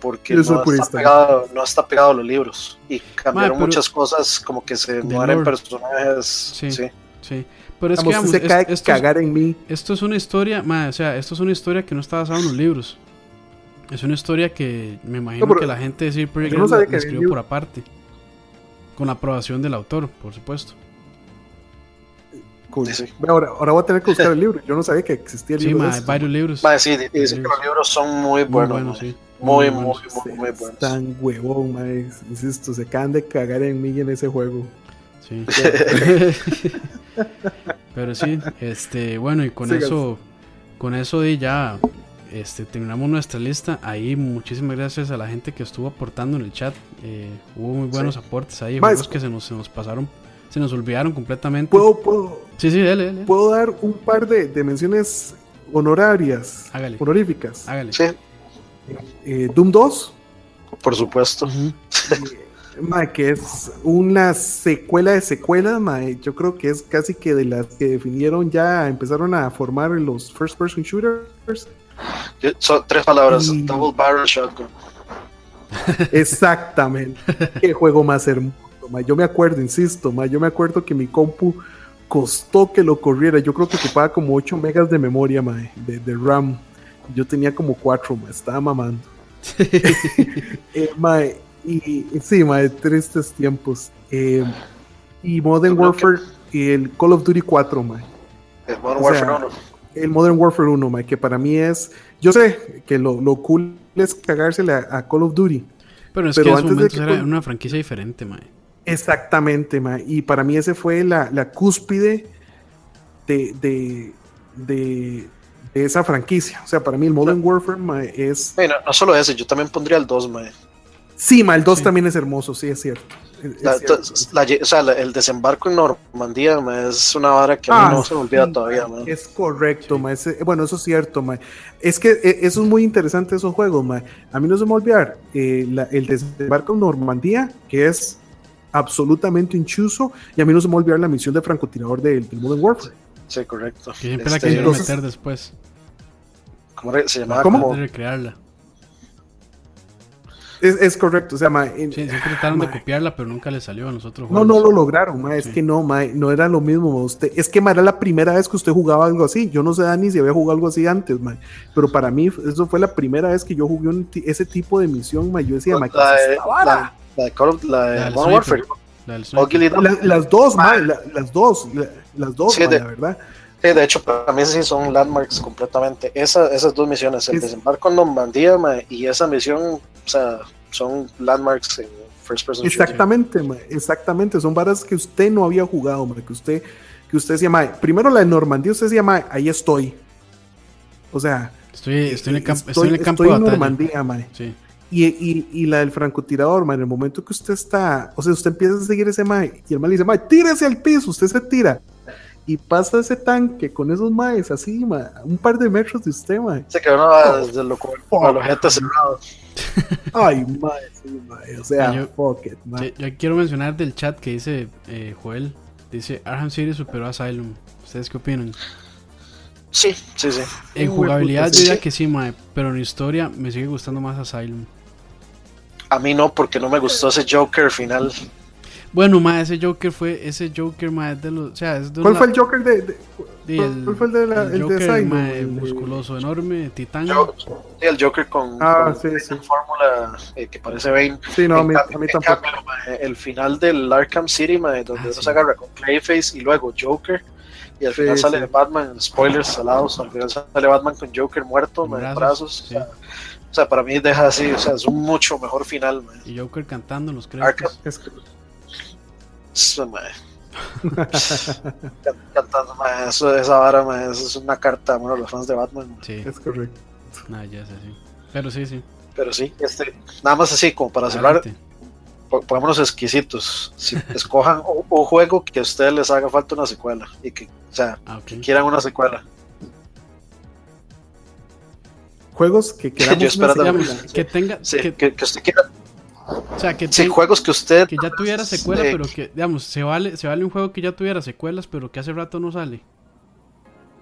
porque no está, pegado, no está, pegado, a los libros. Y cambiaron muchas cosas como que se mueren personajes sí, sí, pero es que se cae esto cagar en mí. esto es una historia o sea esto es una historia que no está basada en los libros. Es una historia que me imagino que la gente de Sir no la, escribió por aparte con la aprobación del autor por supuesto. Ahora, ahora voy a tener que buscar el libro. Yo no sabía que existía el libro. Sí, hay varios libros. sí, dicen que los libros son muy buenos. Muy buenos, sí. Muy, muy, muy, muy, buenos. Tan huevón, mae. Insisto, se acaban de cagar en mí en ese juego. Sí. Pero sí, este, bueno, y con eso, con eso de ya este, terminamos nuestra lista. Ahí muchísimas gracias a la gente que estuvo aportando en el chat. Eh, hubo muy buenos aportes ahí, juegos que se nos, se nos pasaron, se nos olvidaron completamente. ¿Puedo, puedo, sí, sí, dale, dale. ¿Puedo dar un par de, de menciones honorarias, Hágale. honoríficas? Hágale. Sí. Eh, Doom 2. Por supuesto. que es una secuela de secuelas, yo creo que es casi que de las que definieron ya, empezaron a formar los first person shooters. Son tres palabras, double barrel shotgun. Exactamente. Qué juego más hermoso, Yo me acuerdo, insisto, yo me acuerdo que mi compu costó que lo corriera. Yo creo que ocupaba como 8 megas de memoria, de, de RAM. Yo tenía como cuatro, ma, estaba mamando. eh, y, sí, ma, tristes tiempos. Eh, y Modern Warfare y el Call of Duty 4, ma. El Modern Warfare 1. El Modern Warfare 1, ma, que para mí es. Yo sé que lo, lo cool es cagársele a, Call of Duty. Pero es que en antes de que era una franquicia diferente, ma. Exactamente, ma. Y para mí ese fue la, la cúspide de, de, de esa franquicia. O sea, para mí el Modern Warfare es. Bueno, no solo ese, yo también pondría el 2, mae. Sí, ma, el 2 también es hermoso, sí, es cierto. o sea, el desembarco en Normandía es una vara que a mí ah, no se me olvida todavía. Es correcto, ma, bueno, eso es cierto. Ma. Es que e, eso es muy interesante, esos juegos. Ma. A mí no se me olvidar eh, el desembarco en Normandía, que es absolutamente inchuso, y a mí no se me olvidar la misión de francotirador del, del Modern Warfare. Sí, correcto. siempre la este, quisieron meter después. ¿Cómo se llamaba? ¿Cómo? Como... recrearla. Es, es, correcto, o sea, ma, sí, siempre trataron de copiarla, pero nunca le salió a nosotros. No, no lo lograron, ma, es que no, ma, no era lo mismo. Usted, es que ma, era la primera vez que usted jugaba algo así. Yo no sé, Dani, si había jugado algo así antes, ma, pero para mí eso fue la primera vez que yo jugué un ese tipo de misión, ma. Yo decía, ma, la, de, la, la, de Call of, la de Modern Warfare. las dos, ma, las dos, las dos, sí, de, la verdad. Sí, de hecho, para mí sí son landmarks completamente. Esa, esas dos misiones, el es, desembarco en Normandía ma, y esa misión, o sea, son landmarks en first person. Exactamente, ma, exactamente. Son varas que usted no había jugado, ma, que usted, que usted se llama. Primero la de Normandía, usted se llama, ahí estoy. O sea, estoy, estoy en el, campo estoy, en el campo estoy en Normandía, ma. Sí. Y, y, y, la del francotirador, ma, en el momento que usted está, o sea, usted empieza a seguir ese ma, y el ma le dice, ma, tírese al piso, usted se tira y pasa ese tanque con esos maes así, ma, un par de metros de usted, mae. Se quedó oh, desde lo a los gente cerrados. Ay, mae, sí, mae. O sea, yo, fuck it, mae. Yo, quiero mencionar del chat que dice eh, Joel. Dice Arkham City superó a Asylum. ¿Ustedes qué opinan? Sí, sí, sí. En jugabilidad yo diría que sí, mae, pero en historia me sigue gustando más Asylum. A mí no, porque no me gustó ese Joker final. Bueno, ma, ese Joker fue ese Joker, ma, de los, o sea, es de ¿Cuál fue el Joker de, de ¿Cuál fue el de la, el, Joker, de ma, musculoso, enorme, titán? sí, el Joker con, ah, sí, sí. fórmula eh, que parece Bane. Sí, no, a mí, a mí tampoco. Cambio, ma, el final del Arkham City, ma, donde ah, uno sí. se agarra con Clayface y luego Joker. Y al final sí, sale sí. Batman, spoilers salados, al final sale Batman con Joker muerto, ma, en brazos. Sí. O, sea, o sea, para mí deja así, o sea, es un mucho mejor final. Ma. Y Joker cantando los créditos. Arkham, Cantando, eso, esa vara, eso es una carta bueno, los fans de Batman. Sí, es correcto. Nah, ya sé, sí. Pero sí, sí. Pero sí, este, nada más así, como para cerrar, pongámonos exquisitos. Si escojan un, juego que a ustedes les haga falta una secuela y que, o sea, ah, okay. que quieran una secuela. Juegos que queramos una secuela. Que tenga. Sí, que, que, que usted quiera o sea, que sí, juegos que usted que ya tuviera secuela, pero que digamos, se vale se vale un juego que ya tuviera secuelas, pero que hace rato no sale.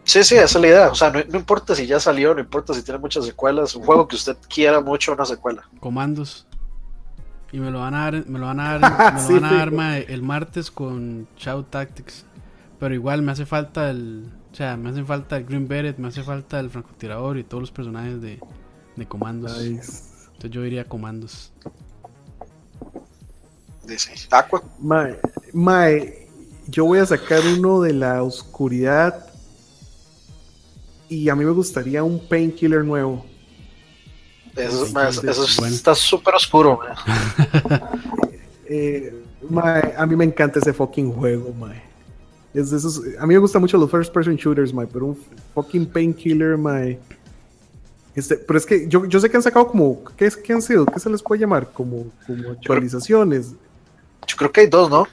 Sí, sí, esa es la idea. O sea, no, no, importa si ya salió, no importa si tiene muchas secuelas, un juego que usted quiera mucho una secuela. Comandos. Y me lo van a dar, me lo van a dar, me lo sí, van a dar ma, el martes con Shout Tactics. Pero igual me hace falta el, o sea, me hace falta el Green Beret, me hace falta el francotirador y todos los personajes de, de comandos. Nice. Entonces yo diría comandos dice Aqua. Mae, mae, yo voy a sacar uno de la oscuridad y a mí me gustaría un painkiller nuevo. Eso, mae, eso bueno. está súper oscuro. eh, mae, a mí me encanta ese fucking juego, mae. Es de esos, a mí me gustan mucho los first person shooters, mae, pero un fucking painkiller, mae. Este, pero es que yo, yo sé que han sacado como, ¿qué, es, ¿qué han sido? ¿Qué se les puede llamar? Como, como actualizaciones. Yo creo que hay dos, ¿no?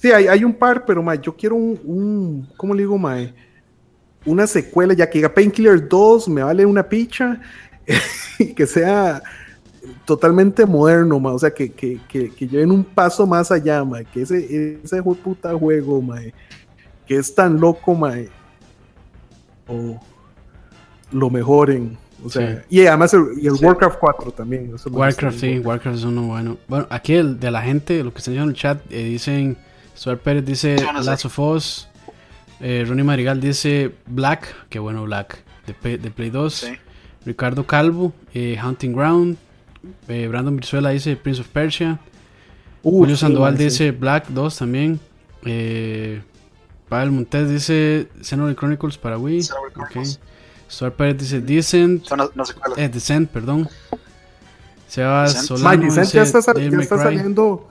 Sí, hay, hay un par, pero ma, yo quiero un, ¿cómo le digo, mae? Una secuela, ya que diga Painkiller 2, me vale una picha, que sea totalmente moderno, ma, o sea, que, que, que, que, lleven un paso más allá, ma, que ese, ese puta juego, ma, que es tan loco, ma, o lo mejoren. O sea, sí. y además el, y el sí. Warcraft 4 también. Warcraft, sí, Warcraft es uno bueno. Bueno, aquí el de la gente, lo que están diciendo en el chat, eh, dicen, Stuart Pérez dice no Last of Us, eh, Ronnie Marigal dice Black, que bueno Black, de, de Play 2. Sí. Ricardo Calvo, eh, Hunting Ground. Eh, Brandon Brizuela dice Prince of Persia. Uh, Julio Sandoval dice Black 2 también. Eh, Pavel Montes dice Xenoblade Chronicles para Wii. Okay. Stuart Pérez dice Decent. No, no sé cuál. Eh, Descent, perdón. Sebas Solano. Mike, ya está, ya está saliendo.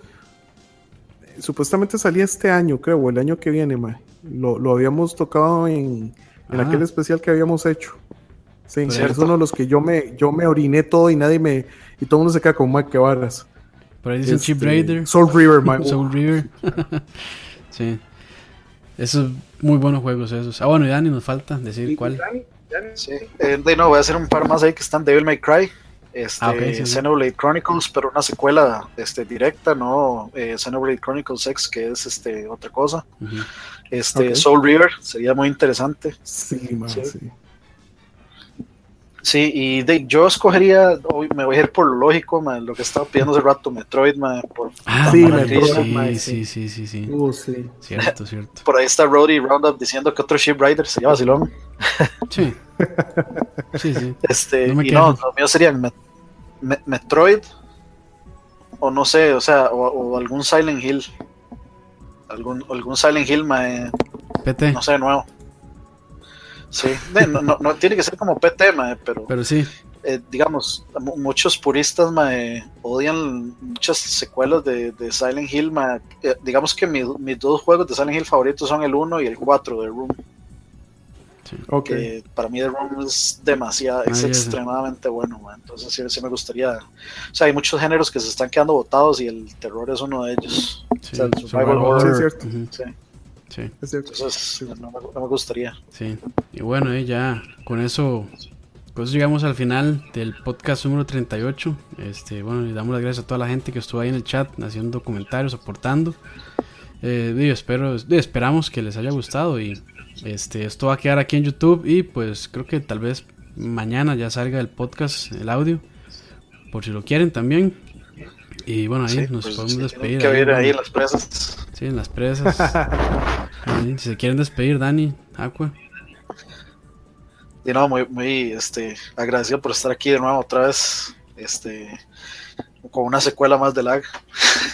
Supuestamente salía este año, creo, o el año que viene, ma. Lo, lo habíamos tocado en, en ah. aquel especial que habíamos hecho. Sí, es uno de los que yo me, yo me oriné todo y nadie me. Y todo el mundo se queda con Mike Varas. Por ahí dicen este, Chip Raider. Soul River, Mike. Soul River. sí. Esos muy buenos juegos esos. Ah, bueno, y Dani nos falta decir cuál. Dani? Sí. Eh, de no, voy a hacer un par más ahí que están Devil May Cry, este, ah, okay, sí, Xenoblade Chronicles, pero una secuela este, directa, no eh, Xenoblade Chronicles X, que es este, otra cosa. Uh -huh. este, okay. Soul River sería muy interesante. Sí, man, sí. sí. Sí, y de, yo escogería, hoy me voy a ir por lo lógico, lo que estaba pidiendo hace rato, Metroid, por, ah, sí, Metroid, sí, sí, sí, sí, uh, sí. Cierto, cierto. Por ahí está Roddy Roundup diciendo que otro Ship Rider sería vacilón. Sí. sí, sí. Este, no y no, lo mío sería Metroid, o no sé, o sea, o, algún Silent Hill. Algún, algún Silent Hill, mae, PT. no sé, nuevo. Sí, no, no, no, tiene que ser como PT, mae, pero, pero sí. Eh, digamos, muchos puristas mae, odian muchas secuelas de, de Silent Hill. Mae. Eh, digamos que mis dos juegos de Silent Hill favoritos son el 1 y el 4 de Room. Okay. para mí The Room es demasiado, es extremadamente bueno, entonces sí, sí, me gustaría, o sea, hay muchos géneros que se están quedando botados y el terror es uno de ellos. Sí, o sea, el survival horror. Sí. Sí. Sí. Es cierto. Entonces, no, me, gustaría. Sí, y bueno, eh, ya con eso, con eso llegamos al final del podcast número 38. Este, bueno, le damos las gracias a toda la gente que estuvo ahí en el chat haciendo comentarios, aportando. Eh, espero, esperamos que les haya gustado y este, esto va a quedar aquí en YouTube y pues creo que tal vez mañana ya salga el podcast, el audio, por si lo quieren también. Y bueno, ahí nos pues, podemos despedir. Que ahí, ahí las presas. Sí, en las presas. si se quieren despedir, Dani, Aqua. Y no, muy, muy este, agradecido por estar aquí de nuevo otra vez. Este, con una secuela más de lag.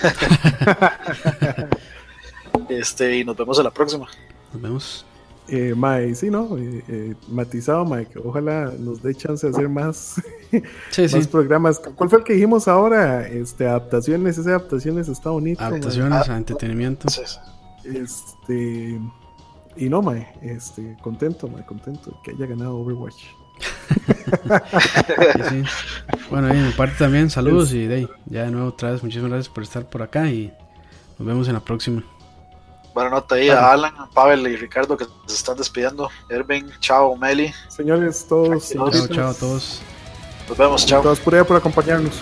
este, y nos vemos en la próxima. Nos vemos. Eh, Mae, sí, ¿no? Eh, eh, matizado, Mae, que ojalá nos dé chance de hacer más, más programas. ¿Cuál fue el que dijimos ahora? Este, adaptaciones, esas adaptaciones está bonito. Adaptaciones a entretenimiento. Este, y no, Mae, este, contento, Mae, contento que haya ganado Overwatch. Bueno, y en mi parte también, saludos y de ya de nuevo otra vez, muchísimas gracias por estar por acá y nos vemos en la próxima. Buenas noches ahí a Alan, Pavel y Ricardo que se están despidiendo. Ervin, chao, Meli. Señores, todos. Chao, chao a todos. Nos vemos, chao. Todos por por acompañarnos.